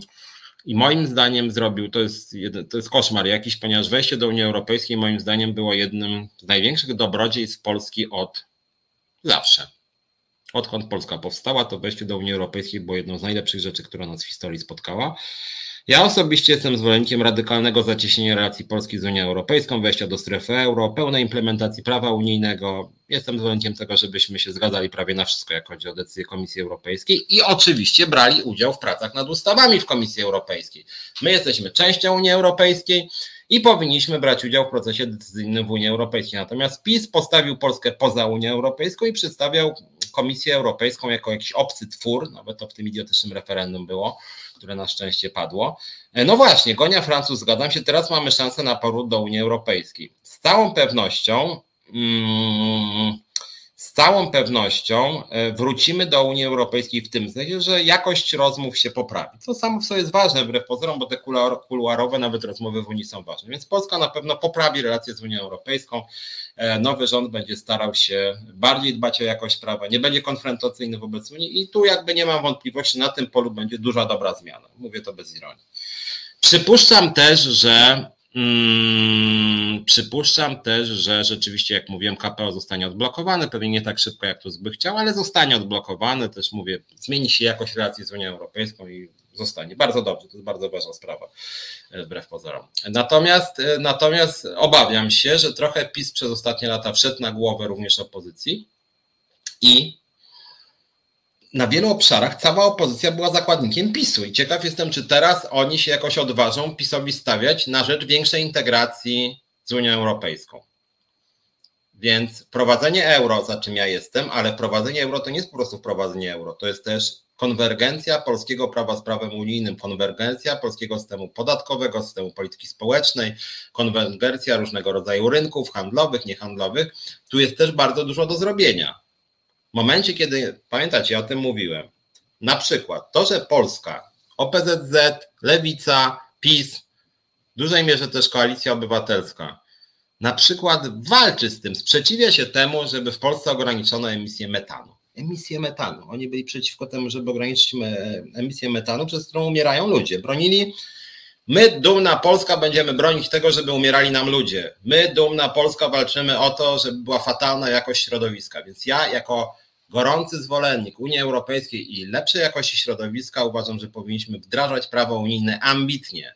I moim zdaniem zrobił, to jest, to jest koszmar jakiś, ponieważ wejście do Unii Europejskiej moim zdaniem było jednym z największych dobrodziejstw Polski od zawsze. Odkąd Polska powstała, to wejście do Unii Europejskiej było jedną z najlepszych rzeczy, która nas w historii spotkała. Ja osobiście jestem zwolennikiem radykalnego zacieśnienia relacji Polski z Unią Europejską, wejścia do strefy euro, pełnej implementacji prawa unijnego. Jestem zwolennikiem tego, żebyśmy się zgadzali prawie na wszystko, jak chodzi o decyzję Komisji Europejskiej i oczywiście brali udział w pracach nad ustawami w Komisji Europejskiej. My jesteśmy częścią Unii Europejskiej i powinniśmy brać udział w procesie decyzyjnym w Unii Europejskiej. Natomiast PiS postawił Polskę poza Unią Europejską i przedstawiał Komisję Europejską jako jakiś obcy twór, nawet to w tym idiotycznym referendum było, które na szczęście padło. E, no właśnie, Gonia Francuz, zgadzam się, teraz mamy szansę na powrót do Unii Europejskiej. Z całą pewnością. Mm, całą pewnością e, wrócimy do Unii Europejskiej w tym sensie, że jakość rozmów się poprawi. Co samo w sobie jest ważne, wbrew pozorom, bo te kuluarowe nawet rozmowy w Unii są ważne. Więc Polska na pewno poprawi relacje z Unią Europejską. E, nowy rząd będzie starał się bardziej dbać o jakość prawa, nie będzie konfrontacyjny wobec Unii i tu jakby nie mam wątpliwości, na tym polu będzie duża dobra zmiana. Mówię to bez ironii. Przypuszczam też, że Hmm, przypuszczam też, że rzeczywiście, jak mówiłem, KPO zostanie odblokowany, pewnie nie tak szybko, jak tu by chciał, ale zostanie odblokowany. Też mówię, zmieni się jakość relacji z Unią Europejską i zostanie. Bardzo dobrze, to jest bardzo ważna sprawa, e, wbrew pozorom. Natomiast, e, natomiast obawiam się, że trochę PiS przez ostatnie lata wszedł na głowę również opozycji i na wielu obszarach cała opozycja była zakładnikiem PiSu i ciekaw jestem, czy teraz oni się jakoś odważą PiSowi stawiać na rzecz większej integracji z Unią Europejską. Więc wprowadzenie euro, za czym ja jestem, ale wprowadzenie euro to nie jest po prostu wprowadzenie euro, to jest też konwergencja polskiego prawa z prawem unijnym, konwergencja polskiego systemu podatkowego, systemu polityki społecznej, konwergencja różnego rodzaju rynków handlowych, niehandlowych. Tu jest też bardzo dużo do zrobienia. Momencie, kiedy, pamiętacie, ja o tym mówiłem, na przykład to, że Polska, OPZZ, Lewica, PiS, w dużej mierze też Koalicja Obywatelska, na przykład walczy z tym, sprzeciwia się temu, żeby w Polsce ograniczono emisję metanu. Emisję metanu. Oni byli przeciwko temu, żeby ograniczyć emisję metanu, przez którą umierają ludzie. Bronili My, dumna Polska, będziemy bronić tego, żeby umierali nam ludzie. My, dumna Polska, walczymy o to, żeby była fatalna jakość środowiska. Więc ja, jako gorący zwolennik Unii Europejskiej i lepszej jakości środowiska, uważam, że powinniśmy wdrażać prawo unijne ambitnie.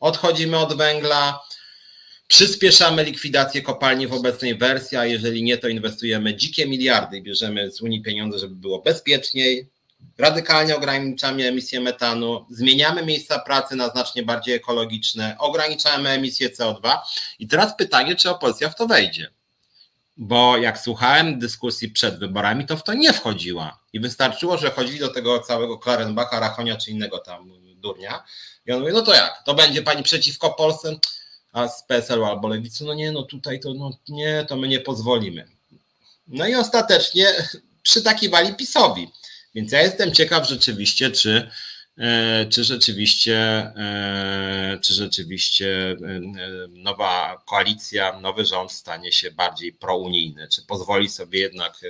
Odchodzimy od węgla, przyspieszamy likwidację kopalni w obecnej wersji, a jeżeli nie, to inwestujemy dzikie miliardy i bierzemy z Unii pieniądze, żeby było bezpieczniej, radykalnie ograniczamy emisję metanu, zmieniamy miejsca pracy na znacznie bardziej ekologiczne, ograniczamy emisję CO2. I teraz pytanie, czy opozycja w to wejdzie? Bo jak słuchałem dyskusji przed wyborami, to w to nie wchodziła. I wystarczyło, że chodzili do tego całego Klarenbacha, Rachonia czy innego tam durnia. I on mówi, no to jak? To będzie pani przeciwko Polsce? A z PSL albo Lewicy, no nie, no tutaj to no nie, to my nie pozwolimy. No i ostatecznie przytakiwali PiSowi. Więc ja jestem ciekaw rzeczywiście, czy, e, czy rzeczywiście, e, czy rzeczywiście e, nowa koalicja, nowy rząd stanie się bardziej prounijny, czy pozwoli sobie jednak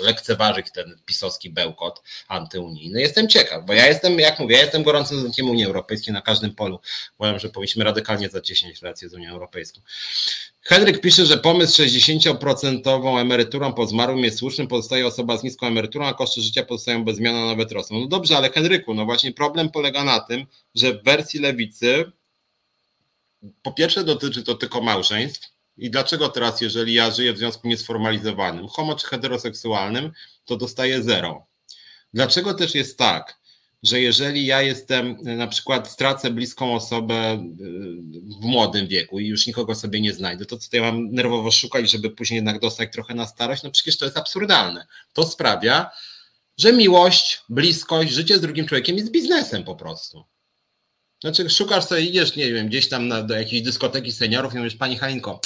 lekceważyć ten pisowski bełkot antyunijny. Jestem ciekaw, bo ja jestem, jak mówię, ja jestem gorącym zwolennikiem Unii Europejskiej na każdym polu. Uważam, że powinniśmy radykalnie zacieśnić relacje z Unią Europejską. Henryk pisze, że pomysł 60% emeryturą po zmarłym jest słuszny, pozostaje osoba z niską emeryturą, a koszty życia pozostają bez zmian, a nawet rosną. No dobrze, ale Henryku, no właśnie problem polega na tym, że w wersji lewicy po pierwsze dotyczy to tylko małżeństw, i dlaczego teraz, jeżeli ja żyję w związku niesformalizowanym, homo czy heteroseksualnym, to dostaję zero? Dlaczego też jest tak, że jeżeli ja jestem, na przykład stracę bliską osobę y, w młodym wieku i już nikogo sobie nie znajdę, to co ja mam nerwowo szukać, żeby później jednak dostać trochę na starość? No przecież to jest absurdalne. To sprawia, że miłość, bliskość, życie z drugim człowiekiem jest biznesem po prostu. Znaczy, szukasz sobie, idziesz, nie wiem, gdzieś tam na, do jakiejś dyskoteki seniorów i mówisz, pani Halinko,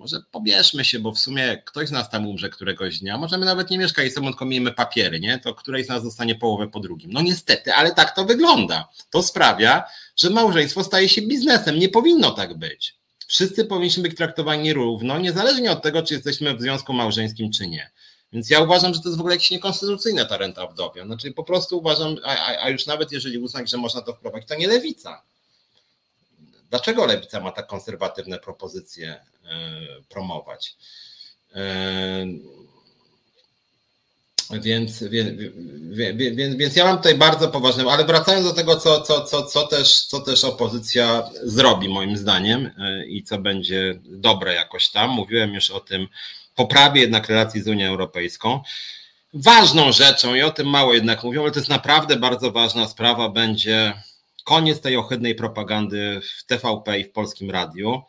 może pobierzmy się, bo w sumie ktoś z nas tam umrze któregoś dnia, możemy nawet nie mieszkać i sobą tylko miejmy papiery, nie? To któreś z nas zostanie połowę po drugim. No niestety, ale tak to wygląda. To sprawia, że małżeństwo staje się biznesem. Nie powinno tak być. Wszyscy powinniśmy być traktowani równo, niezależnie od tego, czy jesteśmy w związku małżeńskim, czy nie. Więc ja uważam, że to jest w ogóle jakieś niekonstytucyjne ta renta wdowia. Znaczy po prostu uważam, a, a już nawet jeżeli uznać, że można to wprowadzić, to nie lewica. Dlaczego lewica ma tak konserwatywne propozycje e, promować? E, Więc, więc, więc, więc ja mam tutaj bardzo poważne, ale wracając do tego, co, co, co, co, też, co też opozycja zrobi, moim zdaniem, e, i co będzie dobre jakoś tam. Mówiłem już o tym poprawie jednak relacji z Unią Europejską. Ważną rzeczą, i o tym mało jednak mówią, ale to jest naprawdę bardzo ważna sprawa, będzie koniec tej ohydnej propagandy w TVP i w polskim radiu.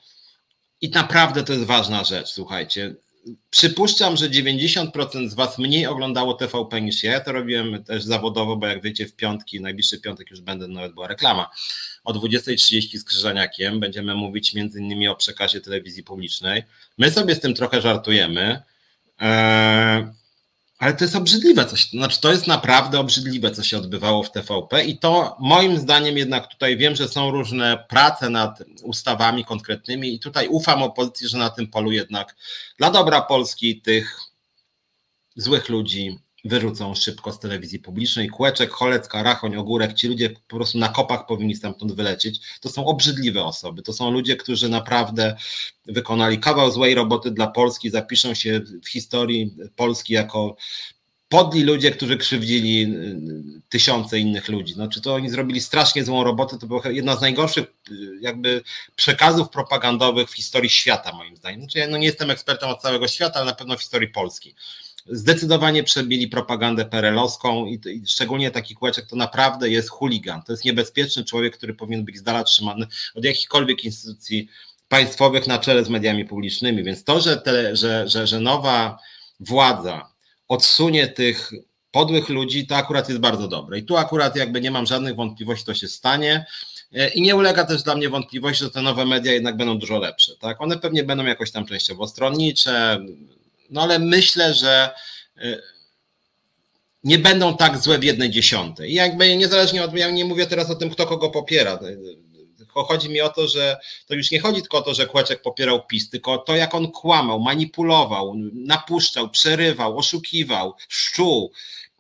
I naprawdę to jest ważna rzecz, słuchajcie przypuszczam, że 90% z Was mniej oglądało TVP niż ja. Ja to robiłem też zawodowo, bo jak wiecie, w piątki, najbliższy piątek już będę, nawet była reklama. O 20.30 z Krzyżaniakiem będziemy mówić między innymi o przekazie telewizji publicznej. My sobie z tym trochę żartujemy. Eee, ale to jest obrzydliwe coś, znaczy to jest naprawdę obrzydliwe, co się odbywało w TVP i to moim zdaniem jednak tutaj wiem, że są różne prace nad ustawami konkretnymi i tutaj ufam opozycji, że na tym polu jednak dla dobra Polski tych złych ludzi wyrzucą szybko z telewizji publicznej. Kłeczek, Cholecka, Rachoń, Ogórek, ci ludzie po prostu na kopach powinni stamtąd wylecieć. To są obrzydliwe osoby. To są ludzie, którzy naprawdę wykonali kawał złej roboty dla Polski, zapiszą się w historii Polski jako podli ludzie, którzy krzywdzili y, tysiące innych ludzi. Znaczy to oni zrobili strasznie złą robotę, to była jedna z najgorszych y, jakby przekazów propagandowych w historii świata moim zdaniem. Znaczy ja no nie jestem ekspertem od całego świata, ale na pewno w historii Polski zdecydowanie przebili propagandę perelowską i, i, szczególnie taki kółeczek to naprawdę jest chuligan. To jest niebezpieczny człowiek, który powinien być z dala trzymany od jakichkolwiek instytucji państwowych na czele z mediami publicznymi. Więc to, że, te, że, że, że nowa władza odsunie tych podłych ludzi, to akurat jest bardzo dobre. I tu akurat jakby nie mam żadnych wątpliwości, to się stanie. I nie ulega też dla mnie wątpliwości, że te nowe media jednak będą dużo lepsze. Tak? One pewnie będą jakoś tam częściowo stronnicze, no ale myślę, że y, nie będą tak złe w jednej dziesiątej. I jakby niezależnie od, ja nie mówię teraz o tym, kto kogo popiera. Chodzi mi o to, że to już nie chodzi tylko o to, że Kłeczek popierał PiS, tylko to, jak on kłamał, manipulował, napuszczał, przerywał, oszukiwał, szczuł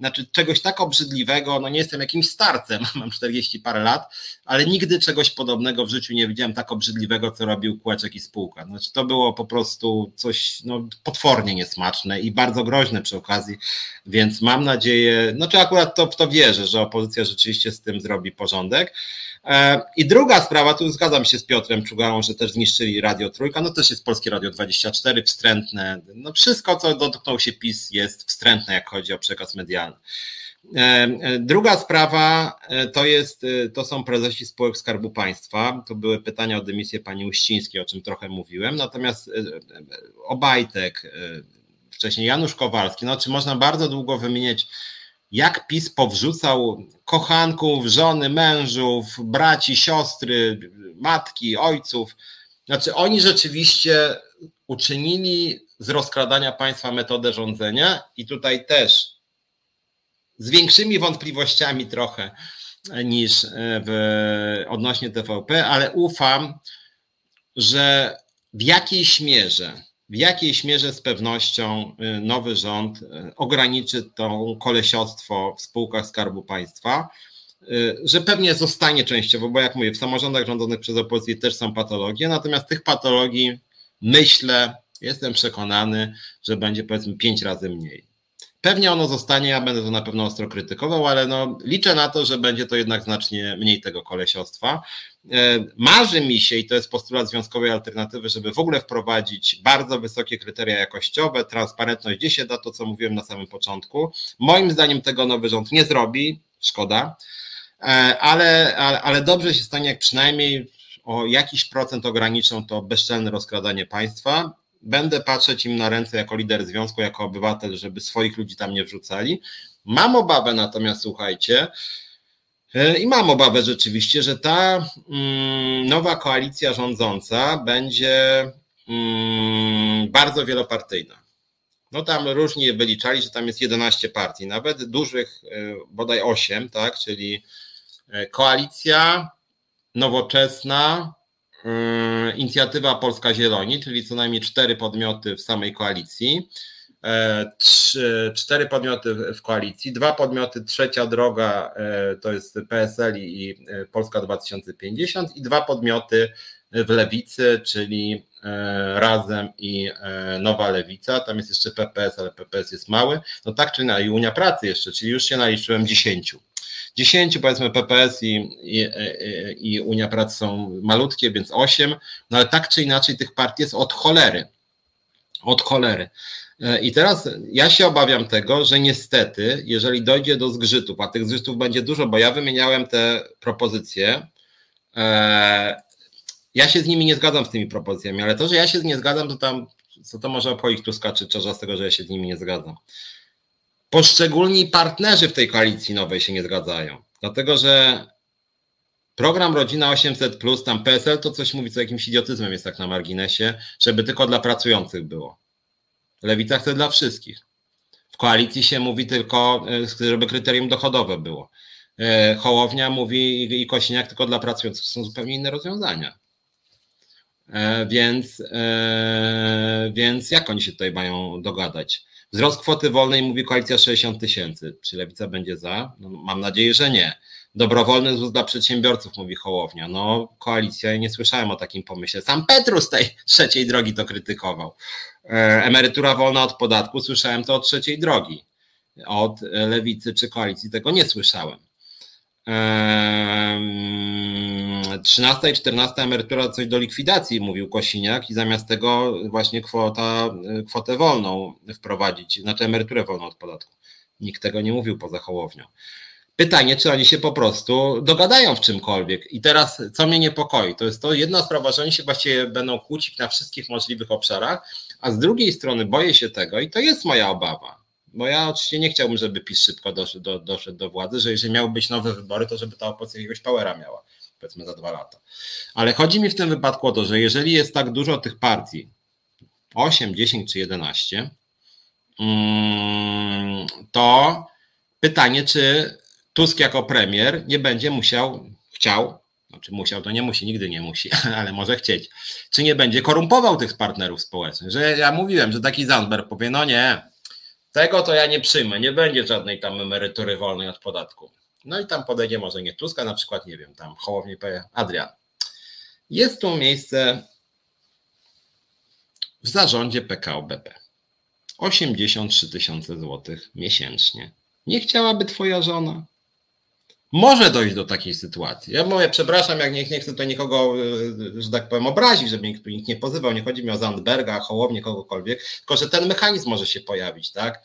znaczy czegoś tak obrzydliwego, no nie jestem jakimś starcem, mam 40 parę lat, ale nigdy czegoś podobnego w życiu nie widziałem tak obrzydliwego, co robił Kłeczek i spółka. Znaczy to było po prostu coś no, potwornie niesmaczne i bardzo groźne przy okazji, więc mam nadzieję, no czy akurat to w to wierzę, że opozycja rzeczywiście z tym zrobi porządek. E, I druga sprawa, tu zgadzam się z Piotrem Czugałą, że też zniszczyli Radio Trójka, no też jest Polskie Radio 24, wstrętne, no wszystko, co dotknął się PiS jest wstrętne, jak chodzi o przekaz medialny. E, e, druga sprawa to, jest, to są prezesi spółek Skarbu Państwa. To były pytania o dymisję pani Uścińskiej, o czym trochę mówiłem. Natomiast Obajtek, wcześniej Janusz Kowalski, no czy można bardzo długo wymieniać jak PiS powrzucał kochanków, żony, mężów, braci, siostry, matki, ojców. Znaczy, oni rzeczywiście uczynili z rozkradania państwa metodę rządzenia i tutaj też z większymi wątpliwościami trochę niż w, odnośnie TVP, ale ufam, że w jakiejś mierze w jakiejś mierze z pewnością y, nowy rząd ograniczy to kolesiostwo w spółkach Skarbu Państwa, że pewnie zostanie częściowo, bo jak mówię, w samorządach rządzonych przez opozycję też są patologie, natomiast tych patologii myślę, jestem przekonany, że będzie powiedzmy pięć razy mniej. Pewnie ono zostanie, ja będę to na pewno ostro krytykował, ale no, liczę na to, że będzie to jednak znacznie mniej tego kolesiostwa. E, marzy mi się, i to jest postulat związkowej alternatywy, żeby w ogóle wprowadzić bardzo wysokie kryteria jakościowe, transparentność, gdzie się da to, co mówiłem na samym początku. Moim zdaniem tego nowy rząd nie zrobi, szkoda, e, ale, ale, ale dobrze się stanie, jak przynajmniej o jakiś procent ograniczą to bezczelne rozkradanie państwa. Będę patrzeć im na ręce jako lider związku, jako obywatel, żeby swoich ludzi tam nie wrzucali. Mam obawę natomiast, słuchajcie, E, I mam obawę rzeczywiście, że ta mm, nowa koalicja rządząca będzie mm, bardzo wielopartyjna. No tam różnie wyliczali, że tam jest 11 partii, nawet dużych, e, bodaj 8, tak, czyli e, koalicja nowoczesna, inicjatywa Polska Zieloni, czyli co najmniej cztery podmioty w samej koalicji E, cztery podmioty w koalicji, dwa podmioty, trzecia droga e, to jest PSL i Polska 2050 i dwa podmioty w lewicy, czyli Razem i Nowa Lewica. Tam jest jeszcze PPS, ale PPS jest mały. No tak czy inaczej, Unia Pracy jeszcze, czyli już się naliczyłem 10. 10 powiedzmy PPS i, i, i Unia Pracy są malutkie, więc 8, no ale tak czy inaczej tych partii jest od cholery. Od cholery. I teraz ja się obawiam tego, że niestety, jeżeli dojdzie do zgrzytów, a tych zgrzytów będzie dużo, bo ja wymieniałem te propozycje, e, ja się z nimi nie zgadzam z tymi propozycjami, ale to, że ja się z nie zgadzam, to tam, co to może opoić Tuska czy Czarza z tego, że ja się z nimi nie zgadzam. Poszczególni partnerzy w tej koalicji nowej się nie zgadzają, dlatego że program Rodzina 800, tam PSL to coś mówi, co jakimś idiotyzmem jest tak na marginesie, żeby tylko dla pracujących było. Lewica chce dla wszystkich. W koalicji się mówi tylko, e, żeby kryterium dochodowe było. E, Hołownia mówi i Kosiniak tylko dla pracujących. Są zupełnie inne rozwiązania. E, więc, więc jak oni się tutaj mają dogadać? Wzrost kwoty wolnej mówi koalicja 60 tysięcy. Czy lewica będzie za? No, mam nadzieję, że nie. Dobrowolny ZUS dla przedsiębiorców, mówi Hołownia. No, koalicja, nie słyszałem o takim pomyśle. Sam Petrus tej trzeciej drogi to krytykował. E, emerytura wolna od podatku, słyszałem to od trzeciej drogi. Od lewicy czy koalicji tego nie słyszałem. 13 i 14 emerytura coś do likwidacji, mówił Kosiniak, i zamiast tego właśnie kwota, kwotę wolną wprowadzić, znaczy emeryturę wolną od podatku. Nikt tego nie mówił poza Hołownią. Pytanie, czy oni się po prostu dogadają w czymkolwiek. I teraz, co mnie niepokoi, to jest to jedna sprawa, że oni się właściwie będą kłócić na wszystkich możliwych obszarach, a z drugiej strony boję się tego, i to jest moja obawa, bo ja oczywiście nie chciałbym, żeby PiS szybko doszedł do, doszedł do władzy, że jeżeli miały być nowe wybory, to żeby ta opozycja jakiegoś powera miała, powiedzmy za dwa lata. Ale chodzi mi w tym wypadku o to, że jeżeli jest tak dużo tych partii, 8, 10 czy 11, mm, to pytanie, czy Tusk jako premier nie będzie musiał, chciał, znaczy musiał, to nie musi, nigdy nie musi, ale może chcieć, czy nie będzie korumpował tych partnerów społecznych, że ja mówiłem, że taki Zandberg powie, no nie, tego to ja nie przyjmę, nie będzie żadnej tam emerytury wolnej od podatku. No i tam podejdzie może nie Tuska, na przykład, nie wiem, tam Hołowni powie, Adrian, jest tu miejsce w zarządzie PKO BP. 83 tysiące złotych miesięcznie. Nie chciałaby twoja żona? Może dojść do takiej sytuacji. Ja mówię, przepraszam, jak nie, nie chcę tutaj nikogo, e, że tak powiem, obrazić, żeby nikt, nikt nie pozywał. Nie chodzi mi o Zandberga, Hołownię, kogokolwiek, tylko że ten mechanizm może się pojawić, tak?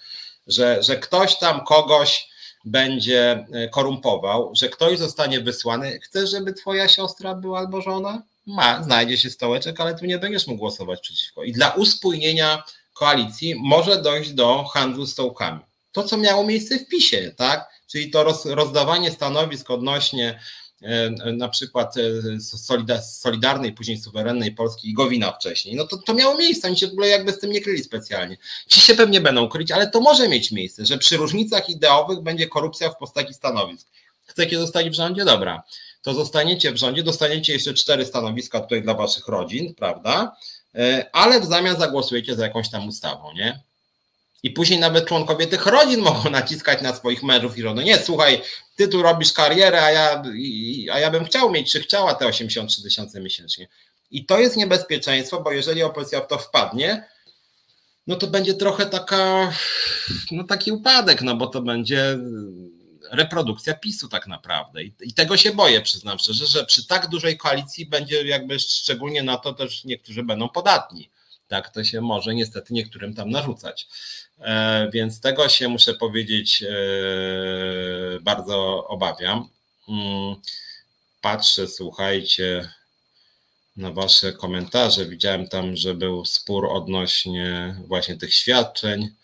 Że, że ktoś tam kogoś będzie e, korumpował, że ktoś zostanie wysłany. Chcesz, żeby twoja siostra była albo żona? Ma, znajdzie się stołeczek, ale tu nie będziesz mógł głosować przeciwko. I dla uspójnienia koalicji może dojść do handlu stołkami. To, co miało miejsce w PiSie, tak? Czyli to roz, rozdawanie stanowisk odnośnie e, na przykład e, Solidarnej, później Suwerennej Polski i Gowina wcześniej, no to, to miało miejsce, oni się w ogóle jakby z tym nie kryli specjalnie. Ci się pewnie będą kryć, ale to może mieć miejsce, że przy różnicach ideowych będzie korupcja w postaci stanowisk. Chcecie zostać w rządzie? Dobra. To zostaniecie w rządzie, dostaniecie jeszcze cztery stanowiska tutaj dla waszych rodzin, prawda? E, ale w zamian zagłosujecie za jakąś tam ustawą, nie? I później nawet członkowie tych rodzin mogą naciskać na swoich mężów i żony. Nie, słuchaj, ty tu robisz karierę, a ja, a ja bym chciał mieć, czy chciała te 83 tysiące miesięcznie. I to jest niebezpieczeństwo, bo jeżeli opozycja w to wpadnie, no to będzie trochę taka, no taki upadek, no bo to będzie reprodukcja PiSu tak naprawdę. I, tego się boję, przyznam szczerze, że przy tak dużej koalicji będzie jakby szczególnie na to też niektórzy będą podatni. Tak, to się może niestety niektórym tam narzucać. E, więc tego się muszę powiedzieć e, bardzo obawiam. Mm, patrzę, słuchajcie na Wasze komentarze. Widziałem tam, że był spór odnośnie właśnie tych świadczeń.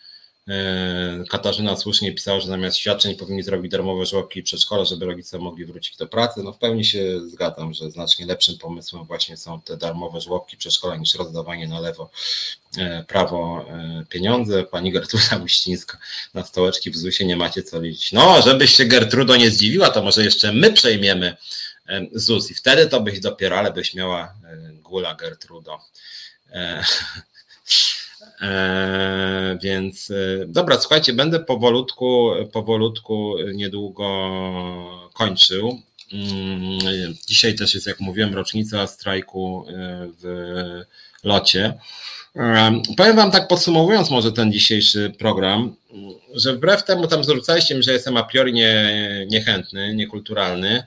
E, Katarzyna słusznie pisała, że zamiast świadczeń powinni zrobić darmowe żłobki i przedszkola, żeby rodzice mogli wrócić do pracy. No w pełni się zgadzam, że znacznie lepszym pomysłem właśnie są te darmowe żłobki, przedszkola niż rozdawanie na lewo e, prawo e, pieniądze. Pani Gertruda Uścińska na stołeczki w ZUS-ie nie macie co liczyć. No, żebyś się Gertrudo nie zdziwiła, to może jeszcze my przejmiemy ZUS i wtedy to byś dopiero, ale byś miała gula Gertrudo. E, więc e, dobra, słuchajcie, będę powolutku, powolutku niedługo kończył. Mm, dzisiaj też jest, jak mówiłem, rocznica strajku w locie. Powiem Wam tak podsumowując może ten dzisiejszy program, że wbrew temu tam zarzucaliście mi, że jestem a priori nie, niechętny, niekulturalny.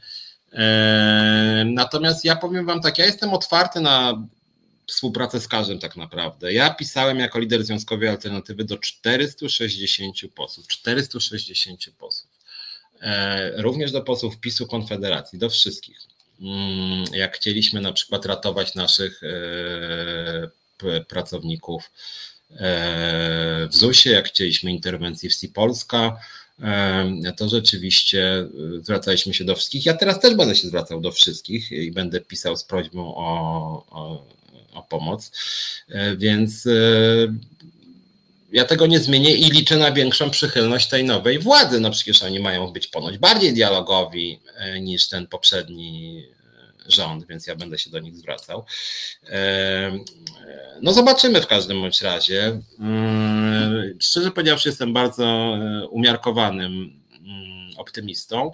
Natomiast ja powiem Wam tak, ja jestem otwarty na współpracę z każdym tak naprawdę. Ja pisałem jako lider Związkowej Alternatywy do 460 posłów. 460 posłów. E, również do posłów PiSu Konfederacji, do wszystkich. Mm, jak chcieliśmy na przykład ratować naszych e, pracowników e, w ZUS-ie, jak chcieliśmy interwencji w SI Polska, to rzeczywiście zwracaliśmy się do wszystkich. Ja teraz też będę się zwracał do wszystkich i będę pisał z prośbą o, o, o pomoc, więc ja tego nie zmienię i liczę na większą przychylność tej nowej władzy. No przecież oni mają być ponoć bardziej dialogowi e, niż ten poprzedni e, rząd, więc ja będę się do nich zwracał. E, no zobaczymy w każdym bądź razie. Szczerze powiedziawszy, jestem bardzo umiarkowanym mm, optymistą.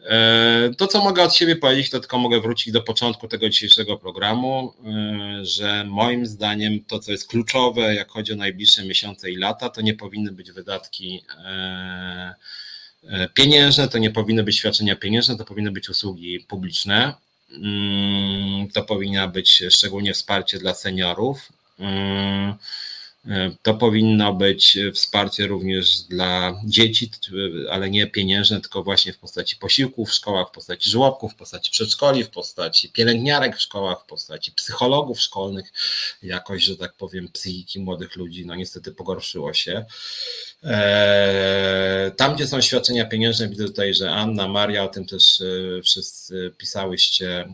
E, to, co mogę od siebie powiedzieć, to tylko mogę wrócić do początku tego dzisiejszego programu, e, że moim zdaniem to, co jest kluczowe, jak chodzi o najbliższe miesiące i lata, to nie powinny być wydatki e, pieniężne, to nie powinny być świadczenia pieniężne, to powinny być usługi publiczne. Mm, to powinna być szczególnie wsparcie dla seniorów. E, to powinno być wsparcie również dla dzieci, ale nie pieniężne, tylko właśnie w postaci posiłków w szkołach, w postaci żłobków, w postaci przedszkoli, w postaci pielęgniarek w szkołach, w postaci psychologów szkolnych. Jakoś, że tak powiem, psychiki młodych ludzi, no niestety pogorszyło się. E, tam, gdzie są świadczenia pieniężne, widzę tutaj, że Anna, Maria, o tym też e, wszyscy pisałyście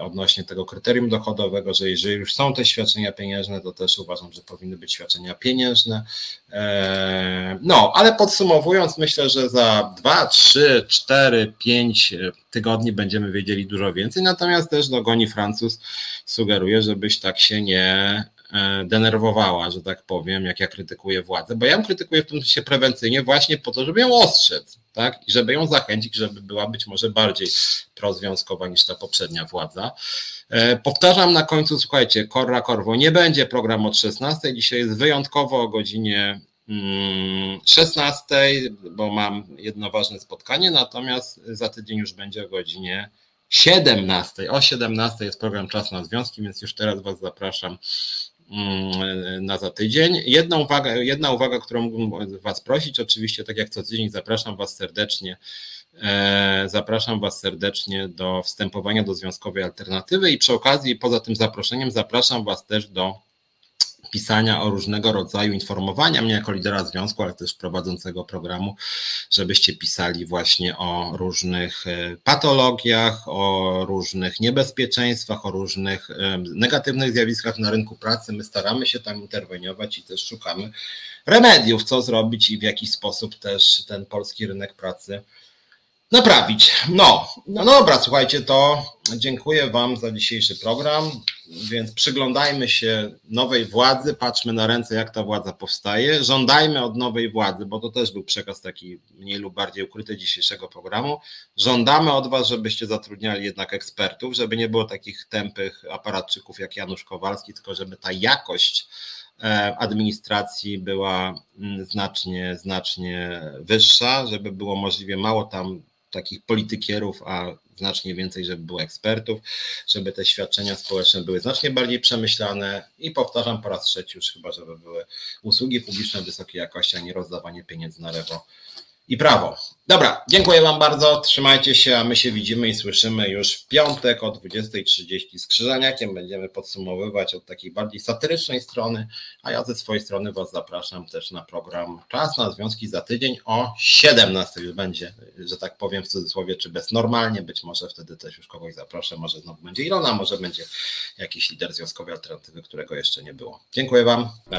odnośnie tego kryterium dochodowego, że jeżeli już są te świadczenia pieniężne, to też uważam, że powinny być świadczenia świadczenia pieniężne. E, no, ale podsumowując, myślę, że za 2, 3, 4, 5 tygodni będziemy wiedzieli dużo więcej. Natomiast też no, Goni Francuz sugeruje, żebyś tak się nie denerwowała, że tak powiem, jak ja krytykuję władzę, bo ja ją krytykuję w tym sensie prewencyjnie właśnie po to, żeby ją ostrzec, tak, i żeby ją zachęcić, żeby była być może bardziej prozwiązkowa niż ta poprzednia władza. E, powtarzam na końcu, słuchajcie, Korra Korwo, nie będzie program od 16, dzisiaj jest wyjątkowo o godzinie 16, mm, bo mam jedno ważne spotkanie, natomiast za tydzień już będzie o godzinie 17. O 17 jest program Czas na Związki, więc już teraz Was zapraszam na za tydzień. Jedna uwaga, jedna uwaga, którą mógłbym Was prosić, oczywiście, tak jak co tydzień, zapraszam Was serdecznie E, zapraszam Was serdecznie do wstępowania do Związkowej Alternatywy i przy okazji, poza tym zaproszeniem, zapraszam Was też do pisania o różnego rodzaju informowania mnie jako lidera związku, ale też prowadzącego programu, żebyście pisali właśnie o różnych e, patologiach, o różnych niebezpieczeństwach, o różnych e, negatywnych zjawiskach na rynku pracy. My staramy się tam interweniować i też szukamy remediów, co zrobić i w jaki sposób też ten polski rynek pracy naprawić. No, no dobra, słuchajcie, to dziękuję Wam za dzisiejszy program, więc przyglądajmy się nowej władzy, patrzmy na ręce, jak ta władza powstaje, żądajmy od nowej władzy, bo to też był przekaz taki mniej lub bardziej ukryty dzisiejszego programu, żądamy od Was, żebyście zatrudniali jednak ekspertów, żeby nie było takich tępych aparatczyków jak Janusz Kowalski, tylko żeby ta jakość e, administracji była mm, znacznie, znacznie wyższa, żeby było możliwie mało tam takich politykierów, a znacznie więcej, żeby było ekspertów, żeby te świadczenia społeczne były znacznie bardziej przemyślane. I powtarzam po raz trzeci już chyba, żeby były usługi publiczne wysokiej jakości, a nie rozdawanie pieniędzy na lewo i prawo. Dobra, dziękuję Wam bardzo, trzymajcie się, a my się widzimy i słyszymy już w piątek o 20.30 z Krzyżaniakiem. Będziemy podsumowywać od takiej bardziej satyrycznej strony, a ja ze swojej strony Was zapraszam też na program Czas na Związki za tydzień o 17 już będzie, że tak powiem w cudzysłowie, czy bez normalnie, być może wtedy też już kogoś zaproszę, może znowu będzie Ilona, może będzie jakiś lider związkowej alternatywy, którego jeszcze nie było. Dziękuję Wam, na razie.